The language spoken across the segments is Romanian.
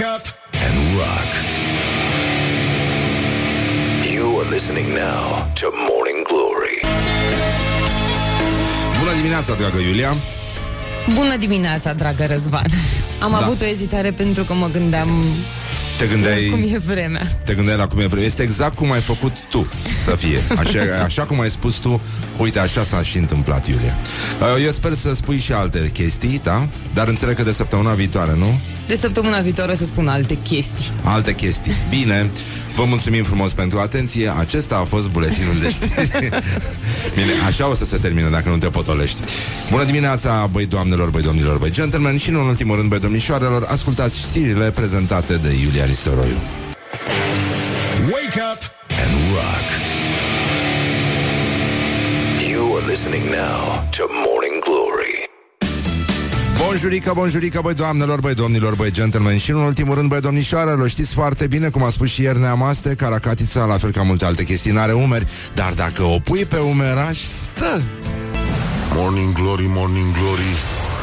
Wake up and rock. You are listening now to Morning Glory. Bună dimineața, dragă Iulia! Bună dimineața, dragă Răzvan. Am Da. avut o ezitare pentru că mă gândeam Te gândeai, cum e vremea. te gândeai la cum e vreme. Este exact cum ai făcut tu să fie. Așa, așa cum ai spus tu, uite, așa s-a și întâmplat, Iulia. Uh, Eu sper să spui și alte chestii, da? Dar înțeleg că de săptămâna viitoare, nu? De săptămâna viitoare o să spun alte chestii. Alte chestii. Bine, vă mulțumim frumos pentru atenție. Acesta a fost buletinul de știri. Bine, așa o să se termine dacă nu te potolești. Bună dimineața, băi doamnelor, băi domnilor, băi gentlemen și, nu în ultimul rând, băi domnișoarelor, ascultați știrile prezentate de Iulia Nistoroiu. Wake up and rock. You are listening now to Morning Glory. Bonjurică, bonjurică, băi doamnelor, băi domnilor, băi gentlemen și, în ultimul rând, băi domnișoarelor, știți foarte bine, cum a spus și ieri Neamaste, caracatița, la fel ca multe alte chestii, n-are umeri, dar dacă o pui pe umeraș, stă! Morning Glory, Morning Glory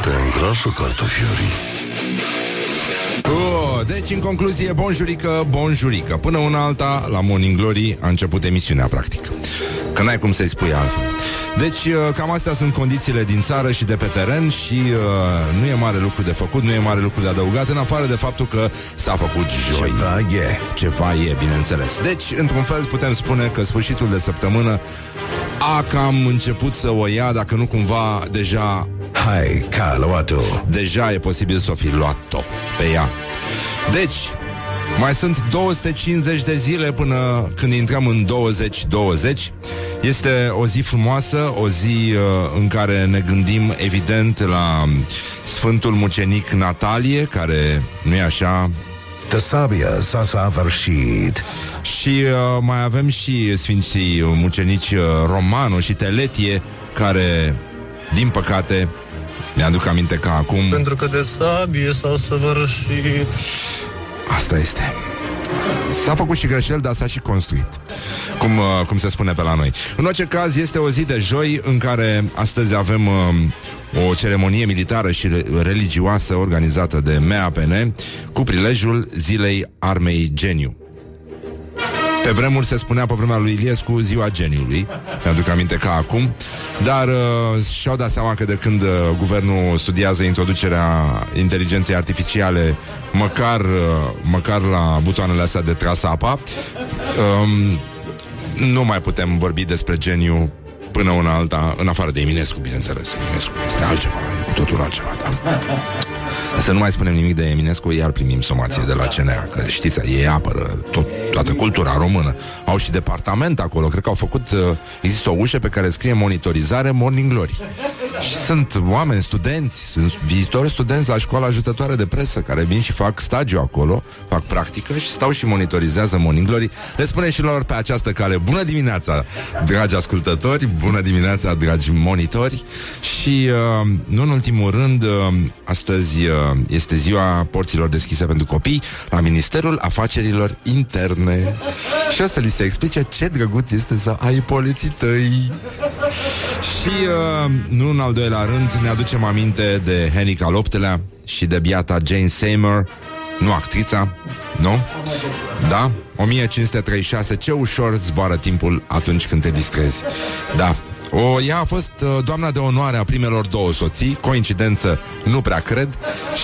Te îngrașă cartofiorii Oh, deci, în concluzie, bonjurică, bonjurică. Până una alta, la Morning Glory, a început emisiunea, practic. Că n-ai cum să-i spui altfel. Deci, uh, cam astea sunt condițiile din țară și de pe teren și uh, nu e mare lucru de făcut, nu e mare lucru de adăugat, în afară de faptul că s-a făcut joi. Ceva e. Ceva e, bineînțeles. Deci, într-un fel, putem spune că sfârșitul de săptămână a cam început să o ia, dacă nu cumva deja Hai, ca luat-o. deja e posibil să o fi luat-o pe ea. Deci, mai sunt 250 de zile până când intrăm în 2020. Este o zi frumoasă, o zi uh, în care ne gândim evident la Sfântul Mucenic Natalie, care nu e așa, The sabia s-a săvârșit. și uh, mai avem și Sfinții Mucenici uh, Romano și Teletie, care, din păcate, mi-aduc aminte că acum... Pentru că de sabie s-au săvârșit Asta este. S-a făcut și greșel, dar s-a și construit. Cum, uh, cum se spune pe la noi. În orice caz, este o zi de joi în care astăzi avem uh, o ceremonie militară și re- religioasă organizată de MEAPN cu prilejul Zilei Armei Geniu. Pe vremuri se spunea pe vremea lui Iliescu ziua geniului. Mi-aduc aminte ca acum. Dar uh, și-au dat seama că de când uh, Guvernul studiază introducerea Inteligenței artificiale Măcar, uh, măcar la butoanele astea de tras apa um, Nu mai putem vorbi despre geniu Până una alta În afară de Eminescu, bineînțeles. Eminescu este altceva, e cu totul altceva da? Să nu mai spunem nimic de Eminescu, iar primim somație de la CNA, că știți, ei apără tot, toată cultura română. Au și departament acolo, cred că au făcut, uh, există o ușă pe care scrie monitorizare Morning Glory. Și sunt oameni, studenți, sunt viitori studenți la școala ajutătoare de presă care vin și fac stagiu acolo, fac practică și stau și monitorizează Morning Glory. Le spune și lor pe această cale, bună dimineața, dragi ascultători, bună dimineața, dragi monitori și, uh, nu în ultimul rând, uh, astăzi uh, este ziua porților deschise pentru copii la Ministerul Afacerilor Interne și o să li se explice ce drăguț este să ai poliții tăi. Și, uh, nu în al doilea rând, ne aducem aminte de Henrik al VIII-lea și de biata Jane Seymour, nu actrița, nu? Da? 1536, ce ușor zboară timpul atunci când te distrezi. Da, o, ea a fost uh, doamna de onoare a primelor două soții, coincidență, nu prea cred,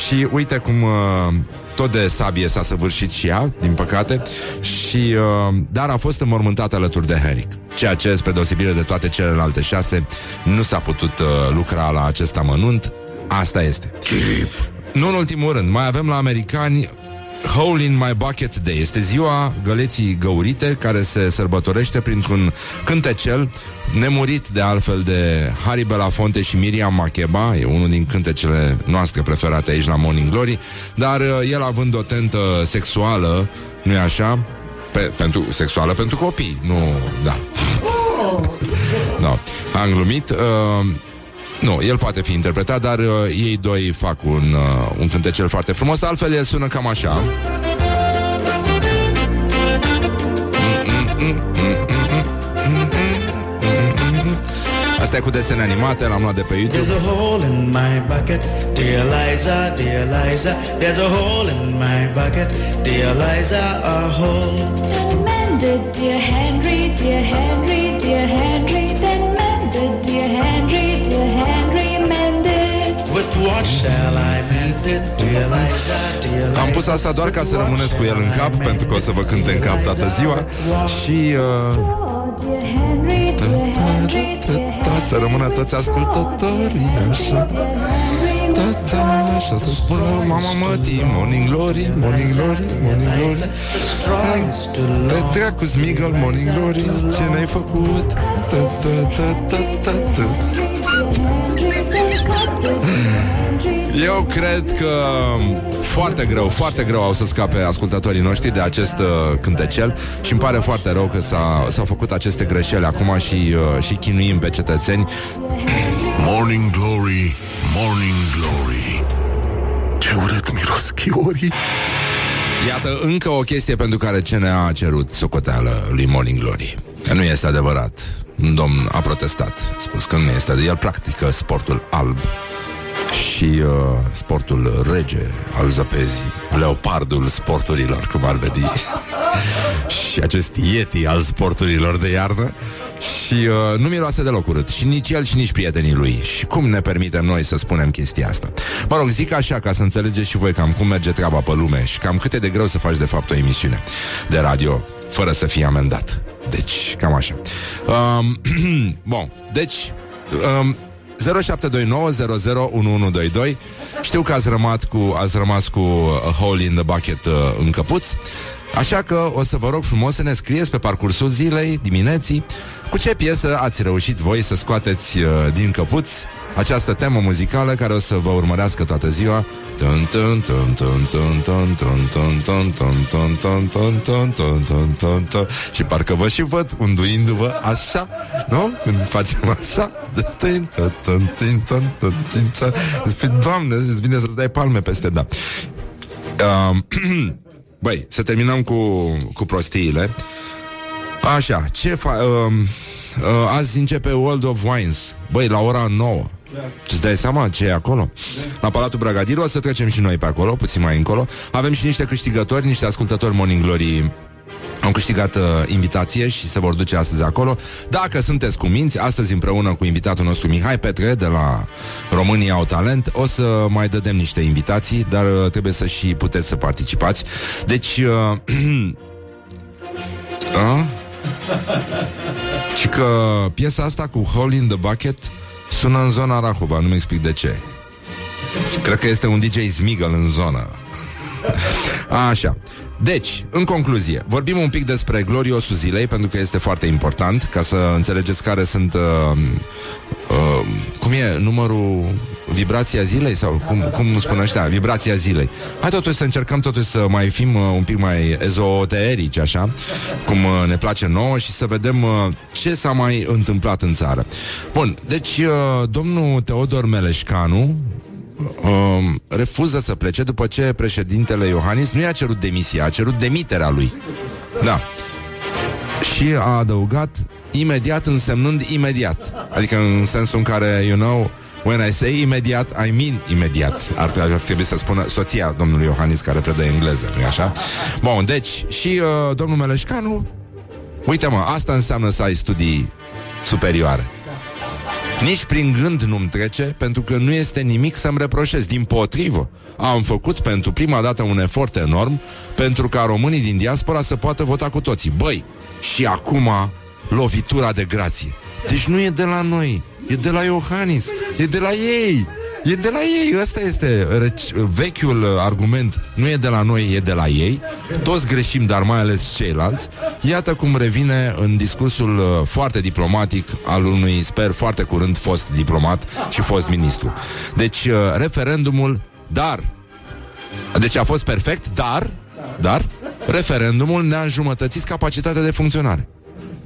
și uite cum uh, tot de sabie s-a săvârșit și ea, din păcate, și, uh, dar a fost înmormântată alături de Henrik, ceea ce, spre deosebire de toate celelalte șase, nu s-a putut uh, lucra la acest amănunt, asta este. Nu în ultimul rând, mai avem la americani Hole in my bucket day. Este ziua găleții găurite Care se sărbătorește printr-un cântecel Nemurit de altfel de Harry Belafonte și Miriam Makeba E unul din cântecele noastre preferate aici la Morning Glory Dar uh, el având o tentă sexuală Nu-i așa? Pe, pentru, sexuală pentru copii Nu, da Da, am glumit uh, nu, el poate fi interpretat, dar uh, ei doi fac un, uh, un cântecel foarte frumos. Altfel, el sună cam așa. Asta e cu desene animate, l-am luat de pe There's YouTube. a hole in my bucket, dear Liza, dear Liza. There's a hole in my bucket, dear Liza, a hole. Then mended, dear Henry, dear Henry, dear Henry. Then mended, dear Henry, dear Henry, mended. With what shall I mend it, dear Liza, dear Liza? Am pus asta doar ca să rămâneți cu el în cap Pentru că o să vă cânte în cap toată ziua Și uh, să rămână toți ascultătorii Așa Dear Henry, da, da, Așa să spună Mama mătii, morning glory, morning glory, morning glory Strong's too Te long. dracu smigăl, morning glory Ce n-ai făcut? Da, da, da, da, da, da. Eu cred că foarte greu, foarte greu au să scape ascultătorii noștri de acest uh, cântecel și îmi pare foarte rău că s-a, s-au făcut aceste greșeli acum și, uh, și chinuim pe cetățeni. Morning Glory, Morning Glory Ce urât miros chiorii Iată încă o chestie pentru care CNA a cerut socoteală lui Morning Glory. Nu este adevărat. Un domn a protestat, spus că nu este. El practică sportul alb și uh, sportul rege al zăpezii, leopardul sporturilor, cum ar veni. și acest ieti al sporturilor de iarnă. Și uh, nu miroase deloc urât. Și nici el și nici prietenii lui. Și cum ne permitem noi să spunem chestia asta? Mă rog, zic așa ca să înțelegeți și voi cam cum merge treaba pe lume și cam cât e de greu să faci de fapt o emisiune de radio fără să fii amendat. Deci, cam așa. Um, Bun, deci um, 0729001122 Știu că ați rămas cu, ați rămas cu A Hole in the Bucket uh, în căpuț. Așa că o să vă rog frumos să ne scrieți pe parcursul zilei, dimineții Cu ce piesă ați reușit voi să scoateți uh, din căpuț această temă muzicală care o să vă urmărească toată ziua. Și parcă vă și văd unduindu-vă așa, nu? Când facem așa. Doamne, îți vine să-ți dai palme peste, da. Băi, să terminăm cu, cu prostiile. Așa, ce fa... Uh, uh, azi începe World of Wines. Băi, la ora 9 tu îți dai seama ce e acolo? La Palatul Bragadiru o să trecem și noi pe acolo, puțin mai încolo. Avem și niște câștigători, niște ascultători Morning Glory am câștigat uh, invitație și se vor duce astăzi acolo. Dacă sunteți cu minți, astăzi împreună cu invitatul nostru Mihai Petre de la România au talent, o să mai dădem niște invitații, dar uh, trebuie să și puteți să participați. Deci uh, a? Și că piesa asta cu Hole in the Bucket sună în zona Rahova, nu-mi explic de ce. Cred că este un DJ Smigel în zonă. Așa. Deci, în concluzie, vorbim un pic despre gloriosul zilei, pentru că este foarte important, ca să înțelegeți care sunt... Uh, uh, cum e numărul vibrația zilei? Sau cum, cum spun ăștia? Vibrația zilei. Hai totuși să încercăm totuși să mai fim uh, un pic mai ezoterici, așa, cum uh, ne place nouă și să vedem uh, ce s-a mai întâmplat în țară. Bun, deci uh, domnul Teodor Meleșcanu, um, refuză să plece după ce președintele Iohannis nu i-a cerut demisia, a cerut demiterea lui. Da. Și a adăugat imediat însemnând imediat. Adică în sensul în care, you know, when I say imediat, I mean imediat. Ar, ar trebui să spună soția domnului Iohannis care predă engleză, nu așa? Bun, deci, și uh, domnul Meleșcanu, uite mă, asta înseamnă să ai studii superioare. Nici prin gând nu-mi trece, pentru că nu este nimic să-mi reproșez. Din potrivă, am făcut pentru prima dată un efort enorm pentru ca românii din diaspora să poată vota cu toții. Băi, și acum lovitura de grație. Deci nu e de la noi, e de la Iohannis, e de la ei. E de la ei, ăsta este reci- vechiul uh, argument. Nu e de la noi, e de la ei. Toți greșim, dar mai ales ceilalți. Iată cum revine în discursul uh, foarte diplomatic al unui, sper, foarte curând fost diplomat și fost ministru. Deci, uh, referendumul, dar deci a fost perfect, dar dar referendumul ne-a înjumătățit capacitatea de funcționare.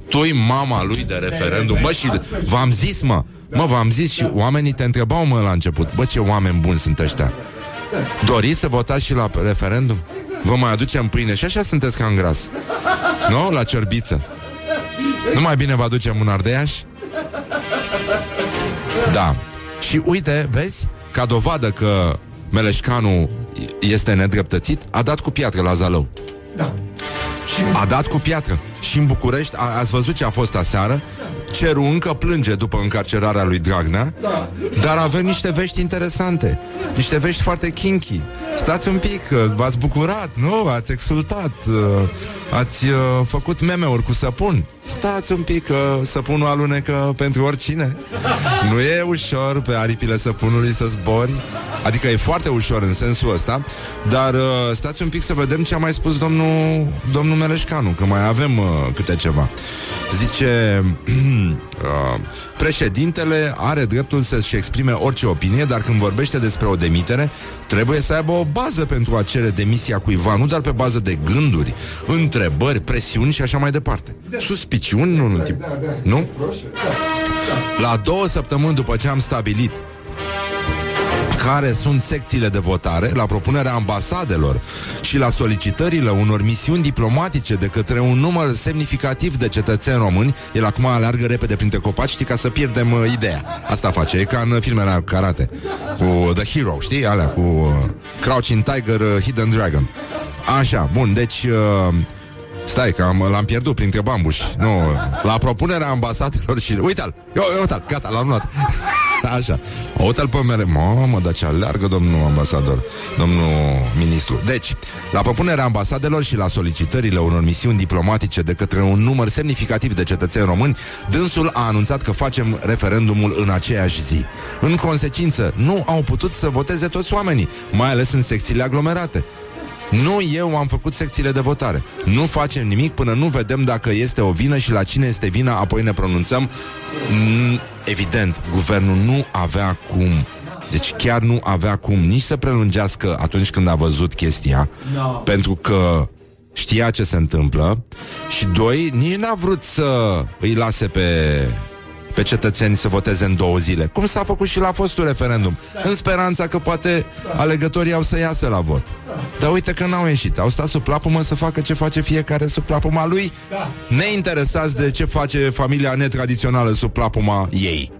Tu mama lui de referendum Bă, și v-am zis, mă Mă, v-am zis și oamenii te întrebau, mă, la început Bă, ce oameni buni sunt ăștia Doriți să votați și la referendum? Vă mai aducem pâine și așa sunteți ca în gras Nu? La ciorbiță Nu mai bine vă aducem un ardeiaș? Da. Și uite, vezi, ca dovadă că Meleșcanu este nedreptățit, a dat cu piatră la Zalău. Da. Și A dat cu piatră. Și în București, a, ați văzut ce a fost aseară? Cerul încă plânge după încarcerarea lui Dragnea, Da. dar avem niște vești interesante. Niște vești foarte kinky. Stați un pic, că v-ați bucurat, nu? Ați exultat, uh, ați uh, făcut meme-uri cu săpun. Stați un pic, că săpunul alunecă pentru oricine. Nu e ușor pe aripile săpunului să zbori. Adică e foarte ușor în sensul ăsta, dar uh, stați un pic să vedem ce a mai spus domnul, domnul Meleșcanu, că mai avem uh, câte ceva. Zice, uh, președintele are dreptul să-și exprime orice opinie, dar când vorbește despre o demitere, trebuie să aibă o bază pentru a cere demisia cuiva, nu doar pe bază de gânduri, întrebări, presiuni și așa mai departe. Suspiciuni, nu, nu, tip, nu? La două săptămâni după ce am stabilit care sunt secțiile de votare la propunerea ambasadelor și la solicitările unor misiuni diplomatice de către un număr semnificativ de cetățeni români, el acum aleargă repede printre copaci, știi, ca să pierdem uh, ideea. Asta face, e ca în filmele alea karate, cu The Hero, știi, alea, cu uh, Crouching Tiger, uh, Hidden Dragon. Așa, bun, deci... Uh, Stai, că am, l-am pierdut printre bambuși. Nu, la propunerea ambasadelor și... Uite-l! Eu, uite-l, gata, l-am luat. Așa. Uite-l pe mere. Mamă, dar ce aleargă domnul ambasador, domnul ministru. Deci, la propunerea ambasadelor și la solicitările unor misiuni diplomatice de către un număr semnificativ de cetățeni români, dânsul a anunțat că facem referendumul în aceeași zi. În consecință, nu au putut să voteze toți oamenii, mai ales în secțiile aglomerate. Nu eu am făcut secțiile de votare. Nu facem nimic până nu vedem dacă este o vină și la cine este vina, apoi ne pronunțăm. Mm, Evident, guvernul nu avea cum deci chiar nu avea cum nici să prelungească atunci când a văzut chestia, No. pentru că știa ce se întâmplă și doi, nici n-a vrut să îi lase pe pe cetățeni să voteze în două zile, cum s-a făcut și la fostul referendum, în speranța că poate alegătorii au să iasă la vot. Dar uite că n-au ieșit, au stat sub plapumă să facă ce face fiecare sub plapuma lui, neinteresați de ce face familia netradițională sub plapuma ei.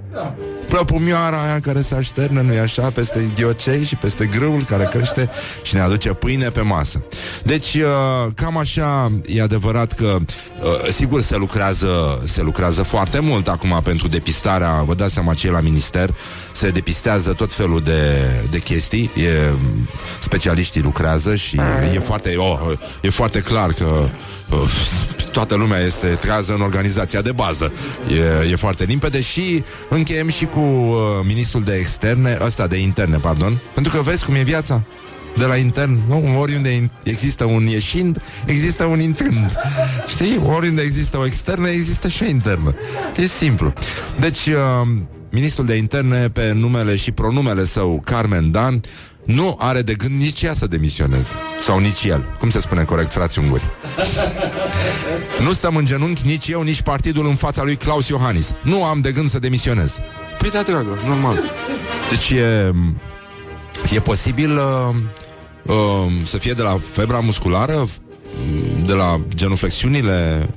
Plăpumioara aia care se așterne, nu-i așa, peste idiocei și peste grâul care crește și ne aduce pâine pe masă. Deci, uh, cam așa, e adevărat că, uh, sigur, se lucrează, se lucrează foarte mult acum pentru depistarea, vă dați seama ce e la minister, se depistează tot felul de, de chestii, e, specialiștii lucrează și e foarte, oh, e foarte clar că uh, toată lumea este trează în organizația de bază. E, e foarte limpede și încheiem și cu uh, ministrul de externe, ăsta de interne, pardon, pentru că vezi cum e viața de la intern, nu? Oriunde in- există un ieșind, există un intrând. Știi? Oriunde există o externă, există și o internă. E simplu. Deci, uh, ministrul de interne, pe numele și pronumele său, Carmen Dan, nu are de gând nici ea să demisioneze. Sau nici el. Cum se spune corect, frați unguri? Nu stăm în genunchi nici eu, nici partidul în fața lui Claus Iohannis. Nu am de gând să demisionez. Păi da, dragă, normal. Deci e, e posibil uh, uh, să fie de la febra musculară, uh, de la genuflexiunile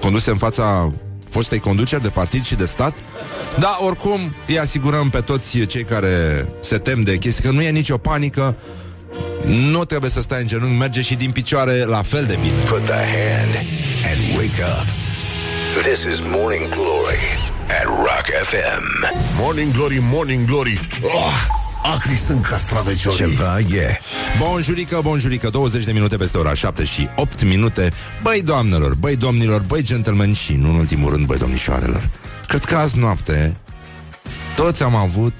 conduse în fața fostei conduceri de partid și de stat. Da, oricum, îi asigurăm pe toți cei care se tem de chestii, că nu e nicio panică, nu trebuie să stai în genunchi, merge și din picioare la fel de bine. Put the hand and wake up. This is Morning Glory at Rock FM. Morning Glory, Morning Glory oh, Acri sunt castraveciorii Ceva e. Bonjurică, bonjurică, 20 de minute peste ora 7 și 8 minute. Băi doamnelor, băi domnilor, băi gentlemen și, nu în ultimul rând, băi domnișoarelor. Cred că azi noapte toți am avut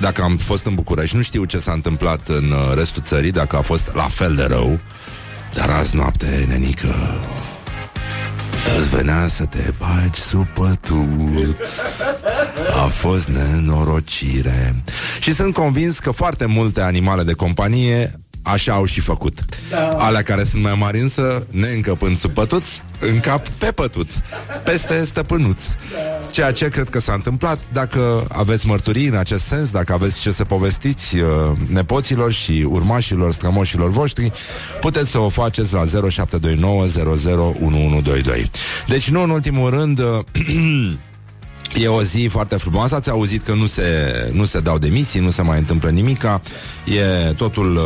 dacă am fost în București, nu știu ce s-a întâmplat în uh, restul țării, dacă a fost la fel de rău, dar azi noapte, nenică, îți venea să te bagi sub pătuț. A fost nenorocire. Și sunt convins că foarte multe animale de companie așa au și făcut. Da. Alea care sunt mai mari însă, neîncăpând sub pătuț, încap pe pătuț, peste stăpânuț. Ceea ce cred că s-a întâmplat. Dacă aveți mărturii în acest sens, dacă aveți ce să povestiți uh, nepoților și urmașilor, strămoșilor voștri, puteți să o faceți la 0729 001122. Deci nu în ultimul rând... Uh, E o zi foarte frumoasă, ați auzit că nu se, nu se dau demisii, nu se mai întâmplă nimica, e, totul uh,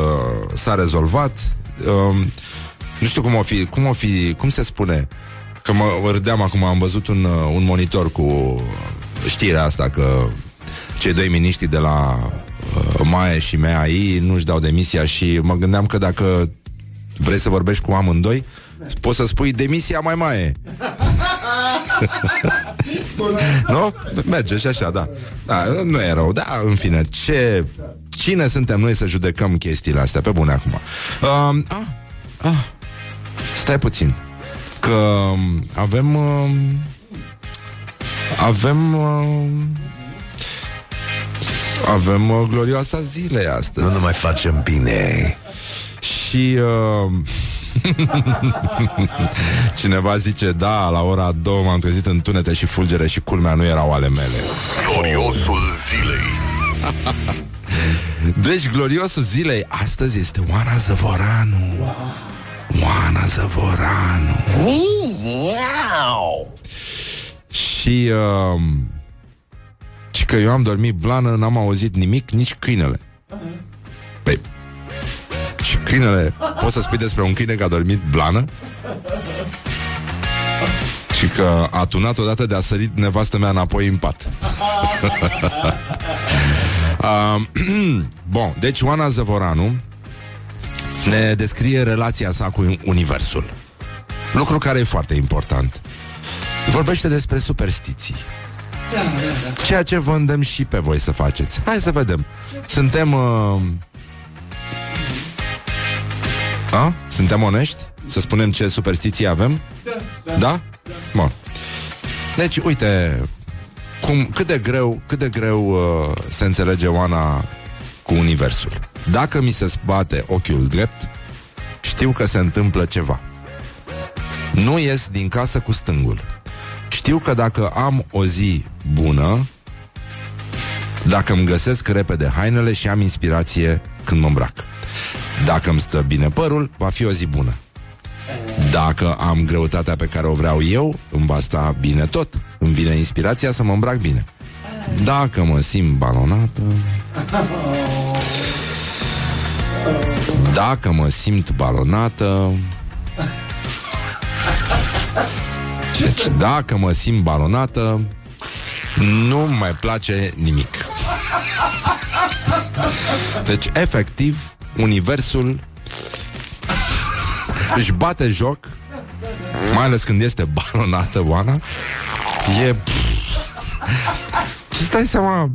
s-a rezolvat. Uh, nu știu cum o fi, cum o fi, cum se spune, că mă mă râdeam acum, am văzut un, uh, un monitor cu știrea asta că cei doi miniștri de la uh, Mae și MEAI nu-și dau demisia și mă gândeam că dacă vrei să vorbești cu amândoi, poți să spui demisia mai Mae. nu? Merge și așa, da. da. Nu e rău, da, în fine, ce... Cine suntem noi să judecăm chestiile astea? Pe bune acum. Uh, ah, ah, stai puțin. Că um, avem... Uh, avem... Uh, avem uh, glorioasa zile astăzi. Nu ne mai facem bine. Și uh, Cineva zice Da, la ora 2 m-am trezit în tunete și fulgere Și culmea nu erau ale mele. Gloriosul zilei. Deci gloriosul zilei Astăzi este Oana Zăvoranu. Oana Zăvoranu. Și uh, Și că eu am dormit blană N-am auzit nimic, nici câinele. Păi Și câinele Poți să spui despre un câine că a dormit blană? Și că a tunat odată de a sărit nevastă mea înapoi în pat uh, Bun, deci Oana Zăvoranu ne descrie relația sa cu Universul. Lucru care e foarte important. Vorbește despre superstiții. Ceea ce vă îndemn și pe voi să faceți. Hai să vedem. Suntem... Uh... A? Suntem onești? Să spunem ce superstiții avem? Da? Bun. Deci, uite, cum, cât de greu, cât de greu uh, se înțelege Oana cu Universul. Dacă mi se spate ochiul drept, știu că se întâmplă ceva. Nu ies din casă cu stângul. Știu că dacă am o zi bună, dacă îmi găsesc repede hainele și am inspirație când mă îmbrac. Dacă îmi stă bine părul, va fi o zi bună. Dacă am greutatea pe care o vreau eu, îmi va sta bine tot. Îmi vine inspirația să mă îmbrac bine. Dacă mă simt balonată Dacă mă simt balonată deci, Dacă mă simt balonată Nu mai place nimic Deci, efectiv Universul Își bate joc Mai ales când este balonată Oana E și stai seama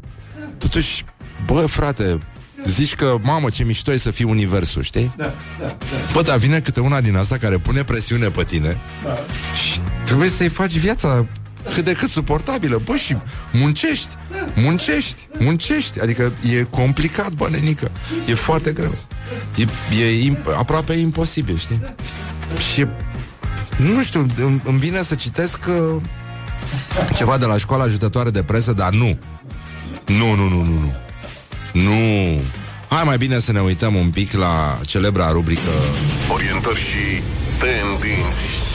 Totuși, bă, frate Zici că, mamă, ce mișto e să fii universul, știi? Da, da, da. Bă, dar vine câte una din asta care pune presiune pe tine da. Și trebuie să-i faci viața cât de cât suportabilă Bă, și muncești Muncești, muncești Adică e complicat, bă, nenică E foarte greu E, e imp- aproape imposibil, știi? Și nu știu, îmi, îmi vine să citesc uh, ceva de la școala ajutătoare de presă, dar nu. Nu, nu, nu, nu, nu. Nu. Hai mai bine să ne uităm un pic la celebra rubrică Orientări și tendinți.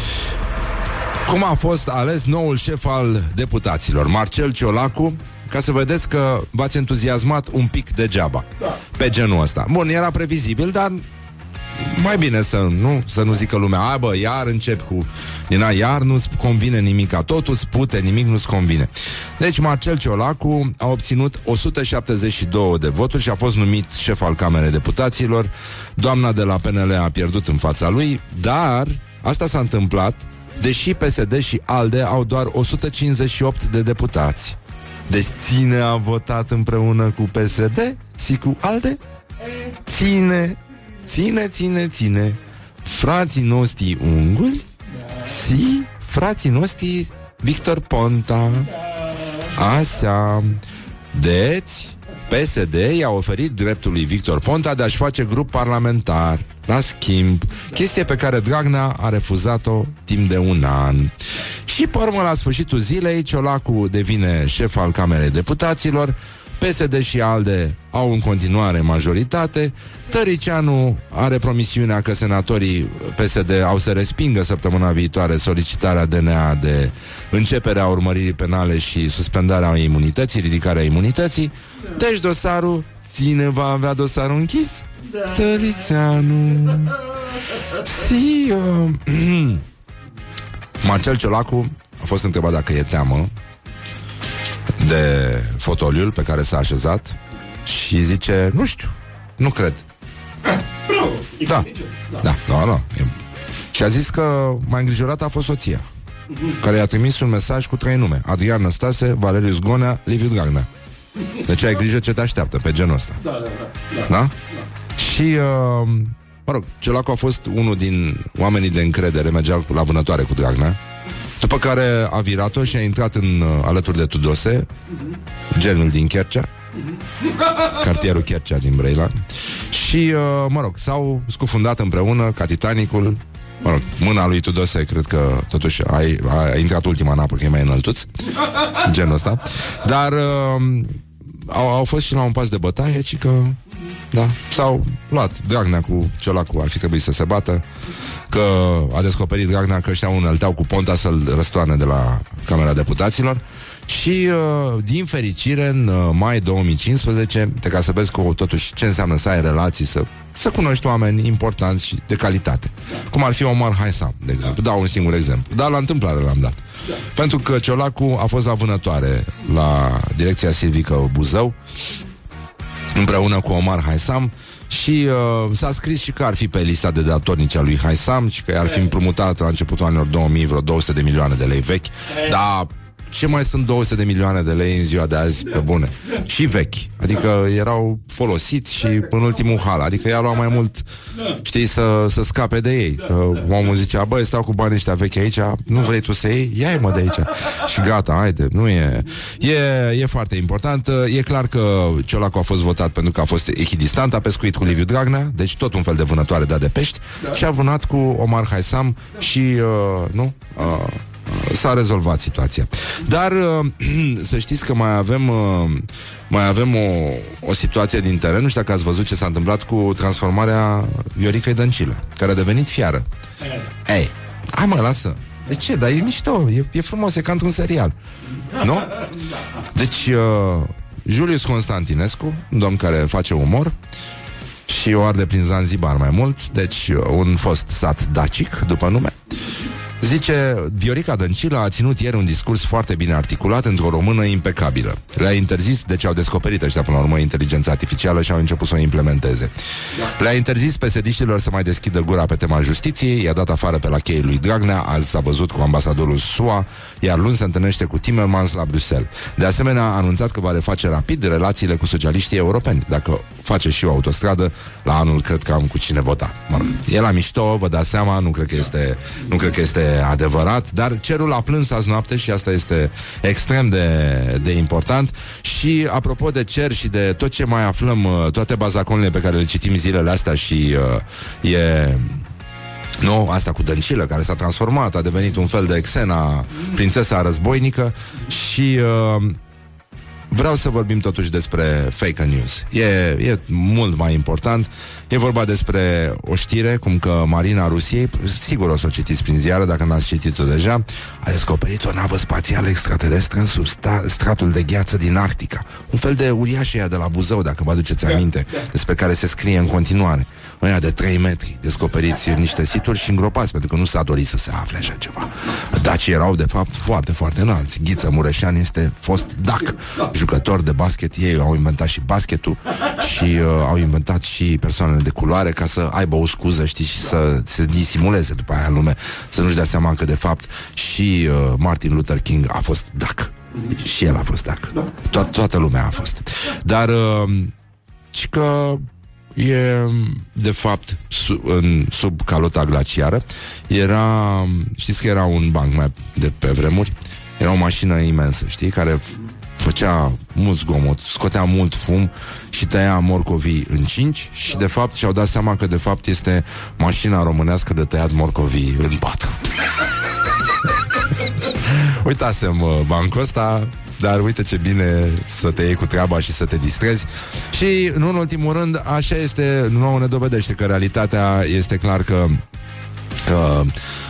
Cum a fost ales noul șef al deputaților, Marcel Ciolacu, ca să vedeți că v-ați entuziasmat un pic degeaba da. pe genul ăsta. Bun, era previzibil, dar mai bine să nu, să nu zică lumea, a, bă, iar încep cu din a, iar nu-ți convine nimica, totul spute, nimic nu-ți convine. Deci Marcel Ciolacu a obținut 172 de voturi și a fost numit șef al Camerei Deputaților. Doamna de la PNL a pierdut în fața lui, dar asta s-a întâmplat deși PSD și ALDE au doar 158 de deputați. Deci ține a votat împreună cu PSD și cu ALDE? Ține ține, ține, ține frații noștri unguri și frații noștri Victor Ponta. Așa. Deci, PSD i-a oferit dreptul lui Victor Ponta de a-și face grup parlamentar. La schimb, chestie pe care Dragnea a refuzat-o timp de un an. Și, pe urmă, la sfârșitul zilei, Ciolacu devine șef al Camerei Deputaților, PSD și ALDE au în continuare majoritate. Tăricianu are promisiunea că senatorii PSD au să respingă săptămâna viitoare solicitarea DNA de începerea urmăririi penale și suspendarea imunității, ridicarea imunității. Deci dosarul, ține va avea dosarul închis? Tăricianu. Si, uh, Marcel Ciolacu a fost întrebat dacă e teamă de fotoliul pe care s-a așezat și zice, nu știu, nu cred. Da, da, da, da. E- Și a zis că mai îngrijorată a fost soția, care i-a trimis un mesaj cu trei nume. Adrian Năstase, Valeriu Zgonea, Liviu Dragnea. Deci ai grijă ce te așteaptă pe genul ăsta. Da, da, da. da? Și, uh, mă rog, Ciolacu a fost unul din oamenii de încredere, mergea la vânătoare cu Dragnea, după care a virat-o și a intrat în, uh, alături de Tudose, genul din Chercea, cartierul Chercea din Brăila, și, uh, mă rog, s-au scufundat împreună ca Titanicul, mă rog, mâna lui Tudose, cred că totuși a, a, a intrat ultima în apă, că e mai înăltuț, genul ăsta, dar uh, au, au fost și la un pas de bătaie, ci că da, s-au luat Dragnea cu Ciolacu, ar fi trebuit să se bată, că a descoperit Dragnea că ăștia înălteau cu ponta să-l răstoarne de la Camera Deputaților și, uh, din fericire, în uh, mai 2015, te ca să vezi cu, totuși ce înseamnă să ai relații, să, să cunoști oameni importanți și de calitate. Cum ar fi Omar Haisam, de exemplu. Dau un singur exemplu. Dar la întâmplare l-am dat. Pentru că Ciolacu a fost la vânătoare la direcția silvică Buzău împreună cu Omar Haisam și uh, s-a scris și că ar fi pe lista de datornici a lui Haisam și că ar fi împrumutat la începutul anilor 2000 vreo 200 de milioane de lei vechi, dar ce mai sunt 200 de milioane de lei în ziua de azi pe bune? Și vechi. Adică erau folosiți și în ultimul hal. Adică i-a luat mai mult, știi, să, să scape de ei. Că omul zicea, băi, stau cu banii ăștia vechi aici, nu vrei tu să iei? Ia-i mă de aici. Și gata, haide, nu e... E, e foarte important. E clar că Ciolacu a fost votat pentru că a fost echidistant, a pescuit cu Liviu Dragnea, deci tot un fel de vânătoare de de pești, și a vânat cu Omar Haisam și, uh, nu, uh, s-a rezolvat situația. Dar uh, să știți că mai avem uh, mai avem o, o situație din teren. Nu știu dacă ați văzut ce s-a întâmplat cu transformarea Vioricăi Dăncilă, care a devenit fiară. Ei, hai mă, lasă. De ce? Dar e mișto, e, e frumos, e ca într-un serial. Nu? Deci, uh, Julius Constantinescu, un domn care face umor, și o arde prin Zanzibar mai mult, deci uh, un fost sat dacic, după nume, Zice, Viorica Dăncilă a ținut ieri un discurs foarte bine articulat într-o română impecabilă. Le-a interzis, deci au descoperit ăștia până la urmă inteligența artificială și au început să o implementeze. Le-a interzis pesediștilor să mai deschidă gura pe tema justiției, i-a dat afară pe la cheii lui Dragnea, azi s-a văzut cu ambasadorul SUA, iar luni se întâlnește cu Timmermans la Bruxelles. De asemenea, a anunțat că va reface rapid relațiile cu socialiștii europeni. Dacă face și o autostradă, la anul cred că am cu cine vota. Mă rog, e la mișto, vă dați seama, nu cred că este, nu cred că este adevărat, dar cerul a plâns azi noapte și asta este extrem de, de important. Și apropo de cer și de tot ce mai aflăm, uh, toate bazaconele pe care le citim zilele astea și uh, e nu, asta cu Dăncilă, care s-a transformat, a devenit un fel de exena prințesa războinică și uh, vreau să vorbim totuși despre fake news. E, e mult mai important. E vorba despre o știre, cum că Marina Rusiei, sigur o să o citiți prin ziară, dacă n-ați citit-o deja, a descoperit o navă spațială extraterestră sub sta- stratul de gheață din Arctica. Un fel de uriaș ea de la Buzău, dacă vă aduceți aminte, despre care se scrie în continuare. Ăia de 3 metri, descoperiți în niște situri și îngropați, pentru că nu s-a dorit să se afle așa ceva. Dacii erau, de fapt, foarte, foarte înalți. Ghiță Mureșan este fost dac, jucător de basket. Ei au inventat și basketul și uh, au inventat și persoanele de culoare ca să aibă o scuză, știi, și să se disimuleze după aia în lume, să nu-și dea seama că, de fapt, și uh, Martin Luther King a fost dac. Și el a fost dac. To- toată lumea a fost. Dar, uh, și că e, de fapt, su, în, sub calota glaciară, era, știți că era un banc mai de pe vremuri, era o mașină imensă, știi, care f- făcea mult zgomot, scotea mult fum și tăia morcovii în cinci și de fapt și-au dat seama că de fapt este mașina românească de tăiat morcovii în patru. Uitasem uh, bancul ăsta dar uite ce bine să te iei cu treaba și să te distrezi. Și, nu în ultimul rând, așa este, nouă ne dovedește că realitatea este clar că Uh,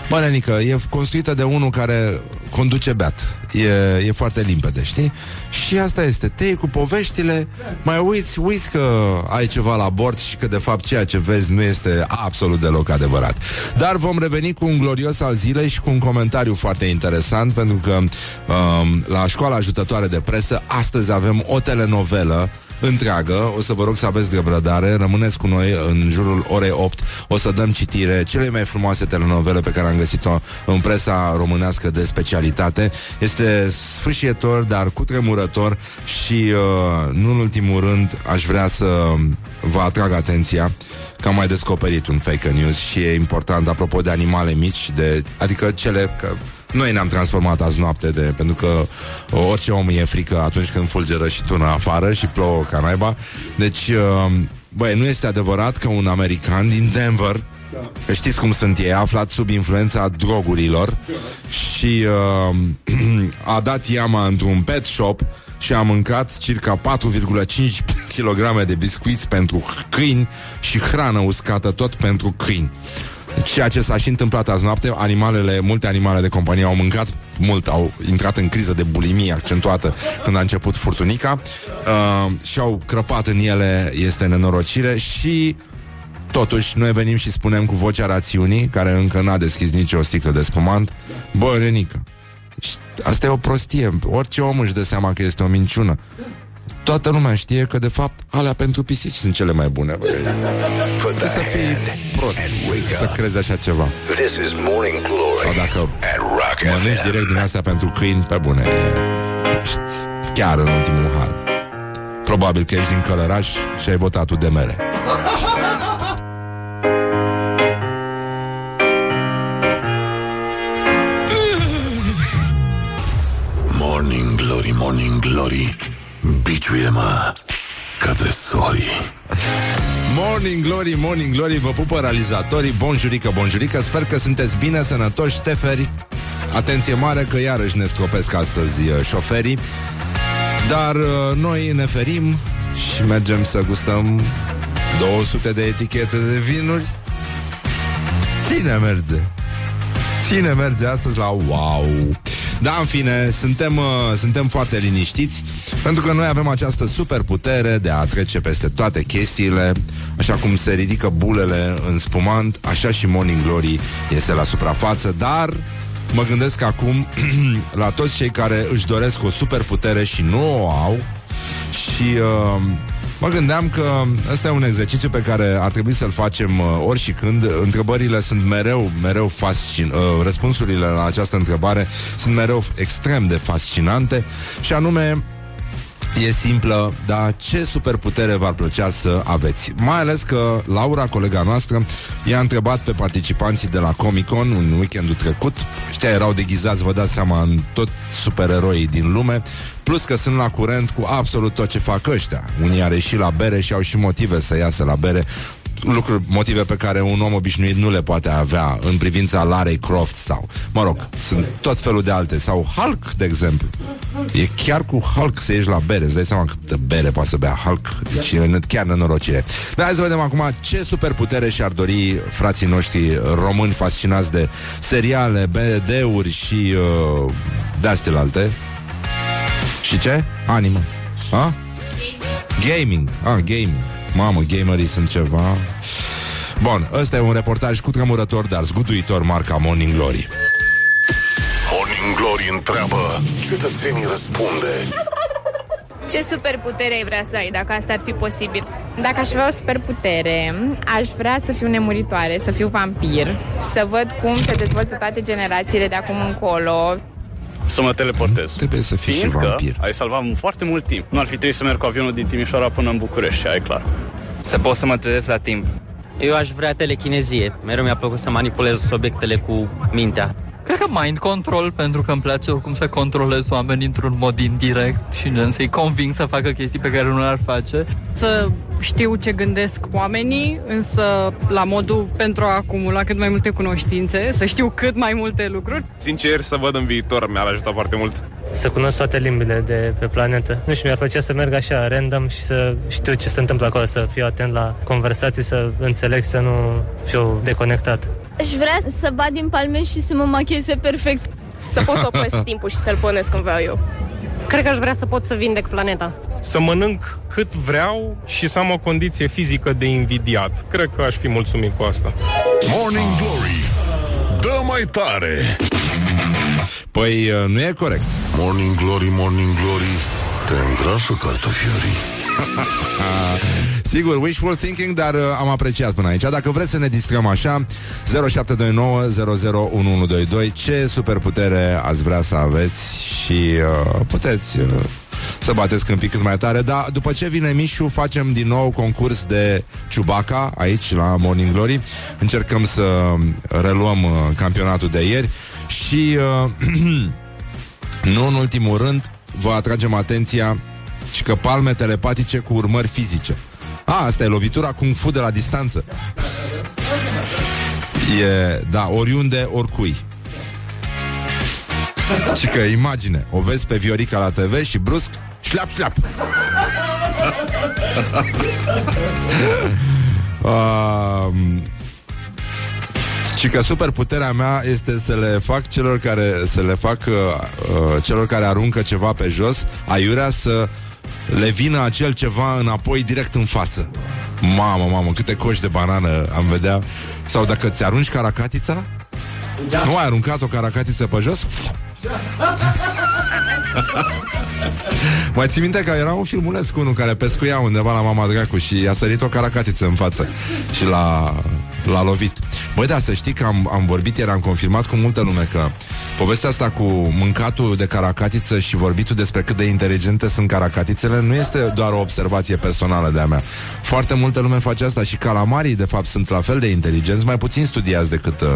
bă, nenică, e construită de unul care conduce beat. E, e foarte limpede, știi? Și asta este. Te iei cu poveștile, mai uiți, uiți că ai ceva la bord și că de fapt ceea ce vezi nu este absolut deloc adevărat. Dar vom reveni cu un glorios al zilei și cu un comentariu foarte interesant, pentru că um, la școala ajutătoare de presă astăzi avem o telenovelă întreagă. O să vă rog să aveți răbdare. Rămâneți cu noi în jurul orei 8. O să dăm citire cele mai frumoase telenovele pe care am găsit-o în presa românească de specialitate. Este sfâșietor, dar cu tremurător și, uh, nu în ultimul rând, aș vrea să vă atrag atenția că am mai descoperit un fake news și e important apropo de animale mici, de, adică cele că noi ne-am transformat azi noapte de, pentru că orice om e frică atunci când fulgeră și tună afară și plouă ca naiba. Deci, uh, băi, nu este adevărat că un american din Denver da. Știți cum sunt ei, aflat sub influența drogurilor și uh, a dat iama într-un pet shop și a mâncat circa 4,5 kg de biscuiți pentru câini și hrană uscată tot pentru câini. Ceea ce s-a și întâmplat azi noapte, animalele, multe animale de companie au mâncat mult, au intrat în criză de bulimie accentuată când a început furtunica uh, și au crăpat în ele, este nenorocire și Totuși, noi venim și spunem cu vocea rațiunii, care încă n-a deschis nici o sticlă de spumant, bă, Renică, asta e o prostie. Orice om își dă seama că este o minciună. Toată lumea știe că, de fapt, alea pentru pisici sunt cele mai bune. Trebuie să fii prost să crezi așa ceva. This is Morning Glory Sau dacă at Rock mănânci FM. direct din astea pentru câini, pe bune, ești chiar în ultimul hal. Probabil că ești din Călăraș și ai votat tu de mere. Morning Glory, Morning Glory Biciuie-mă către sorii Morning Glory, Morning Glory, vă pupă realizatorii, bonjurică, bonjurică, sper că sunteți bine, sănătoși, șteferi. Atenție mare că iarăși ne stropesc astăzi uh, șoferii, dar uh, noi ne ferim și mergem să gustăm 200 de etichete de vinuri. Ține merge! Ține merge astăzi la wow! Da, în fine, suntem, uh, suntem foarte liniștiți pentru că noi avem această superputere de a trece peste toate chestiile, așa cum se ridică bulele în spumant, așa și Morning Glory este la suprafață, dar mă gândesc acum la toți cei care își doresc o superputere și nu o au. Și uh, mă gândeam că ăsta e un exercițiu pe care ar trebui să-l facem uh, ori și când. Întrebările sunt mereu, mereu fascin... Uh, răspunsurile la această întrebare sunt mereu extrem de fascinante și anume E simplă, dar ce superputere v-ar plăcea să aveți? Mai ales că Laura, colega noastră, i-a întrebat pe participanții de la Comic-Con un weekendul trecut. Știa, erau deghizați, vă dați seama, în toți supereroii din lume, plus că sunt la curent cu absolut tot ce fac ăștia. Unii are și la bere și au și motive să iasă la bere lucruri, motive pe care un om obișnuit nu le poate avea în privința Larry Croft sau, mă rog, sunt tot felul de alte, sau Hulk, de exemplu. E chiar cu Hulk să ieși la bere, îți dai seama câtă bere poate să bea Hulk, deci e chiar nenorocire. Dar hai să vedem acum ce superputere și-ar dori frații noștri români fascinați de seriale, BD-uri și uh, de-astea alte. Și ce? Anime. A? Gaming. Ah, gaming. Mamă, gamerii sunt ceva... Bun, ăsta e un reportaj cu tremurător, dar zguduitor marca Morning Glory. Morning Glory întreabă Cetățenii răspunde Ce superputere ai vrea să ai, dacă asta ar fi posibil? Dacă aș avea o superputere, aș vrea să fiu nemuritoare, să fiu vampir, să văd cum se dezvoltă toate generațiile de acum încolo. Să mă teleportez. Trebuie să fii și Fiindcă vampir. ai salvat foarte mult timp. Nu ar fi trebuit să merg cu avionul din Timișoara până în București, și ai clar. Să pot să mă trezesc la timp. Eu aș vrea telechinezie. Mereu mi-a plăcut să manipulez obiectele cu mintea. Cred că mind control, pentru că îmi place oricum să controlez oamenii într-un mod indirect și gen să-i conving să facă chestii pe care nu le-ar face. Să știu ce gândesc oamenii, însă la modul pentru a acumula cât mai multe cunoștințe, să știu cât mai multe lucruri. Sincer, să văd în viitor mi-ar ajuta foarte mult. să cunosc toate limbile de pe planetă. Nu știu, mi-ar plăcea să merg așa, random și să știu ce se întâmplă acolo, să fiu atent la conversații, să înțeleg, să nu fiu deconectat. Aș vrea să bat din palme și să mă machieze perfect. Să pot să opresc timpul și să-l punesc când vreau eu. Cred că aș vrea să pot să vindec planeta. Să mănânc cât vreau și să am o condiție fizică de invidiat. Cred că aș fi mulțumit cu asta. Morning Glory Dă mai tare Păi uh, nu e corect Morning Glory, Morning Glory Te îngrașă cartofiorii Sigur, wishful thinking, dar uh, am apreciat până aici. Dacă vreți să ne distrăm așa, 0729 001122, ce superputere ați vrea să aveți și uh, puteți uh, să bateți câmpii cât mai tare. Dar după ce vine Mișu, facem din nou concurs de Ciubaca aici la Morning Glory. Încercăm să reluăm uh, campionatul de ieri și uh, nu în ultimul rând vă atragem atenția și că palme telepatice cu urmări fizice. A, asta e lovitura kung fu de la distanță. E, da, oriunde, oricui. Și că imagine, o vezi pe Viorica la TV și brusc, șleap, șleap. um, și că superputerea mea este să le fac celor care să le fac uh, uh, celor care aruncă ceva pe jos, aiurea să le vină acel ceva înapoi direct în față. Mamă, mamă, câte coși de banană am vedea. Sau dacă ți arunci caracatița, da. nu ai aruncat o caracatiță pe jos? Mai ții minte că era un filmuleț cu unul care pescuia undeva la Mama Dracu și i-a sărit o caracatiță în față și l-a, l-a lovit. Băi, da, să știi că am, am vorbit, iar am confirmat cu multă lume că povestea asta cu mâncatul de caracatiță și vorbitul despre cât de inteligente sunt caracatițele nu este doar o observație personală de-a mea. Foarte multă lume face asta și calamarii, de fapt, sunt la fel de inteligenți, mai puțin studiați decât uh,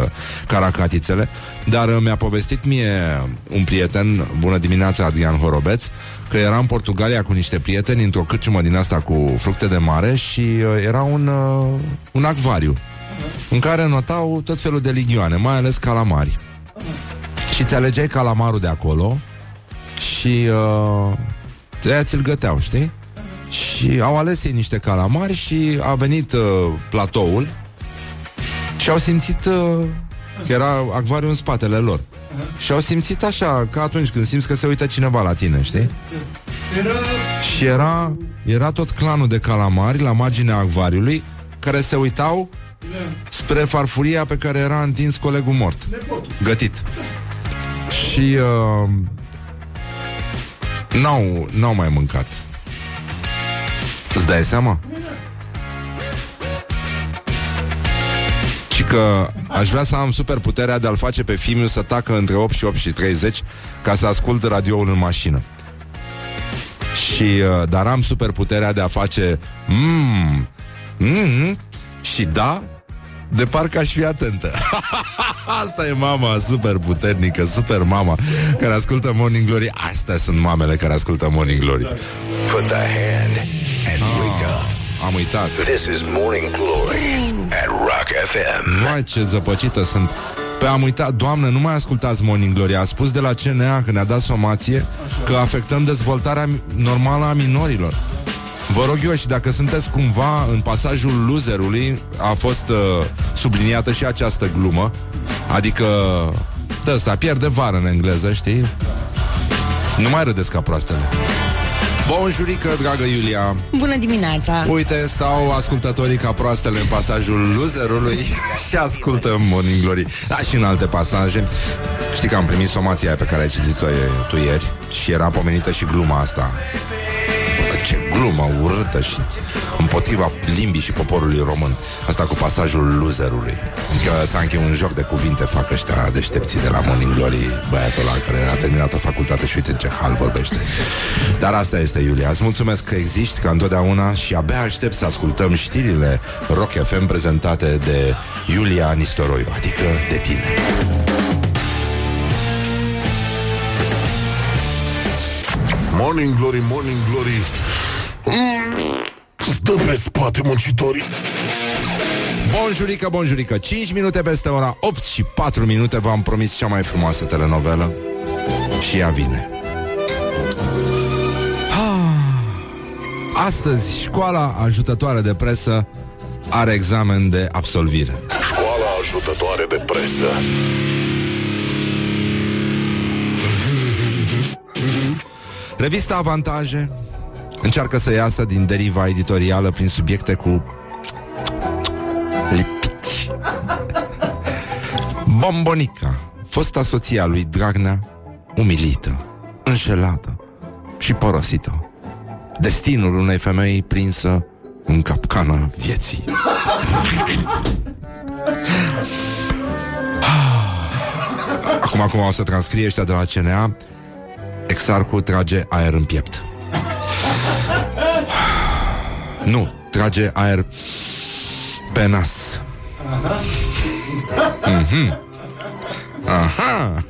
caracatițele, dar uh, mi-a povestit mie un prieten, bună dimineața, Adrian Horobeț, că era în Portugalia cu niște prieteni într-o cârciumă din asta cu fructe de mare și uh, era un, uh, un acvariu în care notau tot felul de ligioane, mai ales calamari. Și ți alegeai calamarul de acolo și uh, aia ți-l găteau, știi? Și au ales ei niște calamari și a venit uh, platoul și au simțit uh, că era acvariu în spatele lor. Și au simțit așa, ca atunci când simți că se uită cineva la tine, știi? Era... Și era, era tot clanul de calamari la marginea acvariului care se uitau spre farfuria pe care era întins colegul mort. Gătit. Și uh, n-au, n-au mai mâncat. Îți dai seama? Și că aș vrea să am super puterea de a-l face pe Fimiu să tacă între 8 și 8 și 30 ca să ascult radioul în mașină. Și, uh, dar am super puterea de a face mm, mm, și da, de parcă aș fi atentă. Asta e mama super puternică, super mama care ascultă Morning Glory. Astea sunt mamele care ascultă Morning Glory. Put the hand and wake up. Am uitat. This is Morning Glory at Rock FM. Mai ce zăpăcită sunt. Pe am uitat, doamnă, nu mai ascultați Morning Glory A spus de la CNA, când ne-a dat somație Că afectăm dezvoltarea normală a minorilor Vă rog eu și dacă sunteți cumva în pasajul loserului A fost uh, subliniată și această glumă Adică de ăsta pierde vară în engleză, știi? Nu mai râdeți ca proastele Bonjurică, dragă Iulia Bună dimineața! Uite, stau ascultătorii ca proastele în pasajul loserului și ascultă Morning Glory. Da, și în alte pasaje. Știi că am primit somația aia pe care ai citit-o e- tu ieri și era pomenită și gluma asta. Bă, ce glumă urâtă și împotriva limbii și poporului român. Asta cu pasajul loserului. Adică Sanche un joc de cuvinte fac ăștia deștepții de la Morning Glory, băiatul ăla care a terminat o facultate și uite în ce hal vorbește. Dar asta este, Iulia. Îți mulțumesc că existi ca întotdeauna și abia aștept să ascultăm știrile Rock FM prezentate de Iulia Nistoroiu, adică de tine. Morning Glory, Morning Glory mm, Stă pe spate muncitorii Bonjurică, bonjurică 5 minute peste ora 8 și 4 minute V-am promis cea mai frumoasă telenovelă Și ea vine ah, Astăzi, școala ajutătoare de presă are examen de absolvire. Școala ajutătoare de presă. Revista Avantaje încearcă să iasă din deriva editorială prin subiecte cu lipici. Bombonica, fosta soția lui Dragnea, umilită, înșelată și porosită. Destinul unei femei prinsă în capcana vieții. Acum, acum o să transcrie ăștia de la CNA Exarhul trage aer în piept Nu, trage aer pe nas Mhm. Aha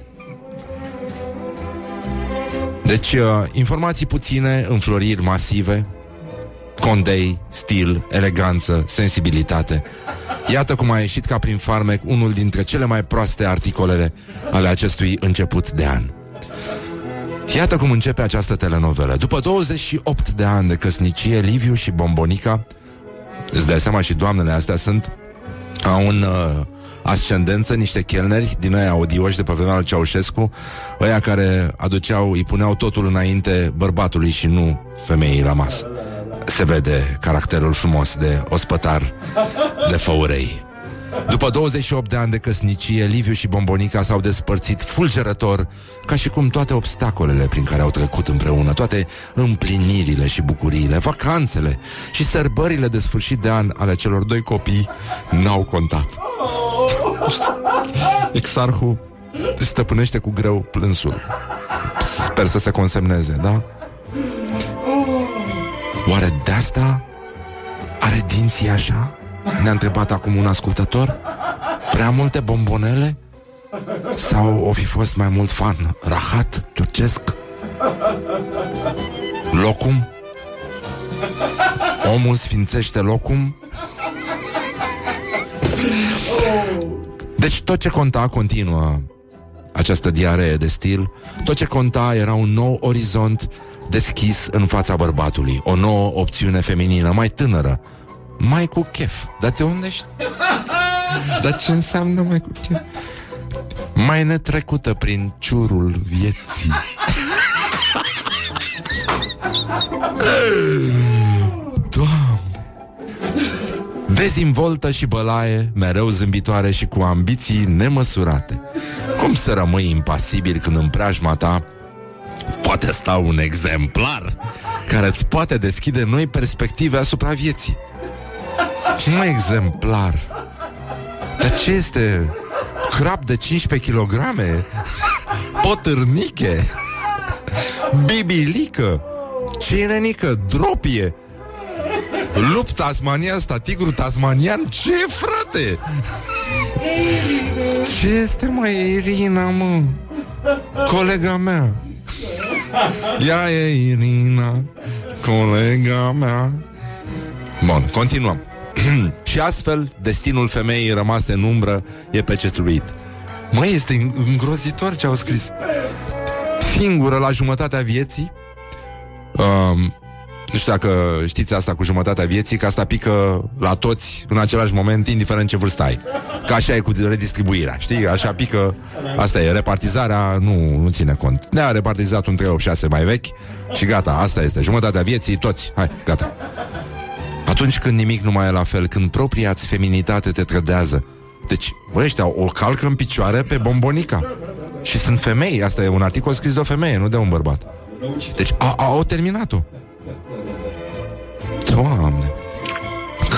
Deci, uh, informații puține, înfloriri masive Condei, stil, eleganță, sensibilitate Iată cum a ieșit ca prin farmec unul dintre cele mai proaste articolele ale acestui început de an. Iată cum începe această telenovelă. După 28 de ani de căsnicie, Liviu și Bombonica, îți dai seama și doamnele astea sunt, au un uh, ascendență, niște chelneri din aia odioși de pe vremea lui Ceaușescu, ăia care aduceau, îi puneau totul înainte bărbatului și nu femeii la masă. Se vede caracterul frumos de ospătar de făurei. După 28 de ani de căsnicie, Liviu și Bombonica s-au despărțit fulgerător, ca și cum toate obstacolele prin care au trecut împreună, toate împlinirile și bucuriile, vacanțele și sărbările de sfârșit de an ale celor doi copii n-au contat. Exarhul stăpânește cu greu plânsul. Sper să se consemneze, da? Oare de asta are dinții așa? Ne-a întrebat acum un ascultător Prea multe bombonele? Sau o fi fost mai mult fan? Rahat, turcesc? Locum? Omul sfințește locum? Deci tot ce conta continuă această diaree de stil, tot ce conta era un nou orizont deschis în fața bărbatului, o nouă opțiune feminină, mai tânără, mai cu chef. Dar de unde ești? Dar ce înseamnă mai cu chef? Mai netrecută prin ciurul vieții. Doamne! Dezimvoltă și bălaie, mereu zâmbitoare și cu ambiții nemăsurate. Cum să rămâi impasibil când în preajma ta poate sta un exemplar care îți poate deschide noi perspective asupra vieții? Un exemplar. Dar ce este? Crap de 15 kg? Potârniche? Bibilică? Cirenică? Dropie? Lup tasmanian, sta tigru tasmanian? Ce, frate? Ce este, mai Irina, mă? Colega mea Ea e Irina Colega mea Bun, continuăm Și astfel, destinul femeii rămase în umbră e pecetuit Măi, este îngrozitor ce au scris. Singură la jumătatea vieții um, Nu știu dacă știți asta cu jumătatea vieții Că asta pică la toți în același moment Indiferent ce vârstă ai. Că așa e cu redistribuirea, știi? Așa pică Asta e, repartizarea nu, nu ține cont. Ne-a repartizat un 386 mai vechi Și gata, asta este, jumătatea vieții Toți, hai, gata atunci când nimic nu mai e la fel, când propria feminitate te trădează. Deci, bă, ăștia o calcă în picioare pe bombonica. Și sunt femei, asta e un articol scris de o femeie, nu de un bărbat. Deci a, a, au terminat-o. Doamne.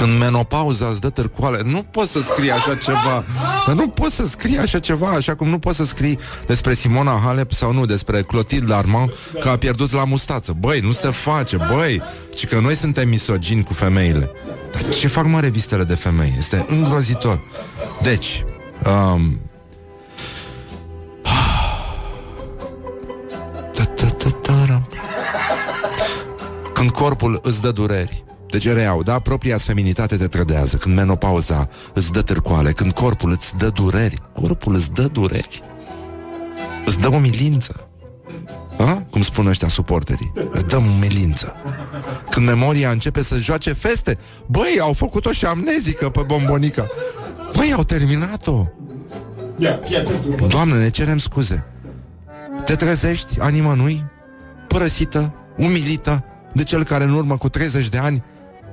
Când menopauza îți dă târcoale Nu poți să scrii așa ceva Dar nu poți să scrii așa ceva Așa cum nu poți să scrii despre Simona Halep Sau nu, despre Clotilde Armand Că a pierdut la mustață Băi, nu se face, băi Și că noi suntem misogini cu femeile Dar ce fac mă revistele de femei? Este îngrozitor Deci um, Când corpul îți dă dureri deci reiau, da? Propria feminitate te trădează. Când menopauza îți dă târcoale Când corpul îți dă dureri. Corpul îți dă dureri. Îți dă umilință. A? Cum spun ăștia suporterii. Îți dă umilință. Când memoria începe să joace feste Băi, au făcut-o și amnezică pe bombonica Băi, au terminat-o. Doamne, ne cerem scuze. Te trezești a nimănui Părăsită, umilită De cel care în urmă cu 30 de ani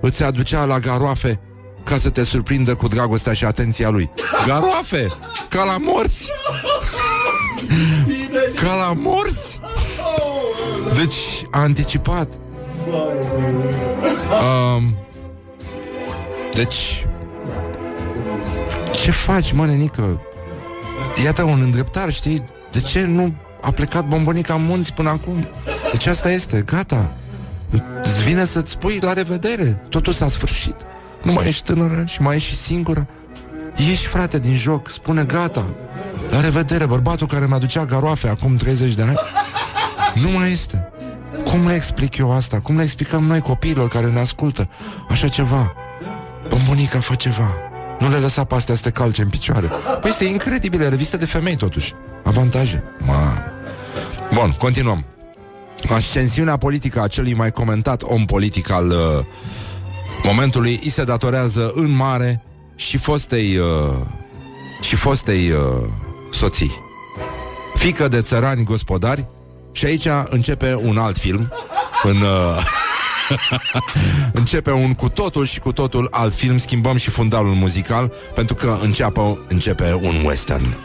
Îți aducea la garoafe Ca să te surprindă cu dragostea și atenția lui Garoafe! Ca la morți! Ca la morți! Deci a anticipat um, Deci Ce faci, mă, nenică? Iată un îndreptar, știi? De ce nu a plecat bombonica în munți până acum? Deci asta este, gata Îți vine să-ți spui la revedere. Totul s-a sfârșit. Nu mai ești tânără și mai ești și singură. Ieși, frate, din joc, spune gata. La revedere, bărbatul care mi-aducea garoafe acum 30 de ani. Nu mai este. Cum le explic eu asta? Cum le explicăm noi copiilor care ne ascultă? Așa ceva. Bombonica fă ceva. Nu le lăsa pe astea să te calce în picioare. Păi este incredibil, e revistă de femei totuși. Avantaje. Ma. Bun, continuăm Ascensiunea politică a celui mai comentat om politic al uh, momentului îi se datorează în mare și fostei uh, și fostei uh, soții. Fică de țărani gospodari și aici începe un alt film în uh, începe un cu totul și cu totul alt film, schimbăm și fundalul muzical pentru că înceapă, începe un western.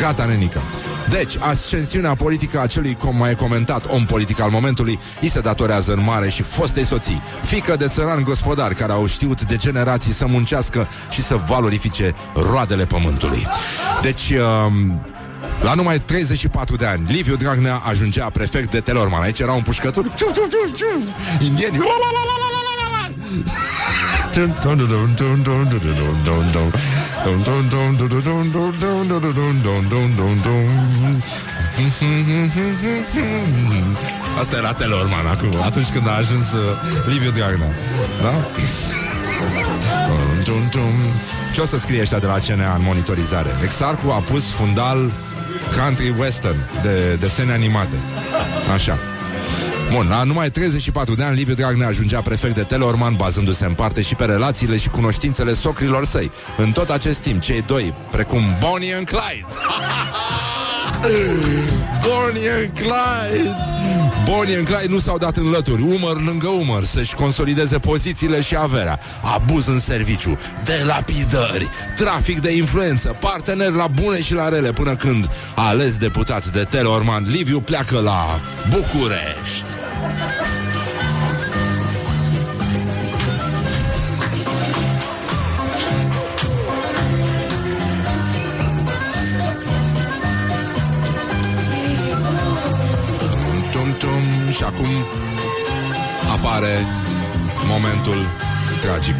Gata, nenică. Deci, ascensiunea politică a celui com- mai comentat om politic al momentului îi se datorează în mare și fostei soții, fică de țăran gospodari care au știut de generații să muncească și să valorifice roadele pământului. Deci, um, la numai 34 de ani, Liviu Dragnea ajungea prefect de Telorman. Aici era un pușcătur. Ciuf, ciuf, ciuf, ciuf. Indieni. La, la, la, la, la, la, la, la. Asta era Telorman acum, atunci când a ajuns uh, Liviu Dragnea. Da? Ce o să scrie ăștia de la CNA în monitorizare? Exarhul a pus fundal country western de desene animate. Așa. Bun, la numai 34 de ani, Liviu Dragnea ajungea prefect de Teleorman, bazându-se în parte și pe relațiile și cunoștințele socrilor săi. În tot acest timp, cei doi, precum Bonnie and Clyde... Bonnie and Clyde Bonnie and Clyde nu s-au dat în lături. Umăr lângă umăr Să-și consolideze pozițiile și averea. Abuz în serviciu. Delapidări. Trafic de influență. Parteneri la bune și la rele Până când ales deputat de Teleorman Liviu pleacă la București și acum apare momentul tragic.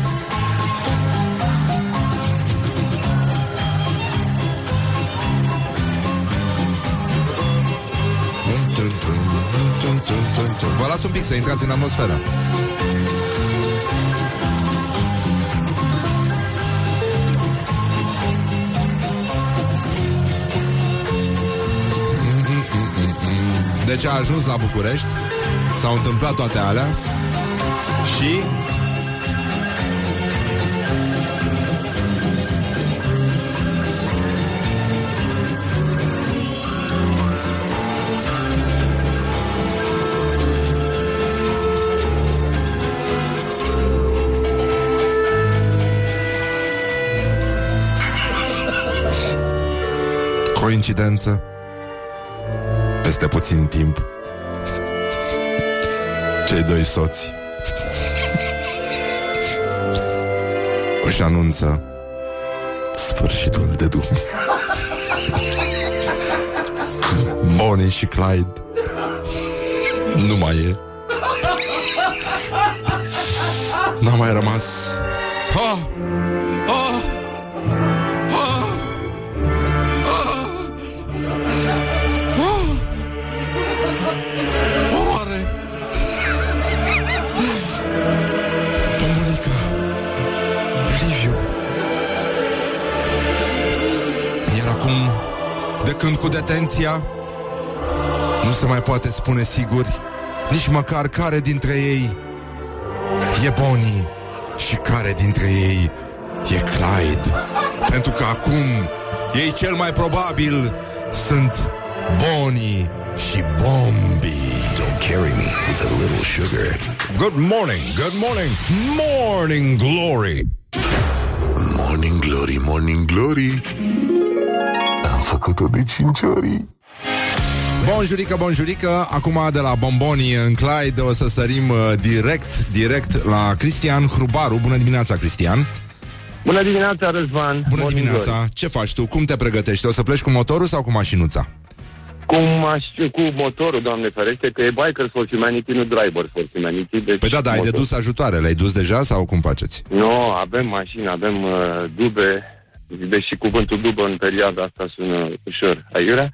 Tum, tum, tum, tum, tum, tum. Vă las un pic să intrați în atmosferă. Deci a ajuns la București S-au întâmplat toate alea Și Coincidență Peste puțin timp Cei doi soți. Își anunță Sfârșitul de drum. Bonnie și Clyde Nu mai e. N-a mai rămas. Ha! De când cu detenția Nu se mai poate spune sigur nici măcar care dintre ei e Bonnie și care dintre ei e Clyde. Pentru că acum ei cel mai probabil sunt Bonnie și Bombi. Don't carry me with a little sugar. Good morning, good morning, morning glory. Morning glory, morning glory. Am făcut-o de cinci ori. Bonjurică, bonjurică, acum de la Bomboni în Clyde o să sărim uh, direct, direct la Cristian Hrubaru. Bună dimineața, Cristian! Bună dimineața, Răzvan! Bună Morning dimineața! glory. Ce faci tu? Cum te pregătești? O să pleci cu motorul sau cu mașinuța? Cu, maș- cu motorul, Doamne ferește, că e Bikers for Humanity, nu Drivers for Humanity. Deci Păi da, da, ai de motor. dus ajutoare. Le-ai dus deja sau cum faceți? Nu, avem mașini, avem uh, dube, deși cuvântul dubă în perioada asta sună ușor aiurea.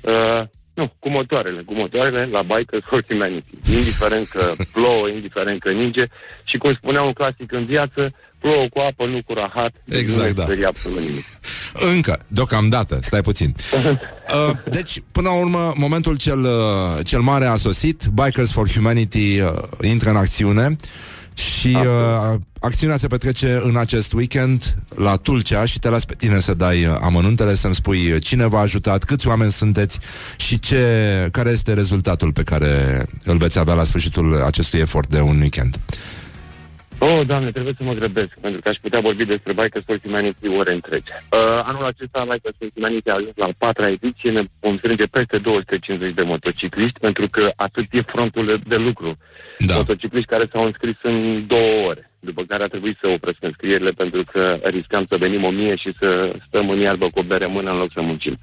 Uh, nu, cu motoarele, cu motoarele la Bikers for Humanity. Indiferent că plouă, indiferent că ninge și cum spunea un clasic în viață, plouă cu apă, nu cu rahat. deci Exact, nu da. ne sperie absolut nimic. Încă, deocamdată, stai puțin. Uh, deci, până la urmă, momentul cel, uh, cel mare a sosit, Bikers for Humanity uh, intră în acțiune și uh, acțiunea se petrece în acest weekend la Tulcea și te las pe tine să dai uh, amănuntele, să-mi spui uh, cine v-a ajutat, câți oameni sunteți și ce, care este rezultatul pe care îl veți avea la sfârșitul acestui efort de un weekend. Oh, doamne, trebuie să mă grăbesc, pentru că aș putea vorbi despre Bikers for Humanity ore întregi. Uh, anul acesta Bikers for Humanity a ajuns la a patra ediție, ne vom strânge peste 250 de motocicliști, pentru că atât e frontul de, de lucru. Da. Motocicliști care s-au înscris în două ore, după care a trebuit să opresc înscrierile, pentru că riscam să venim o mie și să stăm în iarbă cu o bere în mână în loc să muncim.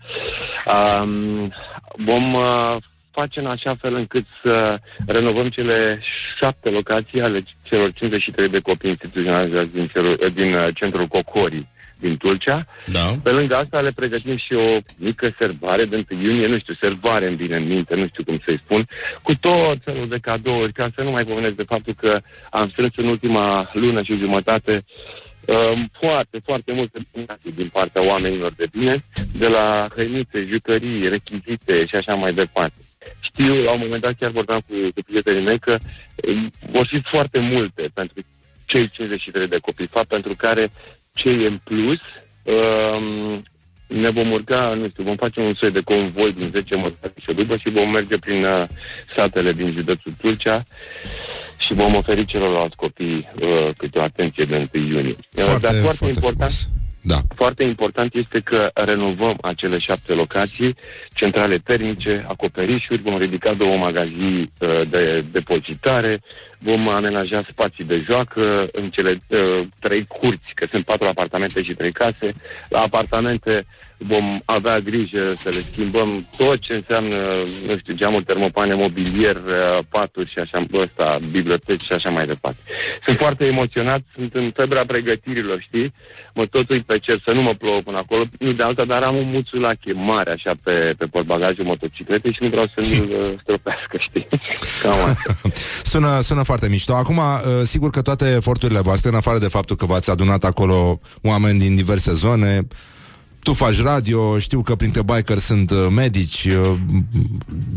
Um, vom uh, face în așa fel încât să renovăm cele șapte locații ale celor 53 de copii instituționalizați din, celul, din uh, centrul Cocori din Tulcea. Da. Pe lângă asta le pregătim și o mică serbare de 1 iunie, nu știu, serbare îmi vine în minte, nu știu cum să-i spun, cu tot felul de cadouri, ca să nu mai pomenesc de faptul că am strâns în ultima lună și jumătate um, foarte, foarte multe donații din partea oamenilor de bine, de la hăinițe, jucării, rechizite și așa mai departe. Știu, la un moment dat chiar vorbeam cu, cu prietenii mei că um, vor fi foarte multe pentru cei 53 de copii, fapt pentru care cei în plus um, ne vom urca, nu știu, vom face un soi de convoi din 10 măsuri și după și vom merge prin uh, satele din județul Tulcea și vom oferi celorlalți copii uh, câte o atenție de 1 iunie. Foarte, Dar foarte, foarte important, Da. foarte important este că renovăm acele șapte locații, centrale termice, acoperișuri, vom ridica două magazii uh, de depozitare, vom amenaja spații de joacă în cele uh, trei curți, că sunt patru apartamente și trei case. La apartamente vom avea grijă să le schimbăm tot ce înseamnă, nu știu, geamuri, termopane, mobilier, uh, paturi și așa, ăsta, biblioteci și așa mai departe. Sunt foarte emoționat, sunt în febra pregătirilor, știi? Mă tot uit pe cer să nu mă plouă până acolo, nu de alta, dar am un muțulache mare așa pe, pe portbagajul motocicletei și nu vreau să nu-l uh, stropească, știi? Cam asta. Sună, sună foarte mișto. Acum, uh, sigur că toate eforturile voastre, în afară de faptul că v-ați adunat acolo oameni din diverse zone, tu faci radio, știu că printre biker sunt uh, medici, uh,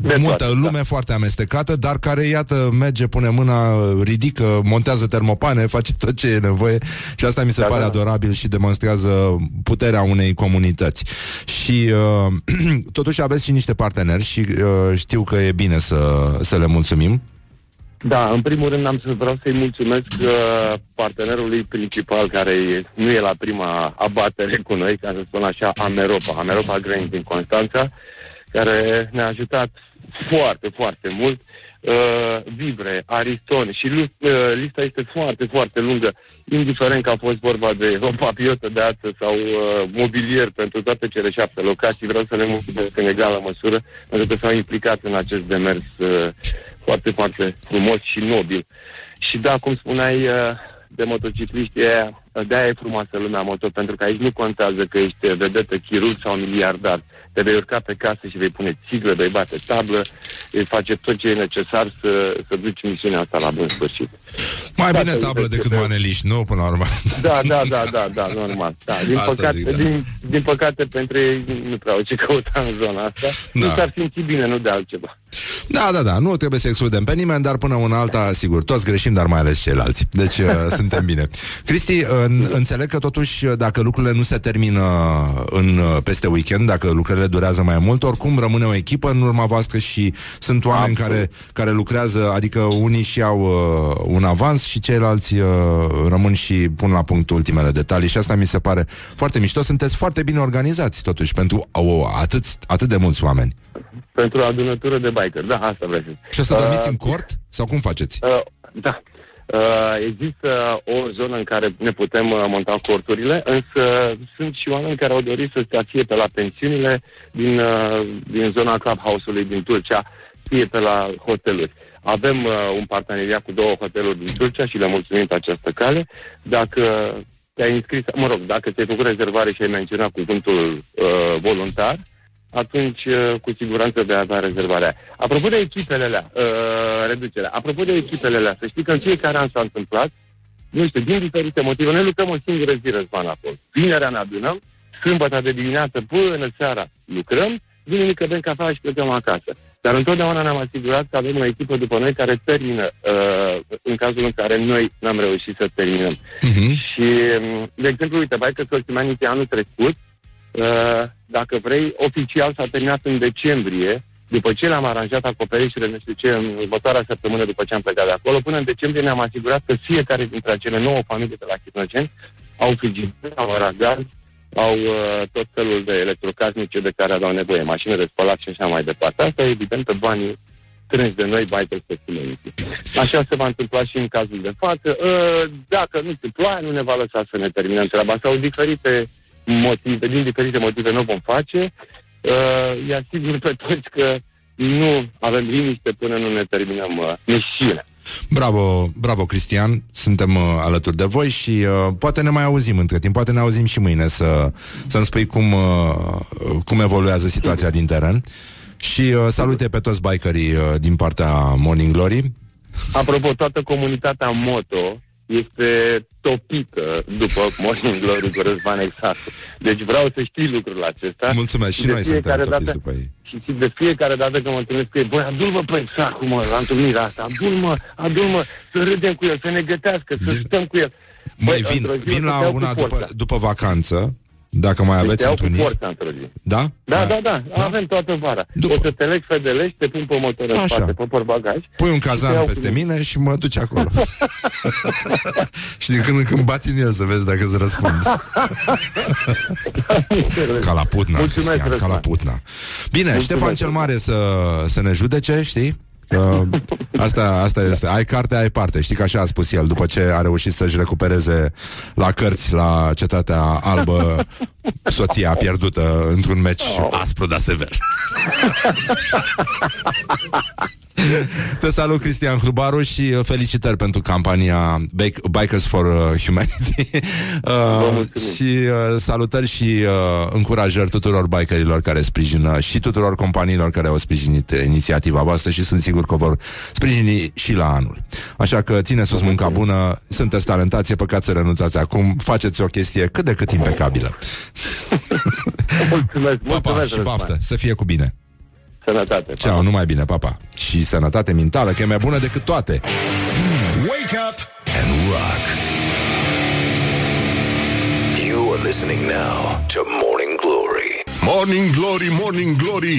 multă toate, lume foarte amestecată, dar care, iată, merge, pune mâna, ridică, montează termopane, face tot ce e nevoie și asta mi se Da, pare da. adorabil și demonstrează puterea unei comunități. Și uh, totuși aveți și niște parteneri și uh, știu că e bine să, să le mulțumim. Da, în primul rând am să vreau să-i mulțumesc uh, partenerului principal care e, nu e la prima abatere cu noi, ca să spun așa, Ameropa. Ameropa Grain din Constanța, care ne-a ajutat foarte, foarte mult. Uh, Vivre, Ariston și lu- uh, lista este foarte, foarte lungă, indiferent că a fost vorba de o papiotă de ață sau uh, mobilier pentru toate cele șapte locații, vreau să le mulțumesc în egală măsură, pentru că s-au implicat în acest demers uh, foarte, foarte frumos și nobil. Și da, cum spuneai, uh, de motocicliști, e, de-aia e frumoasă lumea moto, pentru că aici nu contează că ești vedetă, chirurg sau miliardar. Te vei urca pe casă și vei pune țiglă, vei bate tablă, vei face tot ce e necesar să, să duci misiunea asta la bun sfârșit. Mai Da, bine să tablă uite decât că- maneliști, nu? Până la urmă. Da, da, da, da, da, normal. Da. Din, Asta păcate, zic, da. din, din păcate, pentru ei nu prea au ce căuta în zona asta. Da. Nu s-ar simți bine, nu de altceva. Da, da, da, nu trebuie să excludem pe nimeni, dar până una alta, sigur, toți greșim, dar mai ales ceilalți. Deci uh, suntem bine. Cristi, în, înțeleg că totuși, dacă lucrurile nu se termină în, uh, peste weekend, dacă lucrările durează mai mult, oricum rămâne o echipă în urma voastră și sunt oameni care, care lucrează, adică unii și au uh, un avans și ceilalți uh, rămân și pun la punct ultimele detalii și asta mi se pare foarte mișto. Sunteți foarte bine organizați totuși pentru o, atât, atât de mulți oameni. Pentru o adunătură de biker. Da, asta vreau să zic. Și o să dormiți Uh, în cort? Sau cum faceți? Uh, da. Uh, există o zonă în care ne putem uh, monta corturile, însă sunt și oameni care au dorit să stea fie pe la pensiunile din, uh, din zona clubhouse-ului din Turcia, fie pe la hoteluri. Avem uh, un parteneriat cu două hoteluri din Turcia și le mulțumim pe această cale. Dacă te-ai înscris, mă rog, dacă ți-ai făcut rezervare și ai menționat cuvântul uh, voluntar, atunci uh, cu siguranță vei avea rezervarea. Apropo de echipele alea, uh, reducerea, apropo de echipele alea, să știi că în fiecare an s-a întâmplat, nu știu, din diferite motive, noi lucrăm o singură zi răzvan acolo. Vinerea ne adunăm, sâmbătă de dimineață până seara lucrăm, duminică bem cafea și plecăm acasă. Dar întotdeauna ne-am asigurat că avem o echipă după noi care termină uh, în cazul în care noi n-am reușit să terminăm. Și, um, de exemplu, uite, Biker Source Humanity anul trecut, uh, dacă vrei, oficial s-a terminat în decembrie, după ce le-am aranjat acoperișurile, nu știu ce, în următoarea săptămână după ce am plecat de acolo, până în decembrie ne-am asigurat că fiecare dintre acele nouă familii de la Chitnăceni au frigider, au aragaz, au uh, tot felul de electrocasnice de care aveau nevoie, mașini de spălat și așa mai departe. Asta e evident pe banii strânși de noi Biker Source Humanity. Așa se va întâmpla și în cazul de față. Uh, dacă nu se ploaie, nu ne va lăsa să ne terminăm treaba sau diferite motive, din diferite motive nu vom face. Uh, îi asigur pe toți că nu avem liniște până nu ne terminăm uh, misiunea. Bravo, bravo Cristian, suntem uh, alături de voi și uh, poate ne mai auzim între timp, poate ne auzim și mâine să, să-mi spui cum, uh, cum evoluează situația din teren și uh, salute pe toți bikerii uh, din partea Morning Glory. Apropo, toată comunitatea moto este topită după Morning Glory cu Răzvan Exarcu. Deci vreau să știi lucrul acesta. Mulțumesc, și de noi suntem fiecare topiți dată, după ei. Și, și de fiecare dată când mă întâlnesc cu ei, băi, adu-l mă pe Exarcu, mă, la întâlnirea asta, adu-l mă, adu-l mă, să râdem cu el, să ne gătească, să stăm cu el. Mai Băi, vin, într-o zi o vin să la te iau cu una după, forța. după vacanță, dacă mai Deci aveți te iau cu întâlniri. forța într-o zi. Da? Da, da, da, avem toată vara. O să te leg fedelești, te pun pe motor în Așa. spate, pe portbagaj. Pui un și te cazan iau peste cu mine și mă duci acolo. și din când în când bați în el să vezi dacă îți răspund. ca la putna, Mulțumesc, Cristian, ca Răzvan. la putna. Bine, Mulțumesc, Ștefan cel Mare să, să ne judece, știi? Că asta, asta este. Ai carte, ai parte. Știi că așa a spus el după ce a reușit să-și recupereze la cărți la Cetatea Albă soția pierdută într-un meci aspru, dar sever. Te salut, Cristian Hrubaru și uh, felicitări pentru campania Bake- Bikers for uh, Humanity uh, și uh, salutări și uh, încurajări tuturor bikerilor care sprijină și tuturor companiilor care au sprijinit uh, inițiativa voastră și sunt sigur că o vor sprijini și la anul. Așa că ține sus munca bună, sunteți talentați, e păcat să renunțați acum, faceți o chestie cât de cât impecabilă. Mulțumesc, Pa, pa, mulțumesc, și Răzvan. baftă, să fie cu bine. Sănătate. Ceau, numai bine, papa. Și sănătate mentală, că e mai bună decât toate. Wake up and rock. You are listening now to Morning Glory. Morning Glory, Morning Glory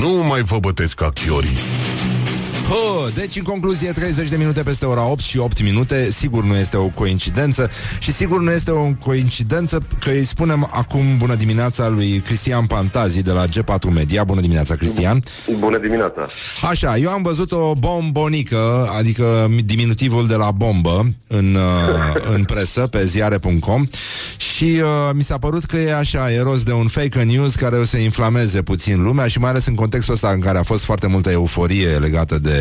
Nu mai vă bătesc ca chiorii Hă, deci, în concluzie, 30 de minute peste ora 8 și 8 minute, sigur nu este o coincidență și sigur nu este o coincidență că îi spunem acum bună dimineața lui Cristian Pantazi de la G4 Media. Bună dimineața, Cristian! Bună dimineața! Așa, eu am văzut o bombonică, adică diminutivul de la bombă, în, uh, în presă, pe ziare.com și uh, mi s-a părut că e așa, e rost de un fake news care o să inflameze puțin lumea și mai ales în contextul ăsta în care a fost foarte multă euforie legată de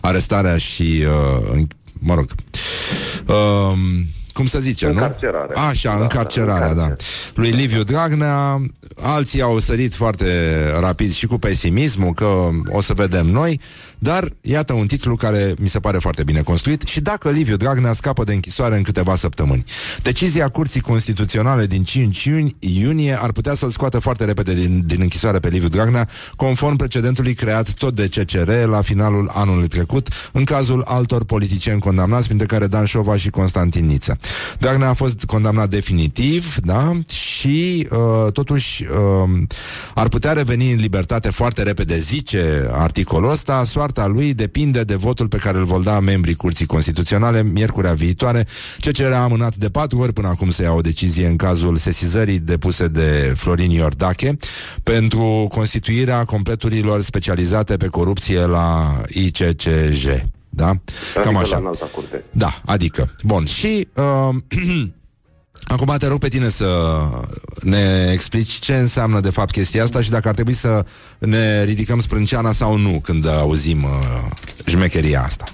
arestarea și, uh, în- mă rog, uh, cum să zice, nu? Încarcerarea. Așa, Da, încarcerarea, da. Lui Liviu Dragnea, alții au sărit foarte rapid și cu pesimismul că o să vedem noi, Dar iată un titlu care mi se pare foarte bine construit și dacă Liviu Dragnea scapă de închisoare în câteva săptămâni. Decizia Curții Constituționale din 5 iuni, iunie ar putea să-l scoată foarte repede din, din închisoare pe Liviu Dragnea, conform precedentului creat tot de CCR la finalul anului trecut, în cazul altor politicieni condamnați, printre care Dan Șova și Constantin Niță. Dragnea a fost condamnat definitiv, da? Și uh, totuși uh, ar putea reveni în libertate foarte repede, zice articolul ăsta, soarta lui depinde de votul pe care îl vor da membrii Curții Constituționale miercurea viitoare. CCR a amânat de patru ori până acum să ia o decizie în cazul sesizării depuse de Florin Iordache pentru constituirea completurilor specializate pe corupție la ICCJ. Da? Cam Adică așa. la înalta curte. Da, adică. Bun. Și uh, acum te rog pe tine să ne explici ce înseamnă de fapt chestia asta și dacă ar trebui să ne ridicăm sprânceana sau nu când auzim uh, șmecheria asta.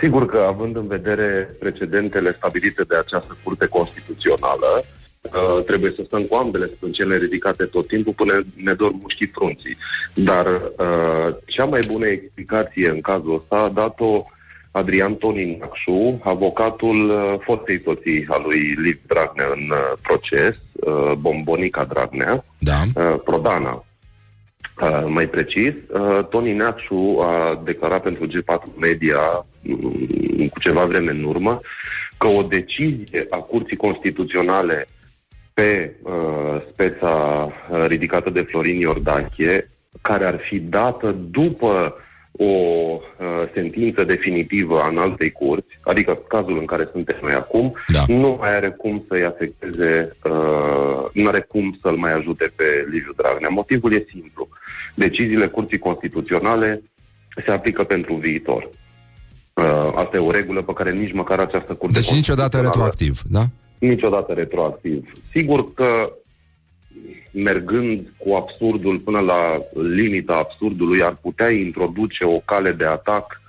Sigur că, având în vedere precedentele stabilite de această curte constituțională, uh, trebuie să stăm cu ambele sprâncene ridicate tot timpul până ne dor mușchii frunții. Dar uh, cea mai bună explicație în cazul ăsta a dat-o Adrian Tonin Nacșu, avocatul uh, fostei soții a lui Liv Dragnea în uh, proces, uh, Bombonica Dragnea, da. uh, Prodana. Uh, mai precis, uh, Toni Neacșu a declarat pentru G4 Media mm, cu ceva vreme în urmă că o decizie a Curții Constituționale pe uh, speța uh, ridicată de Florin Iordache, care ar fi dată după o uh, sentință definitivă a înaltei curți, adică cazul în care suntem noi acum, da. nu mai are cum să-i afecteze, uh, nu are cum să-l mai ajute pe Liviu Dragnea. Motivul e simplu. Deciziile Curții Constituționale se aplică pentru viitor. Uh, asta e o regulă pe care nici măcar această curte Deci niciodată Constituțională- retroactiv, da? Niciodată retroactiv. Sigur că mergând cu absurdul până la limita absurdului, ar putea introduce o cale de atac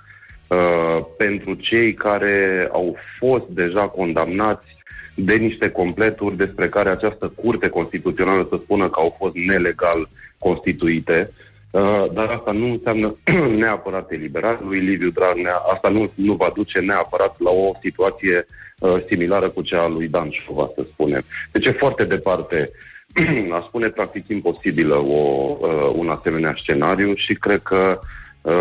uh, pentru cei care au fost deja condamnați de niște completuri despre care această curte constituțională să spună că au fost nelegal constituite. Uh, dar asta nu înseamnă neapărat eliberarea lui Liviu Dragnea, asta nu, nu va duce neapărat la o situație uh, similară cu cea a lui Dan Șova, să spunem. Deci e foarte departe, a spune practic imposibilă o, uh, un asemenea scenariu și cred că uh,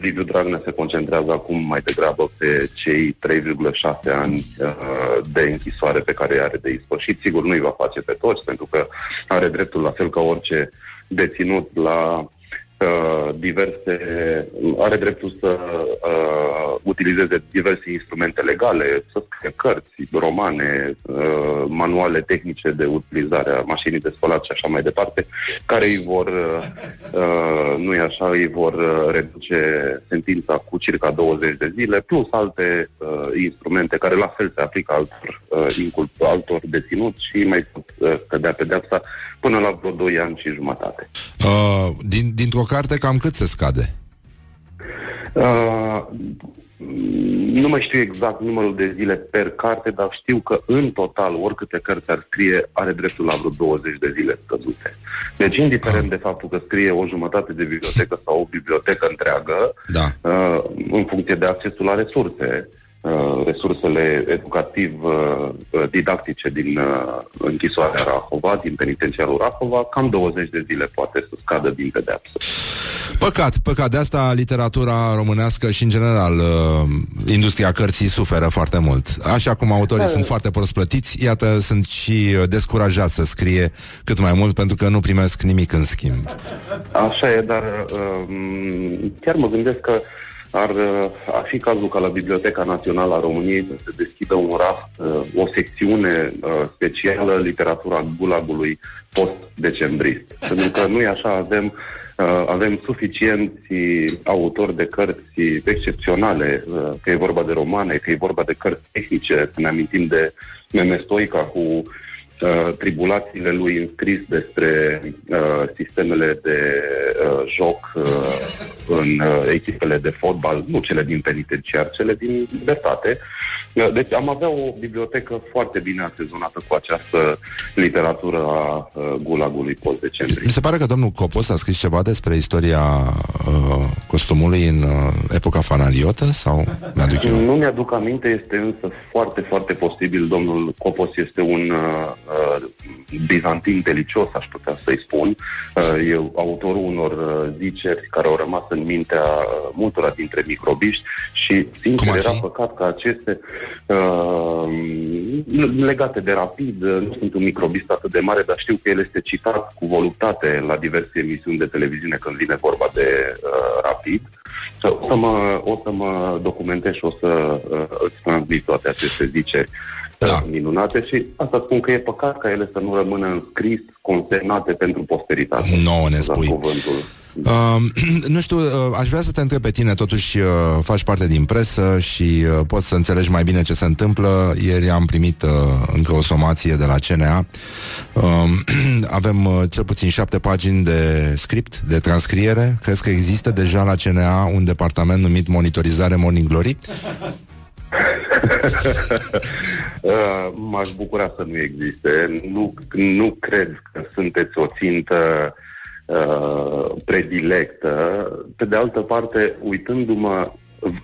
Liviu Dragnea se concentrează acum mai degrabă pe cei 3,6 ani uh, de închisoare pe care îi are de ispășit. Sigur, nu îi va face pe toți, pentru că are dreptul, la fel ca orice deținut, la uh, diverse, are dreptul să uh, utilizeze diverse instrumente legale, să scrie cărți, romane, uh, manuale tehnice de utilizare a mașinii de spălat și așa mai departe, care îi vor, uh, uh, nu e așa, îi vor uh, reduce sentința cu circa 20 de zile, plus alte uh, instrumente care la fel se aplică altor, uh, inculp, altor deținuți și mai pot uh, cădea pedeapsa până la vreo 2 ani și jumătate. Uh, din, dintr-o carte cam cât se scade? Uh, nu mai știu exact numărul de zile per carte, dar știu că în total, oricâte cărți ar scrie, are dreptul la vreo 20 de zile scăzute. Deci, indiferent de faptul că scrie o jumătate de bibliotecă sau o bibliotecă întreagă, da. uh, în funcție de accesul la resurse, uh, resursele educativ-didactice din uh, închisoarea Rahova, din penitenciarul Rahova, cam 20 de zile poate să scadă din pedeapsă. Păcat, păcat. De asta literatura românească și, în general, uh, industria cărții suferă foarte mult. Așa cum autorii Da. sunt foarte prost plătiți, iată, sunt și uh, descurajați să scrie cât mai mult pentru că nu primesc nimic în schimb. Așa e, dar um, chiar mă gândesc că ar, uh, ar fi cazul ca la Biblioteca Națională a României să se deschidă un raft, uh, o secțiune uh, specială literatura gulagului post-decembrist. Pentru că nu e așa, avem Uh, avem suficienți autori de cărți excepționale, uh, că e vorba de romane, că e vorba de cărți tehnice, să ne amintim de Meme Stoica cu uh, tribulațiile lui înscris despre uh, sistemele de uh, joc uh, în uh, echipele de fotbal, nu cele din penitenciar, cele din libertate. Uh, deci am avea o bibliotecă foarte bine asezonată cu această literatură a uh, gulagului post-decembrie. Mi se pare că domnul Copos a scris ceva despre istoria uh, costumului în uh, epoca fanaliotă sau mi-aduc eu? Nu mi-aduc aminte, este însă foarte, foarte posibil. Domnul Copos este un uh, uh, bizantin delicios, aș putea să-i spun. Uh, e autorul unor uh, ziceri care au rămas în mintea uh, multora dintre microbiști și, sincer, era păcat că aceste uh, legate de rapid, uh, nu sunt un microbist atât de mare, dar știu că el este citat cu voluptate la diverse emisiuni de televiziune când vine vorba de uh, rapid. O să mă, o să mă documentez și o să uh, îți transmit toate aceste ziceri da. minunate și asta spun că e păcat ca ele să nu rămână în scris, consemnate pentru posteritate. Nouă ne spui. Cuvântul. Uh, nu știu, uh, aș vrea să te întreb pe tine, totuși uh, faci parte din presă și uh, poți să înțelegi mai bine ce se întâmplă. Ieri am primit uh, încă o somație de la CNA. Uh, avem uh, cel puțin șapte pagini de script, de transcriere. Crezi că există deja la CNA un departament numit Monitorizare Morning Glory? Uh, M-aș bucura să nu existe. Nu, nu cred că sunteți o țintă uh, predilectă. Pe de altă parte, uitându-mă,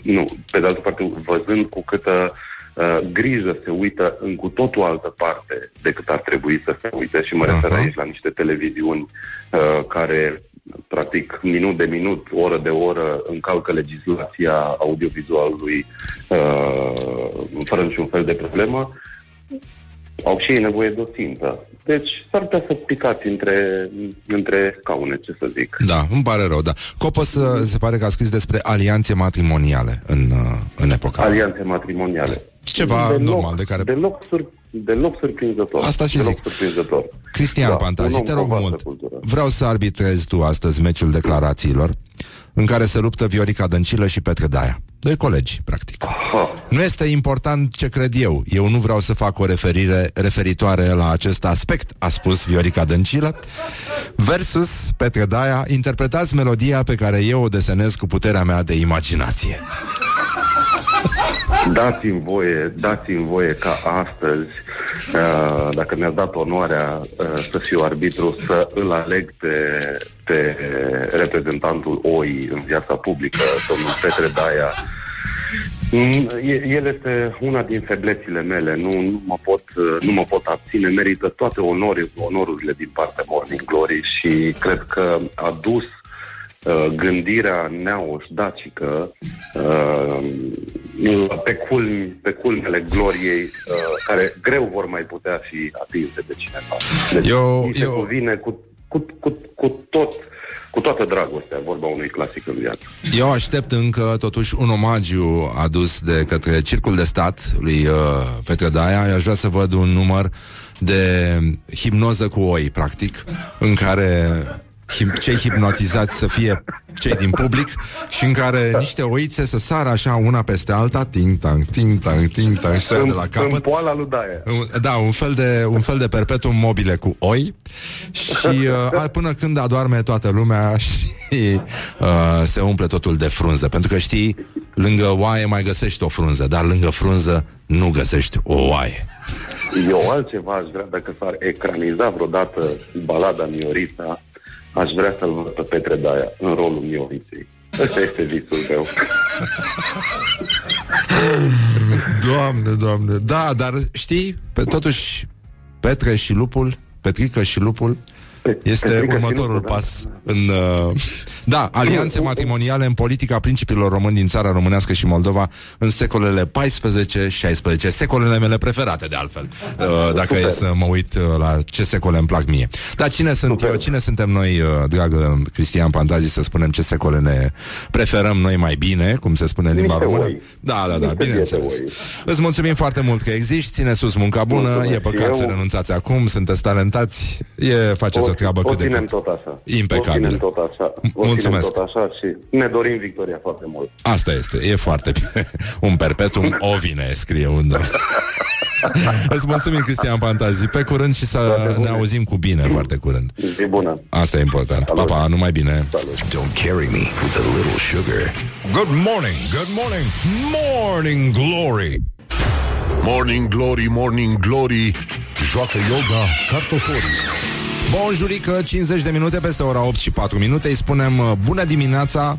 nu, pe de altă parte, văzând cu câtă uh, grijă se uită în cu totul altă parte decât ar trebui să se uite și mă refer aici la niște televiziuni uh, care practic minut de minut, oră de oră încalcă legislația audiovizualului uh, fără niciun fel de problemă, au și ei nevoie de o țintă. Deci s-ar putea să picați între, între scaune, ce să zic. Da, îmi pare rău, da. Copos uh, se pare că a scris despre alianțe matrimoniale în, uh, în epoca. Alianțe matrimoniale. Ceva Deloc- normal de care... Deloc, sur, deloc surprinzător. Asta și deloc zic. surprinzător. Cristian Da, Pantazi, un om te cu rog vastă mult. cultură. Vreau să arbitrezi tu astăzi meciul declarațiilor în care se luptă Viorica Dăncilă și Petre Daia. Doi colegi, practic. Nu este important ce cred eu. Eu nu vreau să fac o referire referitoare la acest aspect, a spus Viorica Dăncilă. Versus Petre Daia, interpretați melodia pe care eu o desenez cu puterea mea de imaginație. Dați-mi voie, dați-mi voie ca astăzi, uh, dacă mi-ați dat onoarea uh, să fiu arbitru, să îl aleg pe, pe reprezentantul OI în viața publică, domnul Petre Daia. Mm, e- El este una din feblețile mele, nu, nu, mă pot, uh, nu mă pot abține, merită toate onori, onorurile din partea Morning Glory și cred că a dus uh, gândirea neoșdacică uh, pe, culmi, pe culmele gloriei uh, care greu vor mai putea fi atinse de cineva. Deci Eu- îi se eu- cuvine cu, cu, cu, cu tot cu toată dragostea, vorba unui clasic în viață. Eu aștept încă totuși un omagiu adus de către Circul de Stat lui uh, Petre Daia. Eu aș vrea să văd un număr de hipnoză cu oi, practic, în care hip- cei hipnotizați să fie cei din public și în care niște oițe să sară așa una peste alta, ting-tang, ting-tang, ting-tang și să ia de la În capăt. poala lui Daia. Un- Da, un fel de, un fel de perpetuum mobile cu oi și uh, până când adorme toată lumea și uh, se umple totul de frunză. Pentru că știi, lângă oaie mai găsești o frunză, dar lângă frunză nu găsești o oaie. Eu altceva aș vrea, dacă s-ar ecraniza vreodată balada Miorita, aș vrea să-l văd pe Petre Daia în rolul Mioriței. Ăsta este visul meu. Doamne, doamne. Da, dar știi, pe, totuși, Petre și lupul, Petrică și lupul, este Petrică și următorul lupul, da. pas în... Uh, da, alianțe matrimoniale în politica principilor români din țara românească și Moldova în secolele 14-16, secolele mele preferate de altfel, uh, dacă e să mă uit uh, la ce secole îmi plac mie. Dar cine sunt eu, cine suntem noi, uh, dragă Cristian Pantazi, să spunem ce secole ne preferăm noi mai bine, cum se spune în limba Niște română? oi. Da, da, da, Niște bineînțeles. biete oi. Îți mulțumim foarte mult că existi, ține sus munca bună, Mulțumesc e păcat și să eu. renunțați acum, sunteți talentați, e, faceți o, treabă o cât de ținem cât. tot așa. O Impecabilă. ținem tot așa. O Mulțumesc. ținem tot așa și ne dorim victoria foarte mult. Asta este, e foarte bine. Un perpetuum ovine, scrie un domn. Îți mulțumim, Cristian Pantazi. Pe curând și să ne auzim cu bine foarte curând. Zi bună. Asta e important. Pa, pa, numai bine. Don't carry me with a little sugar. Good morning, good morning, morning glory. Morning glory, morning glory. Joacă yoga cartoforii. Bonjurică, 50 de minute peste ora 8 și 4 minute. Îi spunem uh, bună dimineața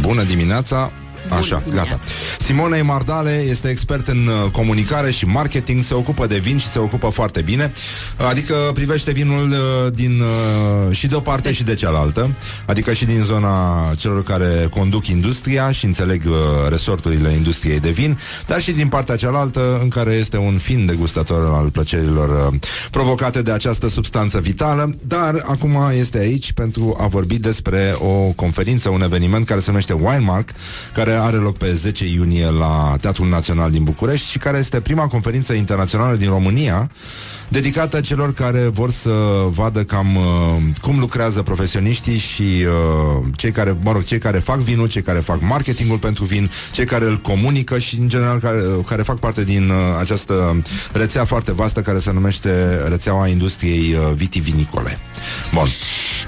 Bună dimineața! Așa, gata. Simona Mardale este expert în uh, comunicare și marketing, se ocupă de vin și se ocupă foarte bine. Adică privește vinul uh, din uh, și de o parte și de cealaltă, adică și din zona celor care conduc industria și înțeleg uh, resorturile industriei de vin, dar și din partea cealaltă în care este un fin degustator al plăcerilor uh, provocate de această substanță vitală, dar acum este aici pentru a vorbi despre o conferință, un eveniment care se numește Winemark, care are loc pe 10 iunie la Teatrul Național din București și care este prima conferință internațională din România dedicată celor care vor să vadă cam uh, cum lucrează profesioniștii și uh, cei care, mă rog, cei care fac vinul, cei care fac marketingul pentru vin, cei care îl comunică și, în general, care, uh, care fac parte din uh, această rețea foarte vastă care se numește rețeaua industriei uh, vitivinicole. Bun.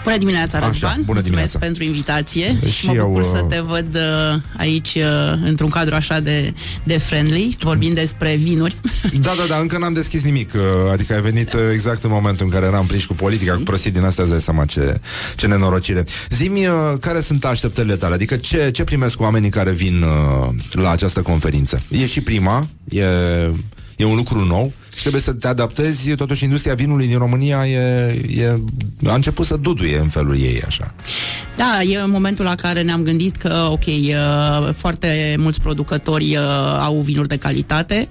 Bună dimineața, Așa, Răzvan. bună Mulțumesc dimineața. pentru invitație Și și mă eu, bucur uh, să te văd uh, aici uh, într-un cadru așa de, de friendly, vorbind despre vinuri. Da, da, da, încă n-am deschis nimic uh, Adică ai venit uh, exact în momentul în care eram prinși cu politica Cu prostii din astea îți dai seama ce, ce nenorocire Zimi, uh, care sunt așteptările tale? Adică ce, ce primesc oamenii care vin uh, la această conferință? E și prima, e, e un lucru nou și trebuie să te adaptezi Totuși industria vinului din România e, e, A început să duduie în felul ei așa Da, e momentul la care ne-am gândit că, ok, uh, foarte mulți producători uh, au vinuri de calitate.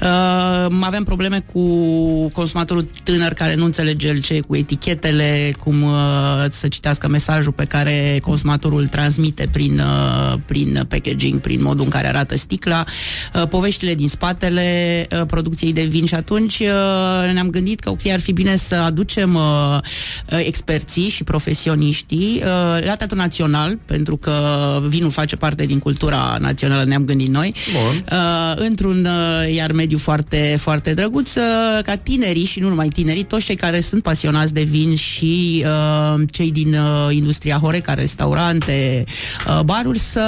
Uh, avem probleme cu consumatorul tânăr care nu înțelege el ce e cu etichetele, cum uh, să citească mesajul pe care consumatorul îl transmite prin, uh, prin packaging, prin modul în care arată sticla, uh, poveștile din spatele uh, producției de vin și atunci uh, ne-am gândit că, ok, ar fi bine să aducem uh, uh, experții și profesioniștii uh, la Teatrul Național, pentru că vinul face parte din cultura națională, ne-am gândit noi, Bun. uh, într-un uh, iar mediu foarte, foarte drăguț, uh, ca tinerii și nu numai tinerii, toți cei care sunt pasionați de vin și uh, cei din uh, industria Horeca, restaurante, uh, baruri, să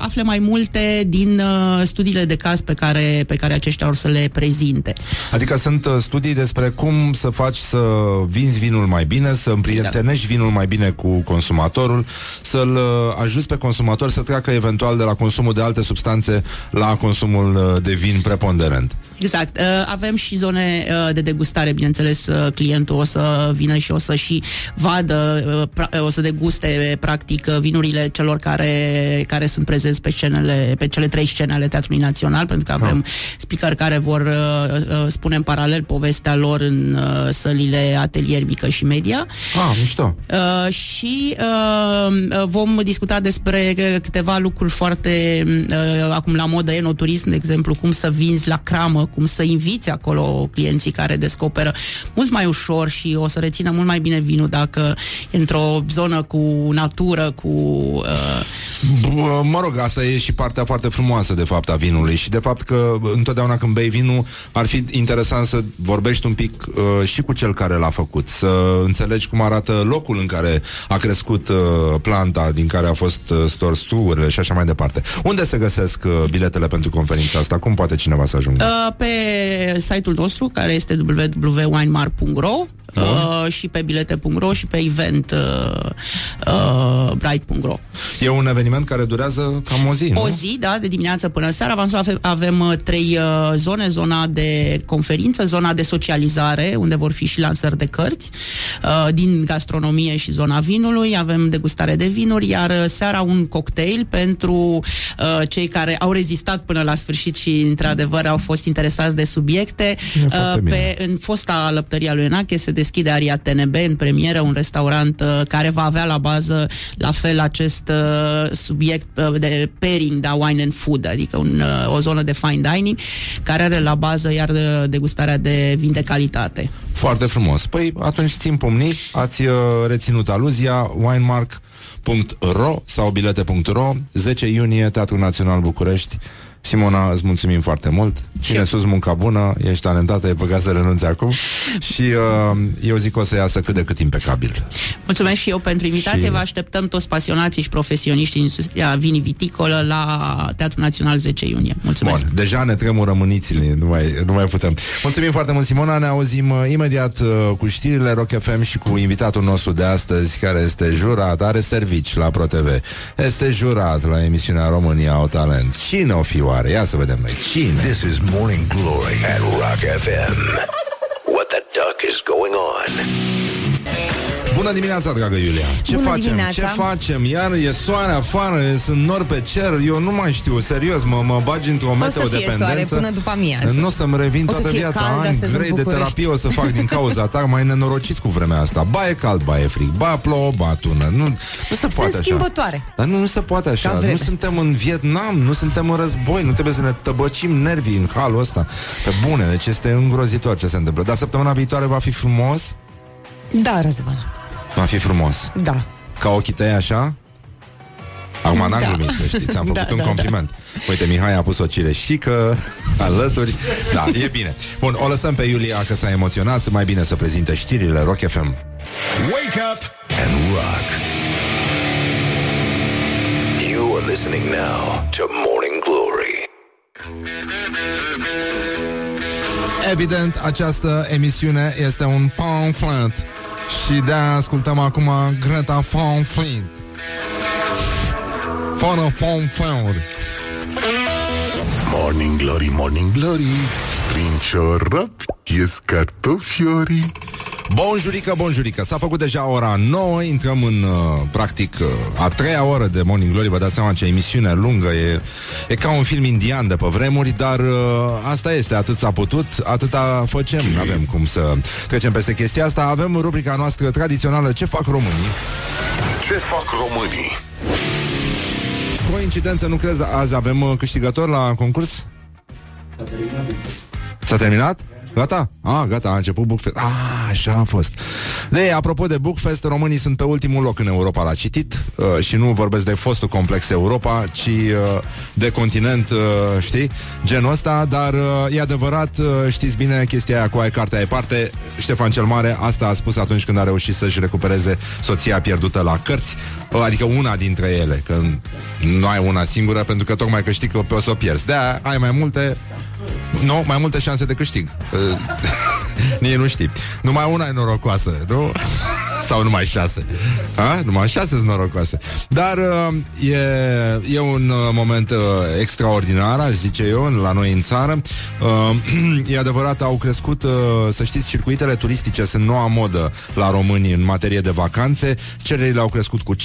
afle mai multe din uh, studiile de caz pe care, pe care aceștia or să le prezinte. Adică sunt uh, studii despre cum să faci să vinzi vinul mai bine, să împrietenești vinul mai bine cu consumatorul, să-l uh, ajuți pe consumator să treacă eventual de la consumul de alte substanțe la consumul uh, de vin preponderent. Exact. Uh, Avem și zone uh, de degustare, bineînțeles, uh, clientul o să vină și o să și vadă, uh, pra- o să deguste, practic, uh, vinurile celor care, care sunt prezenți pe scenele, pe cele trei scene ale Teatrului Național, pentru că avem speaker care vor uh, uh, spune în paralel povestea lor în uh, sălile atelier mică și media. Ah, mișto. Uh, și uh, uh, vom discuta despre uh, câteva lucruri foarte uh, acum la modă, enoturism, de exemplu, cum să vinzi la cramă, cum să inviți acolo clienții care descoperă mult mai ușor și o să rețină mult mai bine vinul dacă e într-o zonă cu natură, cu... Uh, B- Mă rog, asta e și partea foarte frumoasă de fapt a vinului și de fapt că întotdeauna când bei vinul ar fi interesant să vorbești un pic uh, și cu cel care l-a făcut, să înțelegi cum arată locul în care a crescut uh, planta, din care a fost uh, stors strugurile și așa mai departe. Unde se găsesc uh, biletele pentru conferința asta? Cum poate cineva să ajungă? Uh, pe site-ul nostru, care este www.winemar.ro uh, și pe bilete.ro și pe event uh, uh, bright.ro. E un eveniment care durează cam o zi, nu? O zi, da, de dimineață până seara. Avem, avem, avem uh, trei uh, zone, zona de conferință, zona de socializare, unde vor fi și lansări de cărți, uh, din gastronomie și zona vinului, avem degustare de vinuri, iar uh, seara un cocktail pentru uh, cei care au rezistat până la sfârșit și, într-adevăr, au fost interesați de subiecte. Uh, foarte bine. pe, în fosta lăptăria lui Enache se deschide Aria TNB în premieră, un restaurant uh, care va avea la bază la fel acest uh, subiect uh, de pairing, da, wine and food, adică un, uh, o zonă de fine dining care are la bază iar uh, degustarea de vin de calitate. Foarte frumos. Păi atunci țin pumnii, ați uh, reținut aluzia, winemark.ro sau bilete.ro 10 iunie, Teatrul Național București Simona, îți mulțumim foarte mult. Ține sus munca bună, ești talentată, e păcat să renunți acum. Și uh, eu zic că o să iasă cât de cât impecabil. Mulțumesc și eu pentru invitație. Și- Vă așteptăm toți pasionații și profesioniști din industria vinii viticolă la Teatrul Național 10 iunie. Mulțumesc! Bun, deja ne tremură mânițile, nu mai, nu mai putem. Mulțumim foarte mult, Simona, ne auzim uh, imediat uh, cu știrile Rock FM și cu invitatul nostru de astăzi, care este jurat, are servici la ProTV. Este jurat la emisiunea România au talent. Cine o fi oare? Ia să vedem noi. Cine? This is Morning Glory at Rock FM. What the duck is going on? Bună dimineața, dragă Iulia! Ce Bună facem? dimineața. Ce facem? Iar e soare afară, sunt nori pe cer, eu nu mai știu, serios, mă, mă bagi într-o O să meteo-dependență. fie soare până după amiază. Nu o să-mi revin O să toată fie viața, cald ani astăzi în grei de București. terapie o să fac din cauza ta, mai nenorocit cu vremea asta. Ba e cald, ba e frig, ba plouă, ba tună. Nu, nu se poate Sunt așa. schimbătoare. Dar nu, nu se poate așa. Ca Nu vreme. suntem în Vietnam, nu suntem în război, nu trebuie să ne tăbăcim nervii în halul ăsta. Pe bune, deci este îngrozitor ce se întâmplă. Dar săptămâna viitoare va fi frumos? Da, Răzvan. Va fi frumos. Da. Ca ochii tăi așa? Acum n-am Da. glumit, să știți, am Da, făcut un da, compliment. Uite, Mihai a pus o cireșică alături. Da, e bine. Bun, o lăsăm pe Iulia că s-a emoționat, să mai bine să prezinte știrile Rock FM. Wake up and rock. You are listening now to Morning Glory. Evident, această emisiune este un pamphlet și de ascultăm acum Greta Van Fleet. Fără pamphlet. Morning Glory, Morning Glory Prin ciorap ies cartofiorii Bonjurică, bonjurică. S-a făcut deja ora 9 Intrăm în, uh, practic, uh, a treia oră de Morning Glory. Vă dați seama ce emisiune lungă E, e ca un film indian de pe vremuri Dar uh, asta este, atât s-a putut Atâta facem, nu avem cum să Trecem peste chestia asta. Avem rubrica noastră tradițională Ce fac românii? Ce fac românii? Coincidență, nu crezi, azi avem uh, câștigător la concurs? S-a terminat? Gata? Ah, gata, a început Bookfest. Ah, așa a fost. De, apropo de Bookfest, românii sunt pe ultimul loc în Europa la citit uh, și nu vorbesc de fostul complex Europa, ci uh, de continent, uh, știi, genul ăsta, dar uh, e adevărat, uh, știți bine chestia aia cu ai cartea e parte, Ștefan cel Mare asta a spus atunci când a reușit să-și recupereze soția pierdută la cărți, uh, adică una dintre ele, că nu ai una singură, pentru că tocmai că știi că pe o să o pierzi. de ai mai multe, nu, mai multe șanse de câștig. Uh, Nici nu știi. Numai una e norocoasă, nu? Sau numai șase. A? Numai șase sunt norocoase. Dar uh, e, e un uh, moment uh, extraordinar, aș zice eu, la noi în țară. Uh, e adevărat, au crescut, uh, să știți, circuitele turistice sunt noua modă la români în materie de vacanțe. Cererile au crescut cu 15%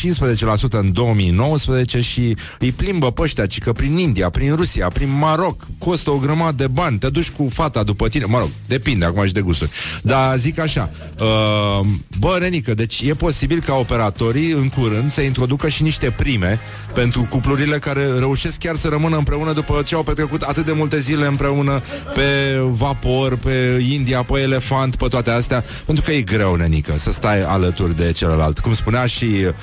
în 2019 și îi plimbă pe ăștia, ci că prin India, prin Rusia, prin Maroc, costă o grămadă de bani. Te duci cu fata după tine, mă rog, depinde acum și de gusturi. Dar zic așa, uh, bă, Renică, deci e posibil ca operatorii în curând să introducă și niște prime pentru cuplurile care reușesc chiar să rămână împreună după ce au petrecut atât de multe zile împreună pe vapor, pe India, pe elefant, pe toate astea, pentru că e greu, nenică, să stai alături de celălalt. Cum spunea și uh,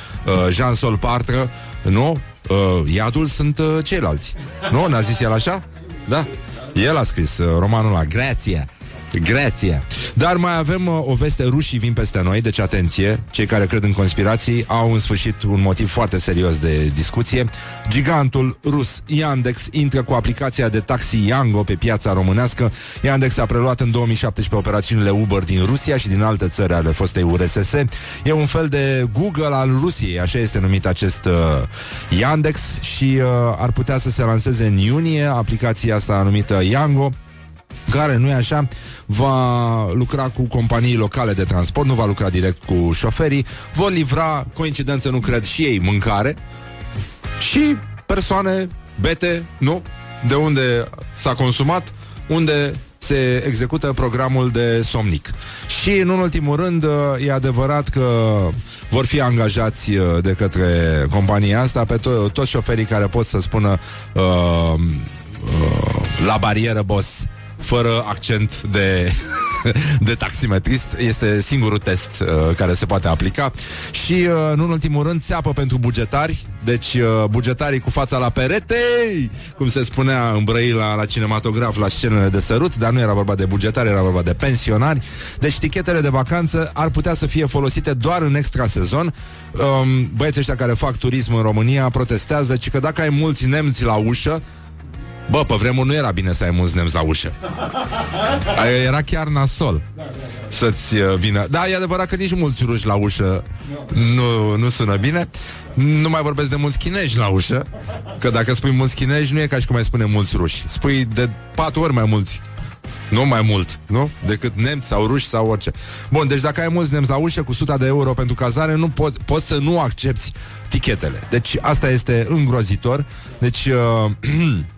Jean-Sol Partre, nu? Uh, iadul sunt uh, ceilalți. Nu? N-a zis el așa? Da. El a scris uh, romanul la Grația. Grație. Dar mai avem uh, o veste, rușii vin peste noi, deci atenție, cei care cred în conspirații au în sfârșit un motiv foarte serios de discuție. Gigantul rus Yandex intră cu aplicația de taxi Yango pe piața românească. Yandex a preluat în 2017 operațiunile Uber din Rusia și din alte țări ale fostei URSS. E un fel de Google al Rusiei, așa este numit acest uh, Yandex și uh, ar putea să se lanseze în iunie aplicația asta numită Yango care, nu e așa, va lucra cu companii locale de transport, nu va lucra direct cu șoferii, vor livra, coincidență nu cred, și ei mâncare și persoane bete, nu? De unde s-a consumat, unde se execută programul de somnic. Și, în ultimul rând, e adevărat că vor fi angajați uh, de către compania asta pe to- toți șoferii care pot să spună uh, uh, la barieră, boss, fără accent de de taximetrist. Este singurul test uh, care se poate aplica. Și, uh, nu în ultimul rând, țeapă pentru bugetari. Deci, uh, bugetarii cu fața la perete, cum se spunea în Brăila la cinematograf, la scenele de sărut, dar nu era vorba de bugetari, era vorba de pensionari. Deci, tichetele de vacanță ar putea să fie folosite doar în extra sezon. Um, băieții ăștia care fac turism în România protestează, ci că dacă ai mulți nemți la ușă, Bă, pe vremuri nu era bine să ai mulți nemți la ușă. Aia Era chiar nasol să-ți uh, vină. Da, e adevărat că nici mulți ruși la ușă nu, nu sună bine. Nu mai vorbesc de mulți chinezi la ușă, că dacă spui mulți chinezi, nu e ca și cum ai spune mulți ruși. Spui de patru ori mai mulți nu mai mult, nu? Decât nemți sau ruși sau orice. Bun, deci dacă ai mulți nemți la ușă cu 100 de euro pentru cazare, nu pot, poți să nu accepti tichetele. Deci asta este îngrozitor. Deci uh,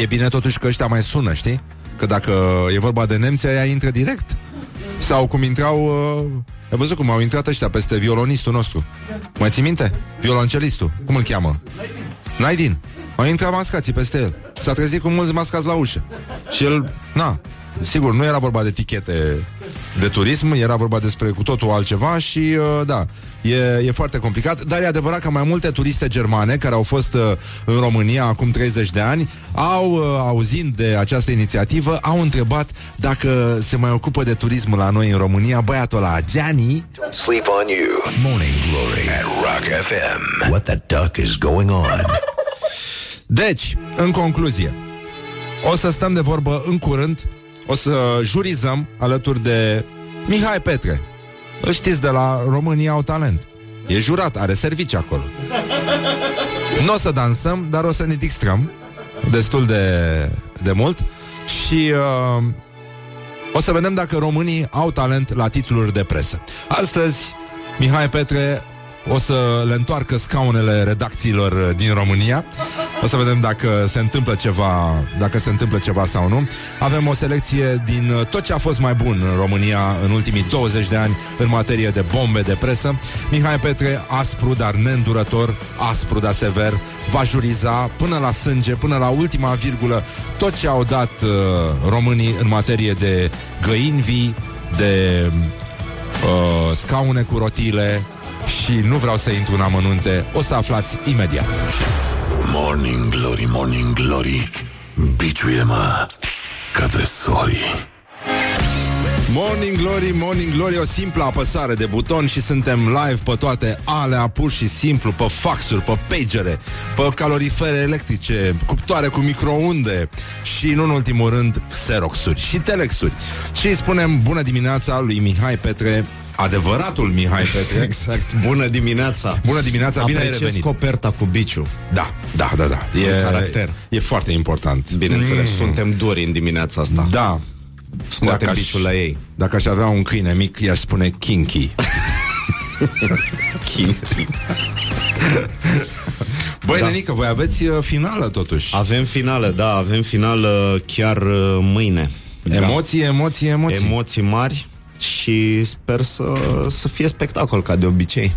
e bine totuși că ăștia mai sună, știi? Că dacă e vorba de nemți, aia intră direct. Sau cum intrau... Uh, ai văzut cum au intrat ăștia peste violonistul nostru? Mai ții minte? Violoncelistul. Cum îl cheamă? Naidin. Au intrat mascații peste el. S-a trezit cu mulți mascați la ușă. Și el, na, sigur, nu era vorba de tichete de turism, era vorba despre cu totul altceva și, uh, da, e, e foarte complicat, dar e adevărat că mai multe turiste germane care au fost uh, în România acum 30 de ani au, uh, auzind de această inițiativă, au întrebat dacă se mai ocupă de turism la noi în România băiatul ăla, Gianni. Sleep on you. Morning Glory at Rock FM. What the duck is going on? Deci, în concluzie, o să stăm de vorbă în curând, o să jurizăm alături de Mihai Petre. Îl știți de la România au talent. E jurat, are servicii acolo. Nu o să dansăm, dar o să ne distrăm destul de, de mult și uh, o să vedem dacă românii au talent la titluri de presă. Astăzi, Mihai Petre o să le întoarcă scaunele redacțiilor din România. O să vedem dacă se întâmplă ceva, dacă se întâmplă ceva sau nu. Avem o selecție din tot ce a fost mai bun în România în ultimii 20 de ani în materie de bombe de presă. Mihai Petre, aspru, dar neîndurător, aspru, dar sever, va juriza până la sânge, până la ultima virgulă, tot ce au dat uh, românii în materie de găini vii, de uh, scaune cu rotile, și nu vreau să intru în amănunte, o să aflați imediat. Morning Glory, Morning Glory Biciuie-mă ca tresorii Morning Glory, Morning Glory, o simplă apăsare de buton și suntem live pe toate alea, pur și simplu, pe faxuri, pe pagere, pe calorifere electrice, cuptoare cu microunde și, nu în ultimul rând, xeroxuri și telexuri. Și îi spunem bună dimineața lui Mihai Petre, adevăratul Mihai Petre. Exact. Bună dimineața. Bună dimineața, bine ai Apreciez revenit. coperta cu biciu. Da, da, da, da. E, caracter. E foarte important. Bineînțeles, Mm. suntem duri în dimineața asta. Da. Scoatem aș- biciul la ei. Dacă aș avea un câine mic, i-aș spune Kinky. Kinky. Băi, Da. da. Nenică, voi aveți uh, finală totuși. Avem finală, da, avem finală chiar uh, mâine. Emoții, emoții, emoții. Emoții mari și sper să, să fie spectacol ca de obicei.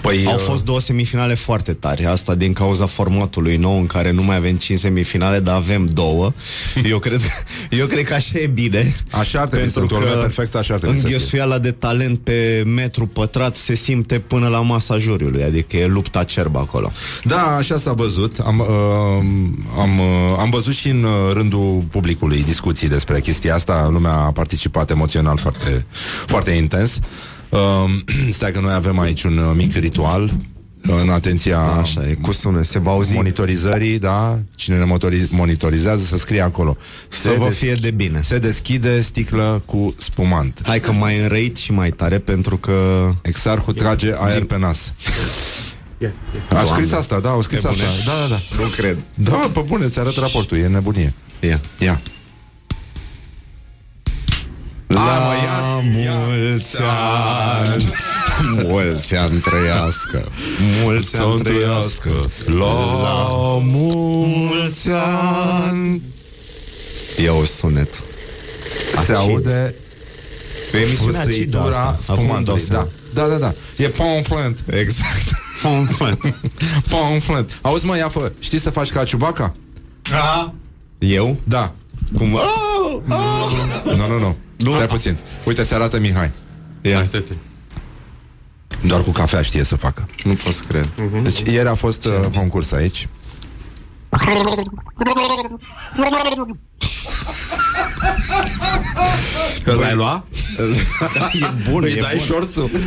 Păi, Au uh, fost două semifinale foarte tari, asta din cauza formatului nou în care nu mai avem 5 semifinale, dar avem două. Eu cred, eu cred că așa e bine. Așa ar trebui să pentru într-o lume că perfectă, așa ar trebui să fie. Înghesuiala de talent pe metru pătrat se simte până la masa juriului, adică e lupta cerbă acolo. Da, așa s-a văzut. Am, uh, am, uh, am văzut și în uh, rândul publicului discuții despre chestia asta. Lumea a participat emoțional foarte, foarte intens. Uh, stai că noi avem aici un uh, mic ritual uh, în atenția Așa e, cu sunet, se va auzi. monitorizării, da? Cine ne motori- monitorizează să scrie acolo. Să vă fie de bine. Se deschide sticlă cu spumant. Hai că mai înrăit și mai tare pentru că... Exarhul trage aer pe nas. A Doamne. scris asta, da, au scris Pe asta. bune? Da, da, da. Nu cred. Da, pe bune, ți arăt raportul, e nebunie. Ia. Ia. La mulți ani Mulți ani trăiască Mulți ani trăiască La mulți ani E o sunet Se Acid. aude E emisiunea acidă fâsâitura asta Acum îmi dau spumantului. Da, seama. da, da, da. E pamflet. Exact Pamflet. Auzi, mă, ia fă. Știi să faci ca Ciubaca? Eu? Da. Cum? Oh! Oh! Nu, nu, nu. Stai puțin. Uite, ți arată Mihai. Ia. Stai, stai. Doar cu cafea știe să facă. Nu pot să cred. Deci ieri a fost uh, concurs aici. Îl ai lua? e bun, Îi e dai bun. șorțul?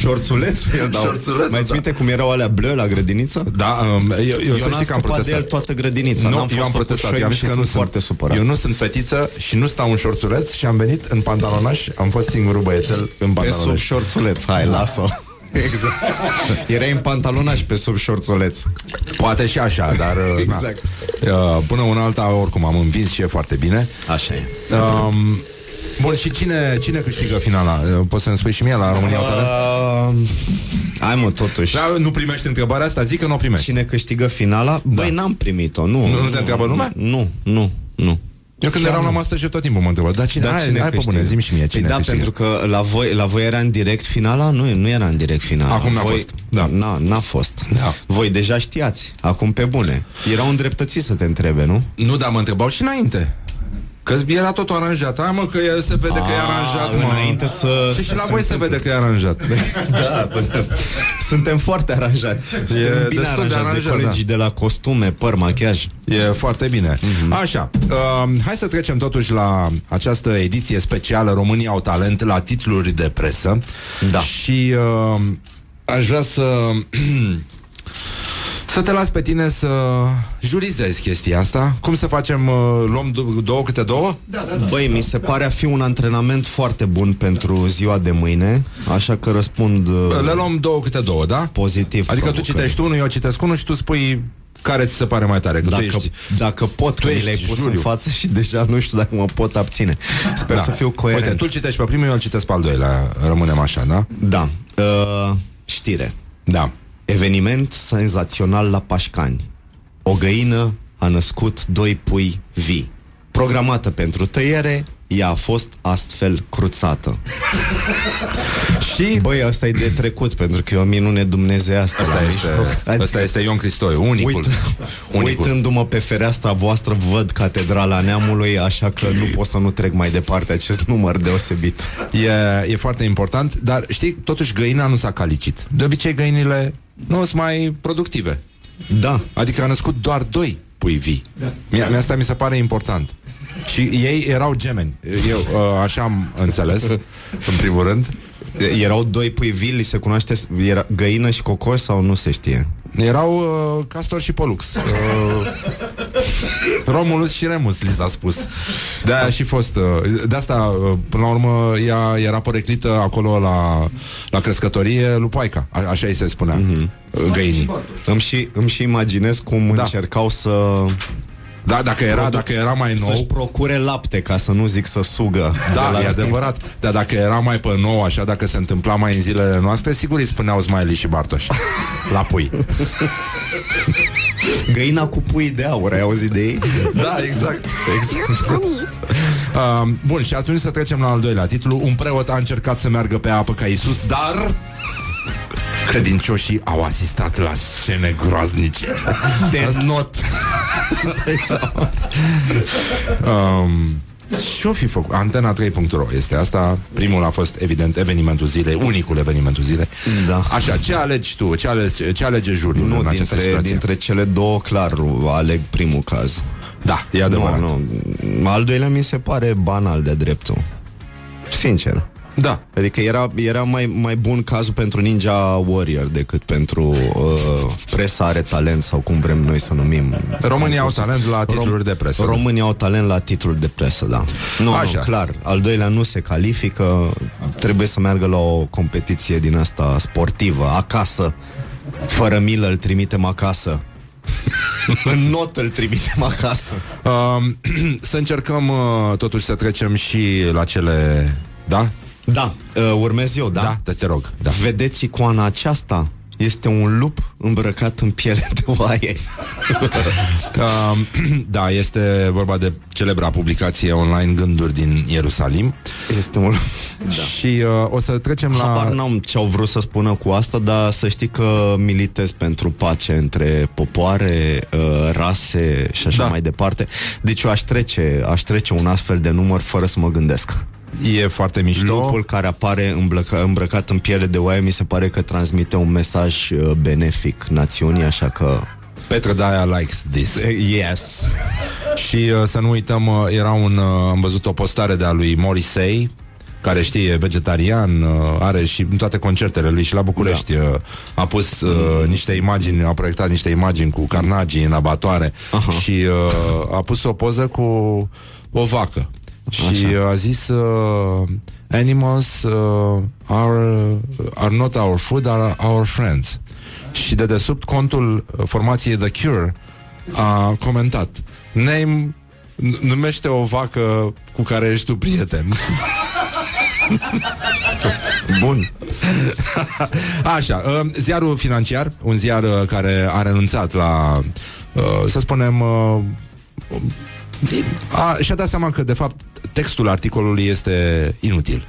Șorțulețul, eu dau. Șorțulețul, Mai ți minte cum erau alea bleu la grădiniță? Da, um, eu, eu, Eu să n-am știi că am scăpat de protestat. el toată grădinița. Nu, N-am eu am fost protestat, cu eu am șoimi zis că și nu sunt sunt foarte supărat. Eu nu sunt fetiță și nu stau în șorțuleț și am venit în pantalonaș, am fost singurul băiețel în Pe sub pantalonaș. șorțuleț, hai, las-o. Exact. Erai în pantalonaș pe sub șorțuleț. Poate și așa, dar uh, Exact. na. Uh, până una alta oricum am învins și e foarte bine. Așa e. Um, bun, și cine, cine câștigă finala? Uh, Poți să-mi spui și mie la România uh, Talent? Uh, hai mă, totuși. Da, nu primești întrebarea asta? Zic că nu o primești. Cine câștigă finala? Băi, n-am primit-o, nu. Nu- nu te întreabă lumea? Nu, nu, nu. Eu când Chiar eram la nu. Masterchef tot timpul mă întreabă, dar cine, Dar hai, cine hai pe câștigă? bune, zi și mie, cine Păi da, câștigă? pentru că la voi, la voi era în direct finala? Nu, nu era în direct finala. Acum n-a voi, fost, da. N-a, n-a fost. Da. Voi deja știați. Acum pe bune. Erau îndreptățiți să te întrebe, nu? Nu, dar mă întrebau și înainte. Că era tot aranjat. Hai mă, că e- se vede că e A, aranjat, mă. înainte să- Și, și să la se voi se întâmple. vede că e aranjat. da, până... suntem foarte aranjați. Suntem bine destul de aranjați de, aranjat, colegii da. de la costume, păr, machiaj. E foarte bine. Mhm. Așa, uh, hai să trecem totuși la această ediție specială România au talent la titluri de presă. Da. Și uh, aș vrea să să te las pe tine să jurizezi chestia asta. Cum să facem? Uh, luăm d- două câte două? Da, da, da. Băi, mi se pare a fi un antrenament foarte bun pentru ziua de mâine, așa că răspund uh, Le luăm două câte două, da? pozitiv. Adică tu provocării. citești unul, eu citesc unul și tu spui care ți se pare mai tare. Că tu Dacă, ești... dacă pot, că mi ești le-ai pus juriu. în față și deja nu știu dacă mă pot abține. Sper să fiu coerent. Da. Uite, tu îl citești pe primul, eu îl citesc pe al doilea. Rămânem așa, da? Da. Uh, știre. Da. Eveniment senzațional la Pașcani. O găină a născut doi pui vii. Programată pentru tăiere, ea a fost astfel cruțată. Și... Băi, asta e de trecut, pentru că e o minune dumnezească. Asta la este, mijloc. asta este Ion Cristoiu, unicul. Uit, unicul. uitându-mă pe fereastra voastră, văd Catedrala Neamului, așa că nu pot să nu trec mai departe acest număr deosebit. E, e foarte important, dar știi, totuși găina nu s-a calicit. De obicei găinile nu sunt mai productive. Da. Adică a născut doar doi pui vii. Da. Mie, mie asta mi se pare important. Și ei erau gemeni. Eu uh, așa am înțeles, în primul rând. Erau doi pui vii, li se cunoaște era găină și cocoș sau nu se știe? Erau uh, Castor și Polux. Uh, Romulus și Remus, li s-a spus. De-aia și fost... Uh, de asta, uh, până la urmă, ea era poreclită acolo la, la crescătorie lupoaica. A, așa îi se spunea. Mm-hmm. Găinii. Îmi și, îmi și imaginez cum da. încercau să... Da, dacă era, dacă era mai nou... Să-și procure lapte, ca să nu zic să sugă. Da, De la- e adevărat. Dar dacă era mai pe nou, așa, dacă se întâmpla mai în zilele noastre, sigur îi spuneau Smiley și Bartoș. La pui. Găina cu pui de aur, ai auzit de ei? Da, exact. exact. Uh, bun, și atunci să trecem la al doilea titlu. Un preot a încercat să meargă pe apă ca Isus, dar credincioșii au asistat la scene groaznice. De not. um, ce-o fi făcut? Antena 3.ro este asta. Primul a fost, evident, evenimentul zilei, unicul evenimentul zilei. Da. Așa, ce alegi tu? Ce, alegi, ce alege juriul Nu, în această dintre, situație? dintre cele două, clar, aleg primul caz. Da, e adevărat. Nu, nu. Al doilea mi se pare banal de dreptul. Sincer. Da. Adică era, era mai, mai bun cazul pentru Ninja Warrior decât pentru uh, presa are talent sau cum vrem noi să numim. România au concursul. talent la titluri de presă. România au talent la titluri de presă, da. Nu, Așa. nu, clar. Al doilea nu se califică, trebuie să meargă la o competiție din asta sportivă, acasă. Fără milă îl trimitem acasă. În not îl trimitem acasă. Um, să încercăm uh, totuși să trecem și la cele... Da? Da, uh, urmez eu, da? Da, te, te rog. Da. Vedeți icoana aceasta? este un lup îmbrăcat în piele de oaie. Uh, da, este vorba de celebra publicație online Gânduri din Ierusalim. Este un... Da. Și uh, o să trecem la... Habar n-am ce au vrut să spună cu asta, dar să știi că militez pentru pace între popoare, uh, rase și așa da. mai departe. Deci eu aș trece, aș trece un astfel de număr fără să mă gândesc. E foarte mișto. Lupul care apare îmblăca, îmbrăcat în piele de oaie mi se pare că transmite un mesaj uh, benefic națiunii, așa că... Petre Daia likes this. Yes. Și uh, să nu uităm, uh, era un, uh, am văzut o postare de a lui Morrissey, care știe, e vegetarian, uh, are și în toate concertele lui și la București da. a pus uh, niște imagini, a proiectat niște imagini cu carnagii în abatoare Aha. și uh, a pus o poză cu o vacă. Și Așa. a zis uh, Animals uh, are, are not our food, are our friends. Și de desubt contul uh, formației The Cure a comentat Name n- numește o vacă cu care ești tu prieten. Bun. Așa, uh, ziarul financiar, un ziar uh, care a renunțat la, uh, să spunem, uh, a, și-a dat seama că, de fapt, textul articolului este inutil.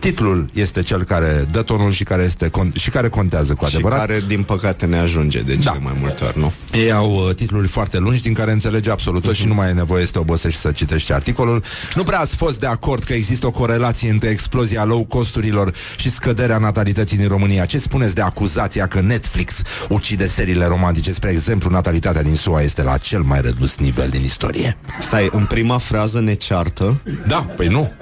Titlul este cel care dă tonul și care, este con- și care contează cu adevărat. Și care, din păcate, ne ajunge de cele da. mai multe ori, nu? Ei au uh, titluri foarte lungi din care înțelege absolut tot și nu mai e nevoie să te obosești să citești articolul. Nu prea ați fost de acord că există o corelație între explozia low costurilor și scăderea natalității din România. Ce spuneți de acuzația că Netflix ucide seriile romantice? Spre exemplu, natalitatea din SUA este la cel mai redus nivel din istorie. Stai, în prima frază ne ceartă. Da, păi nu.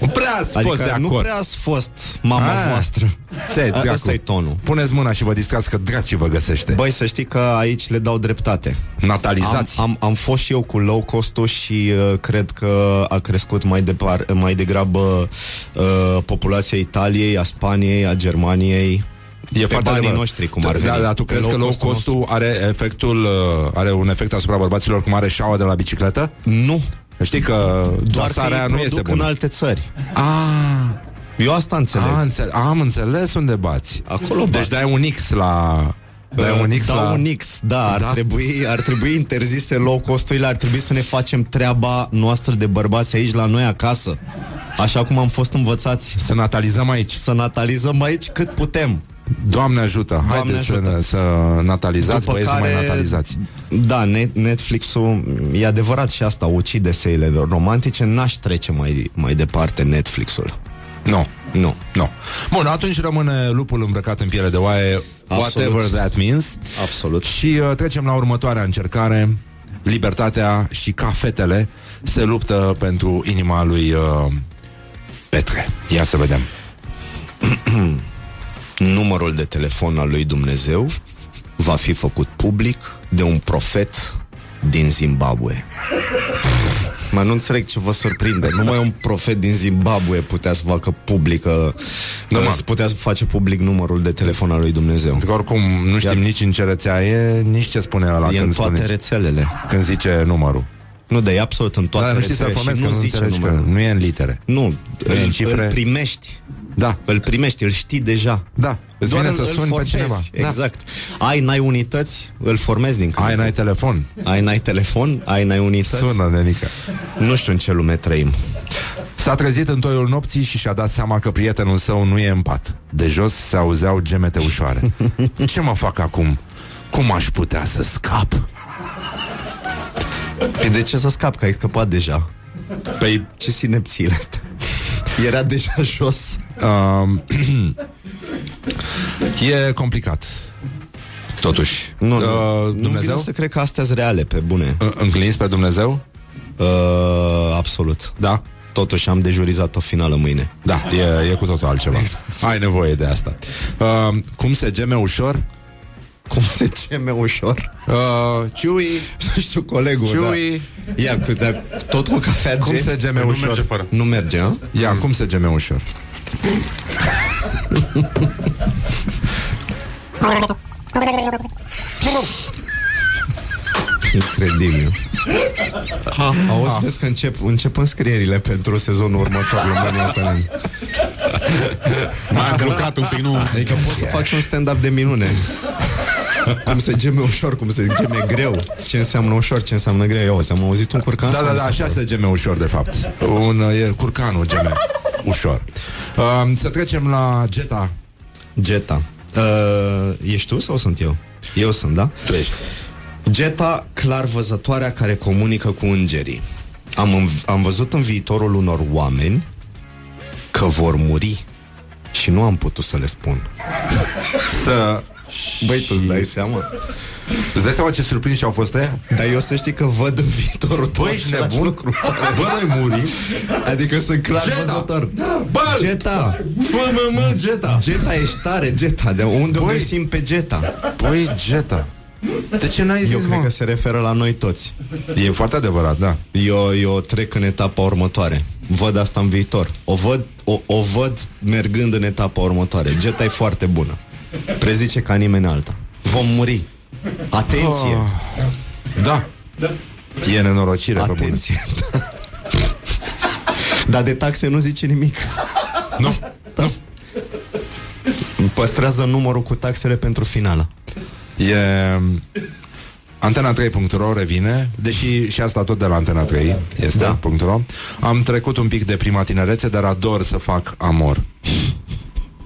Nu prea ați adică fost de acord. nu prea ați fost mama Ah. voastră. Se, A- dracu. Asta e tonul. Puneți mâna și vă distrați că draci vă găsește. Băi, să știi că aici le dau dreptate. Natalizați. Am, am, am fost și eu cu low cost și uh, cred că a crescut mai, depar, mai degrabă uh, populația Italiei, a Spaniei, a Germaniei. E pe foarte banii adevărat. noștri, cum ar da, veni. da, tu Pe crezi că low cost-ul costul are efectul, uh, are un efect asupra bărbaților cum are șaua de la bicicletă? Nu. Știi că Doar că dosarea ei nu este produc în bună. alte țări. Ah, Eu asta înțeleg. a, înțeleg. Am înțeles unde bați. Acolo Deci bați. dai un X la... Dai un X dau la... un X, da, ar, Da? Trebui, ar trebui interzise low costurile, ar trebui să ne facem treaba noastră de bărbați aici la noi acasă. Așa cum am fost învățați Să natalizăm aici. să natalizăm aici cât putem. Doamne ajută. Doamne Haideți ajută. Să, să natalizați, După băieți, care- mai natalizați. Da, Net- Netflix-ul, e adevărat și asta, ucide seile romantice, n-aș trece mai, mai departe Netflix-ul. Nu. Nu. Nu. Bun, atunci rămâne lupul îmbrăcat în piele de oaie, Absolut. whatever that means. Absolut. Și uh, trecem la următoarea încercare. Libertatea și ca fetele se luptă pentru inima lui uh, Petre. Ia să vedem. Numărul de telefon al lui Dumnezeu va fi făcut public de un profet din Zimbabwe. Mă nu înțeleg ce vă surprinde. Numai un profet din Zimbabwe putea să facă publică, Da, mă. să putea să face public numărul de telefon al lui Dumnezeu. Pentru că oricum nu știm Ia- nici în ce rețea e, nici ce spune ăla E în când, toate spune, rețelele. când zice numărul. Nu, dar e absolut în toate Dar nu știi să rețelele formezi și că nu nu zice înțelegi că numărul. nu e în litere. Nu, Nu e în îl, cifre. îl primești. Da. Îl primești, îl știi deja. Da. Îți Doar vine îl- să îl suni pe formezi, cineva. Da. Exact. Ai, n-ai unități, îl formezi din când. Ai, în n-ai când. telefon. Ai, n-ai telefon, ai, n-ai unități. Sună, nenică. Nu știu în ce lume trăim. S-a trezit în toiul nopții și și-a dat seama că prietenul său nu e în pat. De jos se auzeau gemete ușoare. Ce mă fac acum? Cum aș putea să scap? Păi de ce să scap, că ai scăpat deja? Păi, Ce sinepțiile astea? Era deja jos. um, e complicat. Totuși. Nu, Uh, nu, nu Dumnezeu? vine să cred că astea sunt reale, pe bune. Uh, Încliniți pe Dumnezeu? Uh, absolut. Da? Totuși am dejurizat o finală mâine. Da, e, e cu totul altceva. Ai nevoie de asta. Uh, cum se geme ușor? Cum se ceme ușor? Uh, Chewy, Nu știu, colegul, Chewy. da. Ia, cu, da, tot cu cafea Cum gen? se geme Nu ușor? merge fără. Nu merge, a? Ia, cum se geme ușor? Incredibil. Ha, auzi, vezi că încep, încep înscrierile pentru sezonul următor România Talent. Mai am lucrat un pic, nu... Adică poți să faci un stand-up de minune. cum se geme ușor, cum se geme greu. Ce înseamnă ușor, ce înseamnă greu. Eu, am auzit un curcan? Da, da, da, așa se geme ușor, de fapt. Un, e curcanul geme ușor. Uh, să trecem la Geta. Geta. Uh, ești tu sau sunt eu? Eu sunt, da? Tu ești. Geta, clar văzătoarea care comunică cu îngerii. Am, înv- am văzut în viitorul unor oameni că vor muri și nu am putut să le spun. Să... Băi, tu îți dai seama? Îți dai seama ce surprinși au fost ăia? Dar eu să știi că văd în viitorul tău Băi, ești același nebun? lucru. Bă, noi muri. Adică sunt clar Geta! văzător. Bă! Geta! Fă mă, mă, Geta! Geta, ești tare, Geta. De unde o Băi! găsim pe Geta? Băi, Geta. De ce n-ai zis, Eu cred mă? că se referă la noi toți. E foarte adevărat, da. Eu, eu trec în etapa următoare. Văd asta în viitor. O văd, o, o văd mergând în etapa următoare. Geta e foarte bună. Prezice ca nimeni alta. Vom muri. Atenție! Ah, Da. Da. E nenorocire, pe bune. Atenție! Dar de taxe nu zice nimic. Nu. Da. Păstrează numărul cu taxele pentru finală. E... Antena3.ro revine, deși și asta tot de la Antena 3 este da. .ro. Am trecut un pic de prima tinerețe, dar ador să fac amor.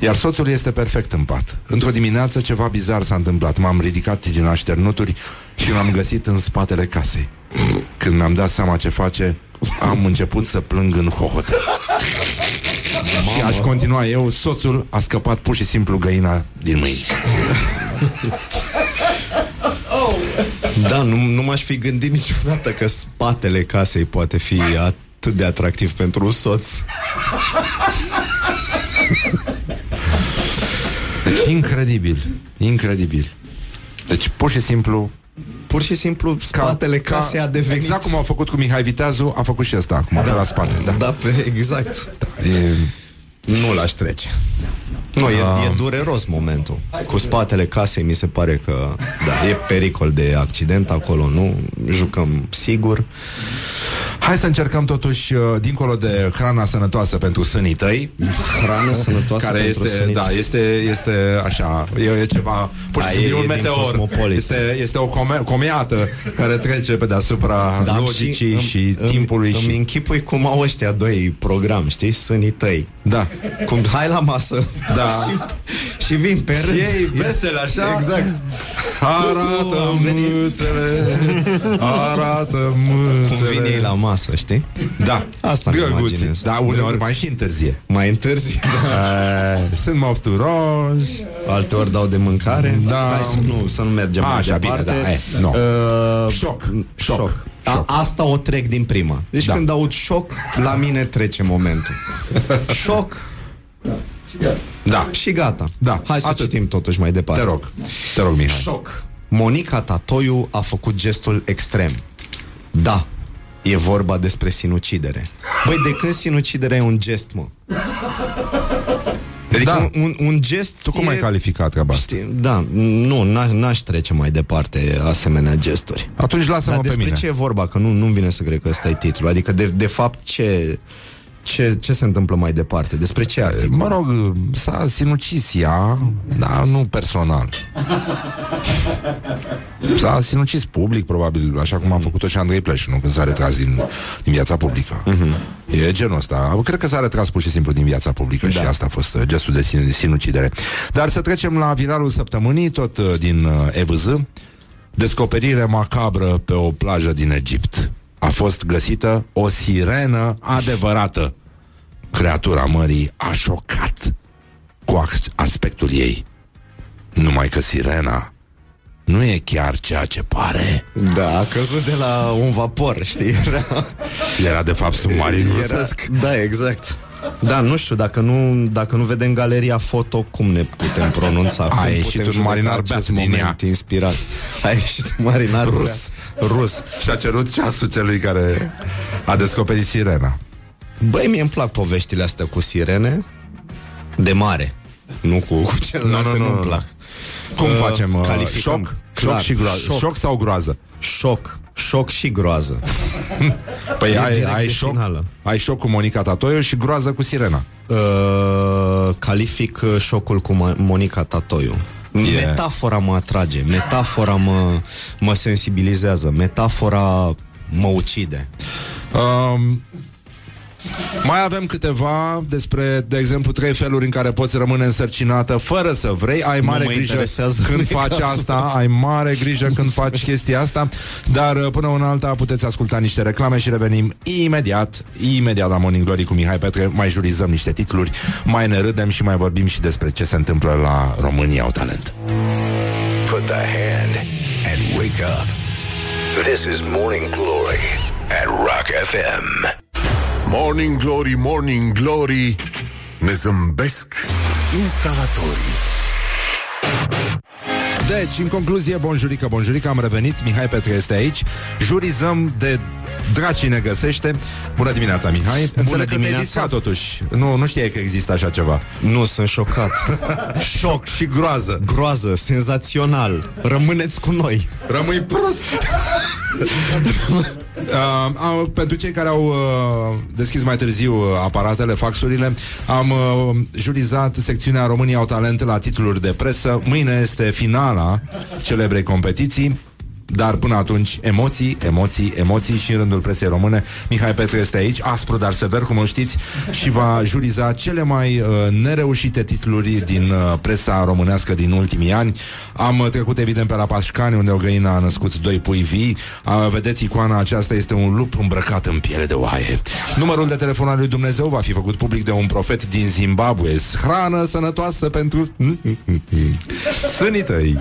Iar soțul este perfect în pat. Într-o dimineață ceva bizar s-a întâmplat. M-am ridicat din așternuturi și l-am găsit în spatele casei. Când mi-am dat seama ce face, am început să plâng în hohote. Și aș continua eu, soțul a scăpat pur și simplu găina din mâini. Da, nu, nu m-aș fi gândit niciodată că spatele casei poate fi atât de atractiv pentru un soț. Deci incredibil, incredibil. Deci pur și simplu Pur și simplu spatele ca, casei a devenit... Exact cum au făcut cu Mihai Viteazu A făcut și ăsta acum, da. de la spate da. Da, pe, exact. E, Nu l-aș trece. Nu, e, Ah. e dureros momentul. Cu spatele casei mi se pare că da, e pericol de accident acolo, nu? Jucăm sigur. Hai să încercăm totuși uh, Dincolo de hrana sănătoasă pentru sânii tăi Hrană sănătoasă Care pentru este, sânii da, tăi. este, este așa E, e ceva, pur și Da, simplu e- e un e din meteor Cosmopolitan. este, este o come, comeată Care trece pe deasupra Da, logicii și, și îmi, timpului îmi, și... îmi închipui cum au ăștia doi program, știi? Sânii tăi. Da Cum hai la masă Da. Și, și vin pe rând. ei vesele așa Exact. Arată Am venit. mâțele Arată Cum vin mâțele ei la masă, știi? Da, Asta îmi Drăguți. imaginez. Da, uneori Drăguți. mai și întârzie Mai întârzi, da. Eh, Sunt mofturoși Alte ori dau de mâncare. Da. Hai să nu, să nu mergem mai Așa, departe. bine, da, e, nu. Uh, Șoc, șoc. șoc. A, asta o trec din prima. Deci Da. când aud șoc, la mine trece momentul. șoc Da, și gata. Da, Hai să atât. citim totuși mai departe. te rog Te rog, Mihai Șoc. Monica Tatoiu a făcut gestul extrem. Da, e vorba despre sinucidere. Băi, de când sinuciderea e un gest, mă? Adică Da. un, un, un gest Tu cum ai e- calificat treaba asta? Știi, da, nu, n-aș, n-aș trece mai departe asemenea gesturi. Atunci lasă-mă Dar pe despre mine ce e vorba? Că nu, nu-mi vine să cred că ăsta e titlul. Adică, de, de fapt, ce, ce, ce se întâmplă mai departe? Despre ce articol? Mă rog, s-a sinucis ea Dar nu personal. S-a sinucis public, probabil Așa cum a făcut-o și Andrei Pleșinu Când s-a retras din, din viața publică. E genul ăsta. Cred că s-a retras pur și simplu din viața publică Și asta a fost uh, gestul de sin- sinucidere. Dar să trecem la viralul săptămânii Tot uh, din uh, EVZ Descoperire macabră pe o plajă din Egipt A fost găsită o sirenă adevărată Creatura mării a șocat cu ac- aspectul ei. Numai că sirena nu e chiar ceea ce pare. Da, a căzut de la un vapor, știi? Era, Era de fapt submarin era, rusesc. da, exact. Da, nu știu, dacă nu, dacă nu vedem galeria foto, cum ne putem pronunța? Cum A ieșit putem un judeca marinar acest beat din moment ea. inspirat. A ieșit un marinar Rus. Beat. Rus. Și a cerut ceasul celui care a descoperit sirena. Băi, mie îmi plac poveștile astea cu sirene de mare. Nu cu, cu celelalte, Nu, nu, nu, nu-mi nu. plac. Cum Uh, facem? Uh, calificăm. șoc? Clar, șoc și groază. șoc. Șoc. sau groază? Șoc. Șoc și groază. Păi E ai, direct ai, de șoc, finală. ai șoc cu Monica Tatoiu și groază cu sirena. Uh, calific uh, șocul cu Mo- Monica Tatoiu. Yeah. Metafora mă atrage, metafora mă, mă sensibilizează, metafora mă ucide. Um, mai avem câteva despre, de exemplu, trei feluri în care poți rămâne însărcinată fără să vrei. Ai Nu mare mă grijă interesează când în faci cazul asta, ai mare grijă când faci chestia asta, dar uh, până una alta puteți asculta niște reclame și revenim imediat, imediat la Morning Glory cu Mihai Petre, mai jurizăm niște titluri, mai ne râdem și mai vorbim și despre ce se întâmplă la România au talent. Put the hand and wake up. This is Morning Glory at Rock FM. Morning Glory, Morning Glory Ne zâmbesc instalatorii Deci, în concluzie, bonjurică, bonjurică, am revenit, Mihai Petre este aici, jurizăm de dracii ne găsește. Bună dimineața, Mihai. Înțeleg că te-ai dimineața. discat totuși. Nu, nu știai că există așa ceva. Nu, sunt șocat. Șoc și groază. Groază, senzațional. Rămâneți cu noi. Rămâi prost. Uh, am, pentru cei care au uh, deschis mai târziu uh, aparatele, faxurile, am uh, jurizat secțiunea România au talent la titluri de presă. Mâine este finala celebrei competiții. Dar până atunci, emoții, emoții, emoții și în rândul presei române. Mihai Petru este aici, aspru, dar sever, cum o știți, și va juriza cele mai uh, nereușite titluri din uh, presa românească din ultimii ani. Am uh, trecut, evident, pe la Pașcani, unde o găină a născut doi pui vii. Uh, vedeți, icoana aceasta este un lup îmbrăcat în piele de oaie. Numărul de telefon al lui Dumnezeu va fi făcut public de un profet din Zimbabwe. Hrană sănătoasă pentru sânii tăi.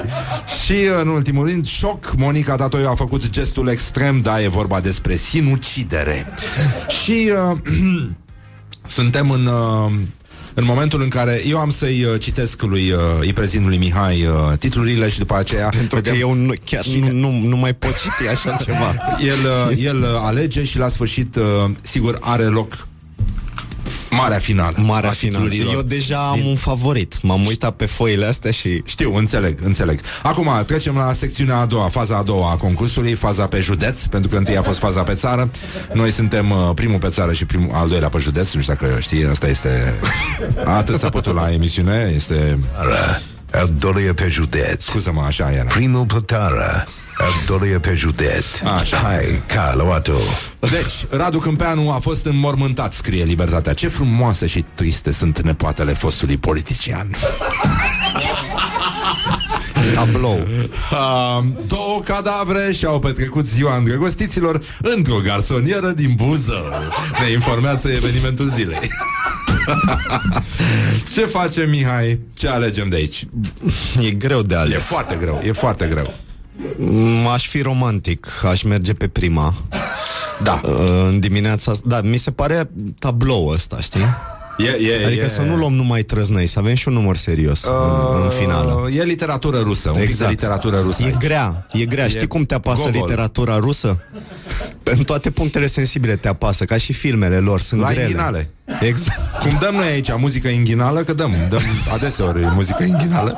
Și, în ultimul rând, șoc, Monica Tatoiu a făcut gestul extrem, da, e vorba despre sinucidere. Și uh, suntem în... Uh, în momentul în care eu am să-i uh, citesc lui, uh, îi prezint lui Mihai uh, titlurile și după aceea... Pentru că eu nu, chiar nu, nu, nu mai pot citi așa ceva. El, uh, el uh, alege și la sfârșit, uh, sigur, are loc marea finală. Marea a finală. titlurilor. Eu deja am un favorit. M-am uitat pe foile astea și... Știu, înțeleg, înțeleg. Acum trecem la secțiunea a doua, faza a doua a concursului, faza pe județ, pentru că întâi a fost faza pe țară. Noi suntem uh, primul pe țară și primul, al doilea pe județ, nu știu dacă știi, asta este atât țăpătul la emisiune, este... Al doilea pe județ. Scuză-mă, așa era. Primul pe țară. Al doilea pe județ. Așa. Hai, ca luat-o. Deci, Radu Câmpeanu a fost înmormântat, scrie Libertatea. Ce frumoase și triste sunt nepoatele fostului politician. Tablou. Uh, două cadavre și-au petrecut ziua îndrăgostiților într-o garsonieră din Buzău. Ne informează evenimentul zilei. Ce facem, Mihai? Ce alegem de aici? E greu de ales. E foarte greu, e foarte greu. Mm, Aș fi romantic, aș merge pe prima. Da. Uh, În dimineața asta, da, mi se pare tablou ăsta, știi? E, e, Adică e... să nu luăm numai trăznăi, să avem și un număr serios uh, în, în finală. E literatură rusă, un pic de Exact. literatură rusă E aici. grea, e grea. E Știi cum te apasă Gogol. literatura rusă? În toate punctele sensibile te apasă, ca și filmele lor, sunt La grele. inghinale. Exact. Cum dăm noi aici muzică inghinală, că dăm, dăm adeseori muzică inghinală.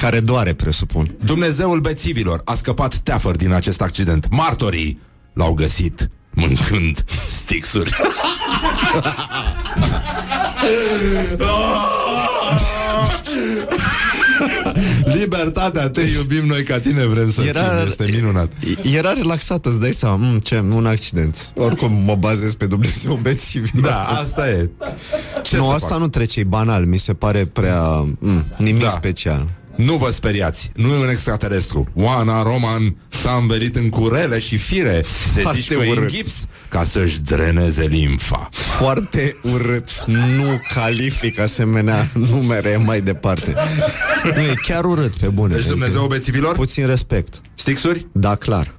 Care doare, presupun. Dumnezeul bețivilor a scăpat teafăr din acest accident. Martorii l-au găsit mâncând stixuri. Libertatea, te iubim noi ca tine vrem să Era- fim, este minunat. Era relaxat, îți dai seama, mm, ce, un accident. Oricum mă bazez pe Dumnezeu bețivi. Da, asta e. Ce nu, să asta fac? nu trece, e banal, mi se pare prea... Mm, nimic Da. special. Nu vă speriați, nu e un extraterestru. Oana Roman s-a învelit în curele și fire de Foarte zici că e în urât. gips ca să-și dreneze limfa. Foarte urât. Nu calific asemenea numere mai departe. Nu, e chiar urât, pe bune. Deci Dumnezeu bețivilor? Puțin respect. Stixuri? Da, clar.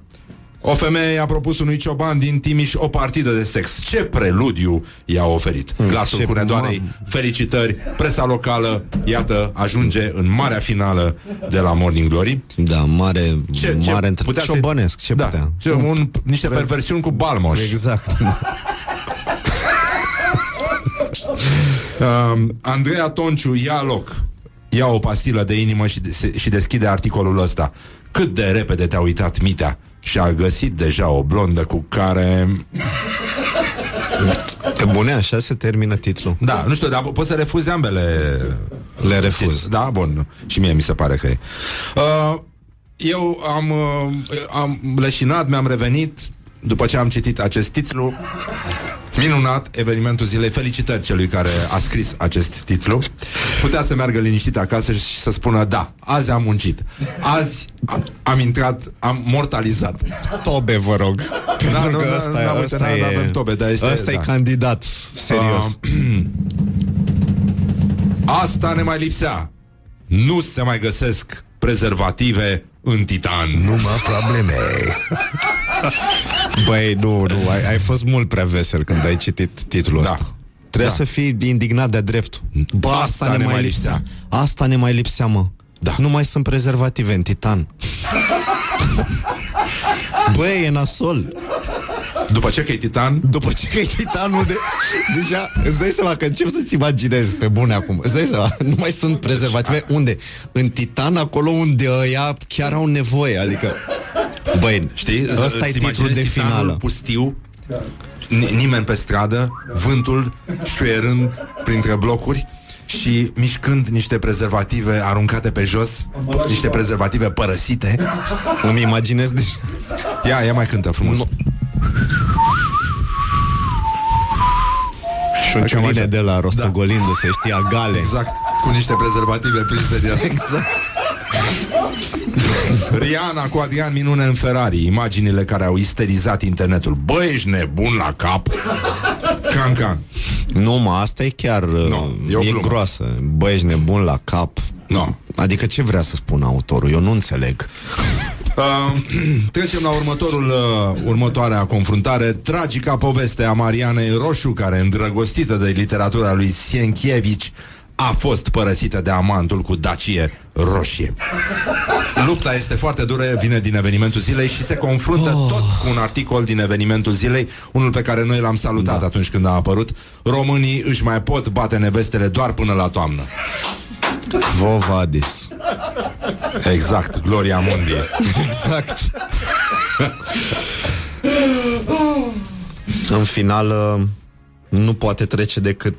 O femeie i-a propus unui cioban din Timiș o partidă de sex. Ce preludiu i-a oferit? Hmm, Glasul ce Hunedoarei, felicitări, presa locală, iată, ajunge în marea finală de la Morning Glory. Da, mare, Ce- ce mare între... putea să- Ciobănesc, ce Da, putea? ce, un, niște perversiuni cu balmoș. Exact. Um, Andreea Tonciu ia loc Ia o pastilă de inimă și, de, și deschide articolul ăsta Cât de repede te-a uitat Mitea Și a găsit deja o blondă cu care Pe bune, așa se termină titlul. Da, nu știu, dar poți să refuzi ambele. Le refuz. Da, bun. Și mie mi se pare că e. Uh, eu am, uh, am leșinat, mi-am revenit după ce am citit acest titlu. Minunat, evenimentul zilei. Felicitări celui care a scris acest titlu. Putea să meargă liniștit acasă și să spună da, azi am muncit. Azi am, am intrat, am mortalizat. Tobe, vă rog. Da, Pentru nu, că nu, ăsta, nu, ăsta nu, e, nu avem tobe, dar este- ăsta da. e candidat, serios. Uh, asta ne mai lipsea. Nu se mai găsesc prezervative în titan. Numai probleme. Băi, nu, nu, ai, ai fost mult prea vesel când ai citit titlul Da. ăsta. Trebuie Da. să fii indignat de drept. Bă, asta, ne, mai lipsea. Asta ne mai lipsea, mă. Da. Nu mai sunt prezervative în titan. Băi, e nasol. După ce că e titan, După ce că e titanul de... Deja îți dai seama că încep să-ți imaginezi pe bune acum. Îți dai seama, nu mai sunt prezervative. Unde? În titan, acolo unde ăia chiar au nevoie. Adică, băi, știi? ăsta e Îți titlul imaginezi de titanul finală. pustiu, ni- nimeni pe stradă, vântul șuierând printre blocuri și mișcând niște prezervative aruncate pe jos, niște prezervative părăsite. Îmi imaginez de... Ia, ia mai cântă frumos. Șunciuline de la rostogolindu-se, știa gale. Exact, cu niște prezervative prinse de el. Exact. Rihanna cu Adrian Minune în Ferrari Imaginile care au isterizat internetul Bă, ești nebun la cap Can, can Nu, mă, asta e chiar no, e o e glumă. groasă. Bă, ești nebun la cap. No. Adică ce vrea să spună autorul? Eu nu înțeleg. Uh, trecem la următorul, uh, următoarea confruntare Tragica poveste a Marianei Roșu Care, îndrăgostită de literatura lui Sienkiewicz a fost părăsită de amantul cu dacie roșie. Lupta este foarte dură, vine din evenimentul zilei și se confruntă oh. tot cu un articol din evenimentul zilei, unul pe care noi l-am salutat da. atunci când a apărut. Românii își mai pot bate nevestele doar până la toamnă. Vovadis. Exact, Gloria Mundi. Exact. În final, uh, nu poate trece decât...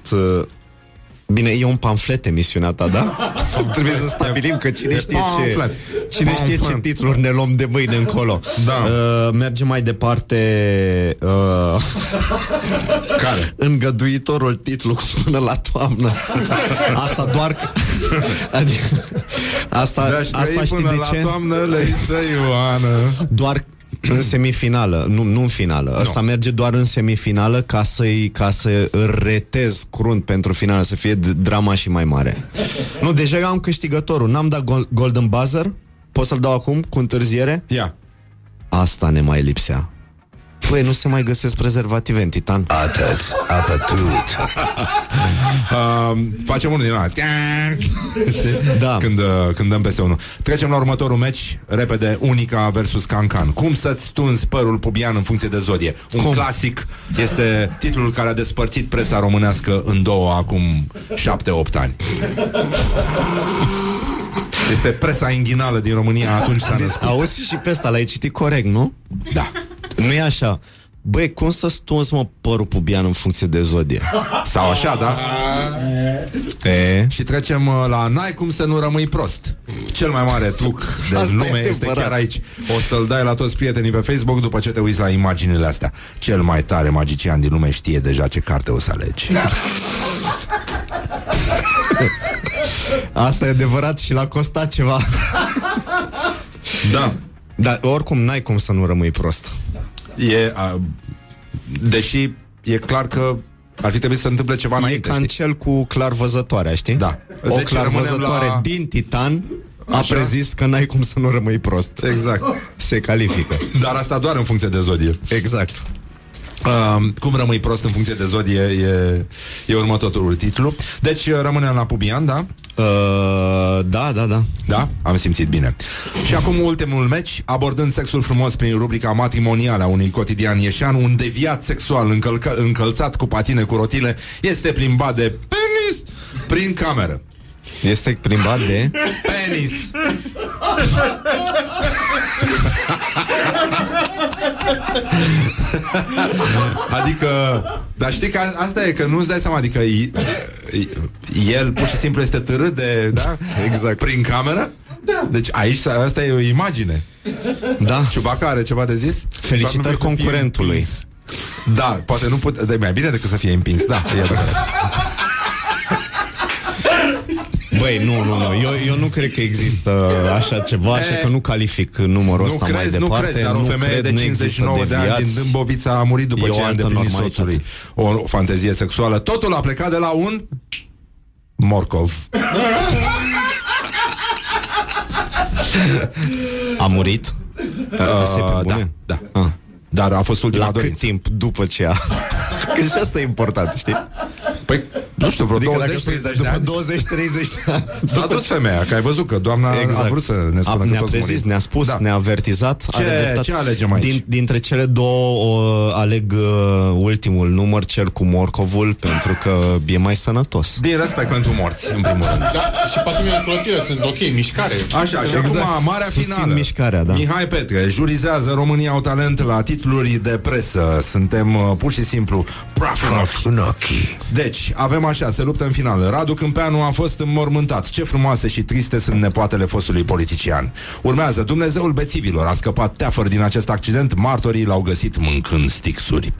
uh, Bine, e un pamflet emisiunea ta, da? Trebuie să stabilim că cine E știe ce pamflet. Cine știe ce Pamflet. titluri ne luăm de mâine încolo Da. uh, Mergem mai departe uh, Care? Îngăduitorul titlu cu până la toamnă Asta doar adică, Asta, De-aș trăi asta știi până de la ce? toamnă, Leiță Ioană Doar în semifinală, nu, nu în finală. No. Asta merge doar în semifinală ca să-i ca să îl retez crunt pentru finală, să fie d- drama și mai mare. nu, deja eu am câștigătorul. N-am dat gol- golden buzzer? Pot să-l dau acum cu întârziere? Ia. Asta ne mai lipsea. Păi, nu se mai găsesc prezervative în Titan. Atât, apătut. uh, Facem unul din ăla Știi? Da. când, uh, când dăm peste unul Trecem la următorul meci Repede, Unica versus Cancan Cum să-ți tunzi părul pubian în funcție de zodie Un Cum? clasic Este titlul care a despărțit presa românească În două acum 7-8 ani Este presa inghinală din România Atunci s-a născut Auzi și pe ăsta, l-ai citit corect, nu? Da Nu e așa. Băi, cum să stunzi, mă, părul pubian în funcție de zodie? Sau așa, da? E? Și trecem uh, la N-ai cum să nu rămâi prost Cel mai mare truc de Asta e lume este adevărat. chiar aici O să-l dai la toți prietenii pe Facebook După ce te uiți la imaginile astea Cel mai tare magician din lume știe deja ce carte o să alegi Asta e adevărat și l-a costat ceva. Da Dar oricum n-ai cum să nu rămâi prost. E, a, Deși e clar că ar fi trebuit să se întâmple ceva E înainte ca în știi? cel cu clarvăzătoarea, știi? Da. O Deci clarvăzătoare rămânem la- din Titan a Așa? prezis că n-ai cum să nu rămâi prost. Exact Se califică. Dar asta doar în funcție de zodie Exact. Uh, cum rămâi prost în funcție de zodie e, e următorul titlu Deci uh, rămânem la Pubian, da? Uh, da, da, da. Da? Am simțit bine. Și acum ultimul meci, abordând sexul frumos prin rubrica matrimonială a unui cotidian ieșean, un deviat sexual încălcă, încălțat cu patine cu rotile este plimbat de penis prin cameră. Este plimbat de... Penis Adică, dar știi că a- asta e, că nu-ți dai seama, adică i- i- el pur și simplu este târât de, da? Exact. Prin cameră? Da. Deci aici, asta e o imagine. Da. Ciubaca are ceva de zis? Felicitări Doar nu vrei să fie concurentului. împins. Da, poate nu pute, de mai bine decât să fie împins, da, e adevărat. Băi, nu, nu, nu. Eu, eu nu cred că există așa ceva, așa că nu calific numărul Nu ăsta mai crezi, nu departe. crezi, dar o femeie cred, de nu 59 de există ani din deviați. Dâmbovița a murit după E o ce a altă îndeplinit normalitate. soțului o, o fantezie sexuală. Totul a plecat de la un morcov. A murit? Dar asta e pe Uh, bune? da, da. Ah. Dar a fost ultima La cât dorință. timp după ce a... Că și asta e important, știi? Păi, nu știu, vreo Adică 20 dacă spui 30 de după ani. 20-30 de ani. S-a dus femeia, că ai văzut că doamna a vrut să ne spună a, că ne-a toți prezis, murim. ne-a spus, Da. ne-a avertizat. Ce- are dreptate. ce alegem aici? Din, dintre cele două o, aleg uh, ultimul număr, cel cu morcovul, pentru că e mai sănătos. Din respect pentru morți, în primul rând. Da, și patrimile clătire sunt ok, mișcare. Așa, și Exact. acum marea Susțin finală. mișcarea, da. Mihai Petre jurizează România au talent la titluri de presă. Suntem uh, pur și simplu praf în ochi. Deci, avem așa, se luptă în final. Radu Câmpeanu a fost înmormântat. Ce frumoase și triste sunt nepoatele fostului politician. Urmează, Dumnezeul bețivilor a scăpat teafăr din acest accident, martorii l-au găsit mâncând stixuri.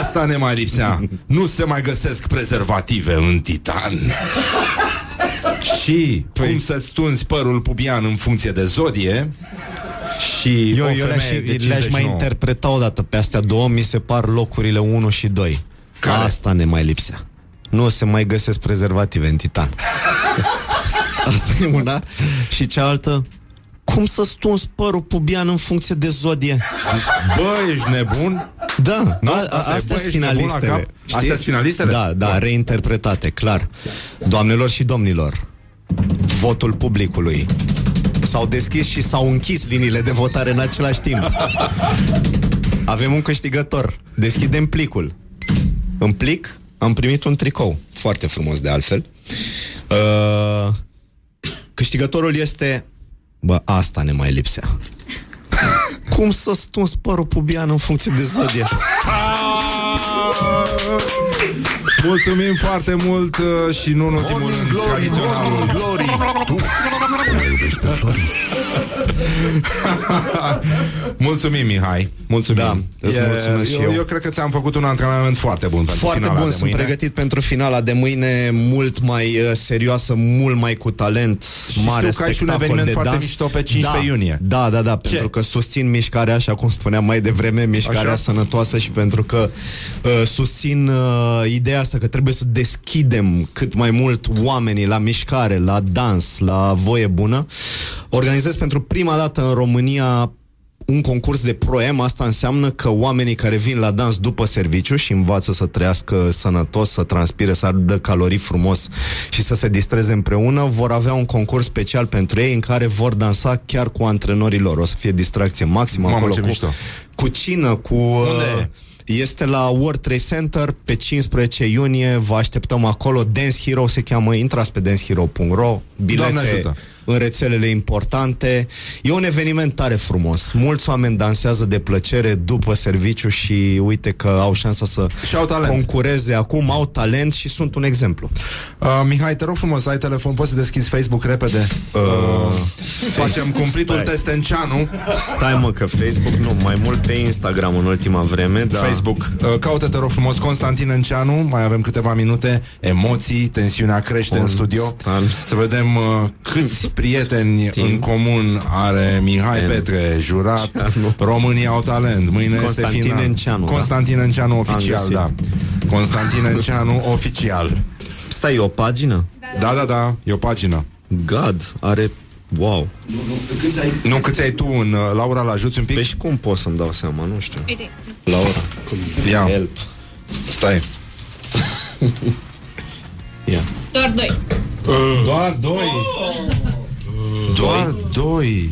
Asta ne mai lipsea. Nu se mai găsesc prezervative în titan. Și Păi- cum să stunzi părul pubian în funcție de zodie și Eu, o eu le-aș, femeie de le-aș mai 59. interpreta o dată pe astea două, mi se par locurile 1 și 2. Care? Asta ne mai lipsea. Nu se mai găsesc prezervative în titan. Asta e una. Și cealaltă, cum să stunzi părul pubian în funcție de zodie? Bă, ești nebun? Da, Nu, a, asta a, e, astea bă, sunt ești nebun la finalistele. cap? Astea sunt finalistele? Da, da, Bun. reinterpretate, clar. Doamnelor și domnilor, votul publicului. S-au deschis și s-au închis liniile de votare în același timp. Avem un câștigător. Deschidem plicul. În plic am primit un tricou. Foarte frumos de altfel. Uh, câștigătorul este... Bă, asta ne mai lipsea. Cum să stunzi părul pubian în funcție de zodie? Mulțumim foarte mult uh, și nu în ultimul rând tradiționalul Glory Tu mai iubești pe Flori Mulțumim, Mihai. Mulțumim. Da, îți mulțumesc și eu, eu. eu cred că ți-am făcut un antrenament foarte bun pentru Foarte finala bun, de sunt mâine. pregătit pentru finala de mâine Mult mai uh, serioasă, mult mai cu talent Și Mare știu că ai și un spectacol eveniment de foarte dans. mișto pe 15 da, iunie. Da, da, da, pentru că susțin mișcarea Așa cum spuneam mai devreme Mișcarea Așa? sănătoasă Și pentru că uh, susțin uh, ideea asta Că trebuie să deschidem cât mai mult Oamenii la mișcare, la dans La voie bună Organizez pentru prima dată în România un concurs de proem, asta înseamnă că oamenii care vin la dans după serviciu și învață să trăiască sănătos, să transpire, să ardă calorii frumos și să se distreze împreună, vor avea un concurs special pentru ei în care vor dansa chiar cu antrenorii lor. O să fie distracție maximă Mamă, acolo ce cu, mișto. cu cină, cu... Unde e? Este la World Trade Center pe 15 iunie, vă așteptăm acolo. Dance Hero se cheamă, intrați pe dancehero.ro, Doamne bilete ajută. În rețelele importante. E un eveniment tare frumos. Mulți oameni dansează de plăcere după serviciu și uite că au șansa să Și au talent. concureze acum, au talent și sunt un exemplu. Uh, Mihai, te rog frumos, ai telefon, poți să deschizi Facebook repede? Uh, facem cumplitul stai. Testenceanu. Stai mă că Facebook nu, mai mult pe Instagram în ultima vreme, da. Facebook. Uh, Caută, te rog frumos, Constantin Enceanu. Mai avem câteva minute. Emoții, tensiunea crește în studio. Constant. Să vedem uh, câți prieteni Tim. în comun are Mihai En- Petre, jurat. Enceanu. România au talent. Mâine Constantin este final. Enceanu, da? Constantin Enceanu oficial, găsit. da. Constantin Enceanu oficial. Stai, e o pagină? Da, da, da, e o pagină. God, are... Wow. Câți ai? Nu câți ai tu în uh, Laura, la ajuți un pic? Păi și cum pot să-mi dau seama, nu știu. Uite, Laura. Ia, Help. stai. Ia. doar doi. Doar doi. Doar doi.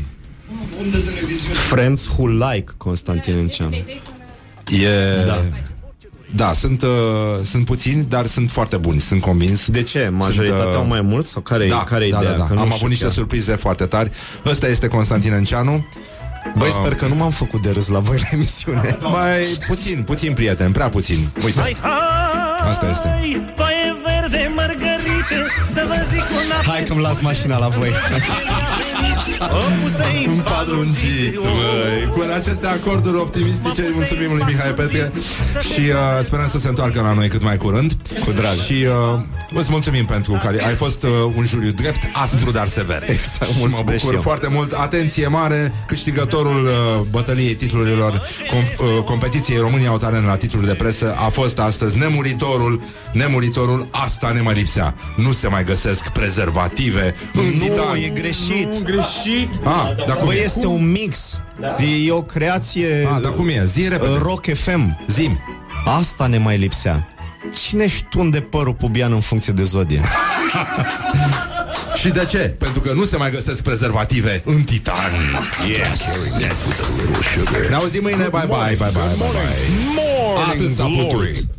Unde televiziune? Friends who like Constantin Enceanu. E... Da. Da, sunt, uh, sunt puțini, dar sunt foarte buni, sunt convins. De ce? Majoritatea Sunt, uh, au mai mulți? Sau care, da, care da, ideea? da, da. Că nu Am știu avut niște chiar. surprize foarte tari. Ăsta este Constantin Enceanu. Băi, Uh, sper că nu m-am făcut de râs la voi la emisiune. Mai puțin, puțin, prieten, prea puțin. Uite, asta este. Foaie verde, mărgărite Să vă zic un Hai că-mi las mașina la voi. Un padruncit, băi. Cu aceste acorduri optimistice îi mulțumim lui Mihai Petre și uh, sperăm să se întoarcă la noi cât mai curând. Cu drag. Și uh, îți mulțumim pentru că ai fost uh, un juriu drept, aspru, dar sever. Exact, și mă mulțumesc bucur și eu. foarte mult. Atenție mare, câștigătorul uh, bătăliei titlurilor com- uh, competiției România au talent la titluri de presă a fost astăzi nemuritorul, nemuritorul, asta ne mai lipsea. Nu se mai găsesc prezervative în Nu, titan. e greșit. Nu, greșit. Ah, dar cum Băi, e? este un mix. E o creație Ah, dar cum e? Zi repede. uh, Rock FM. Zim. Asta ne mai lipsea. Cine ștunde părul pubian în funcție de zodie? Și de ce? Pentru că nu se mai găsesc prezervative în titan. Yes. Ne auzim mâine. Bye bye, bye bye, bye bye. Morning Atât s-a Glory. putut.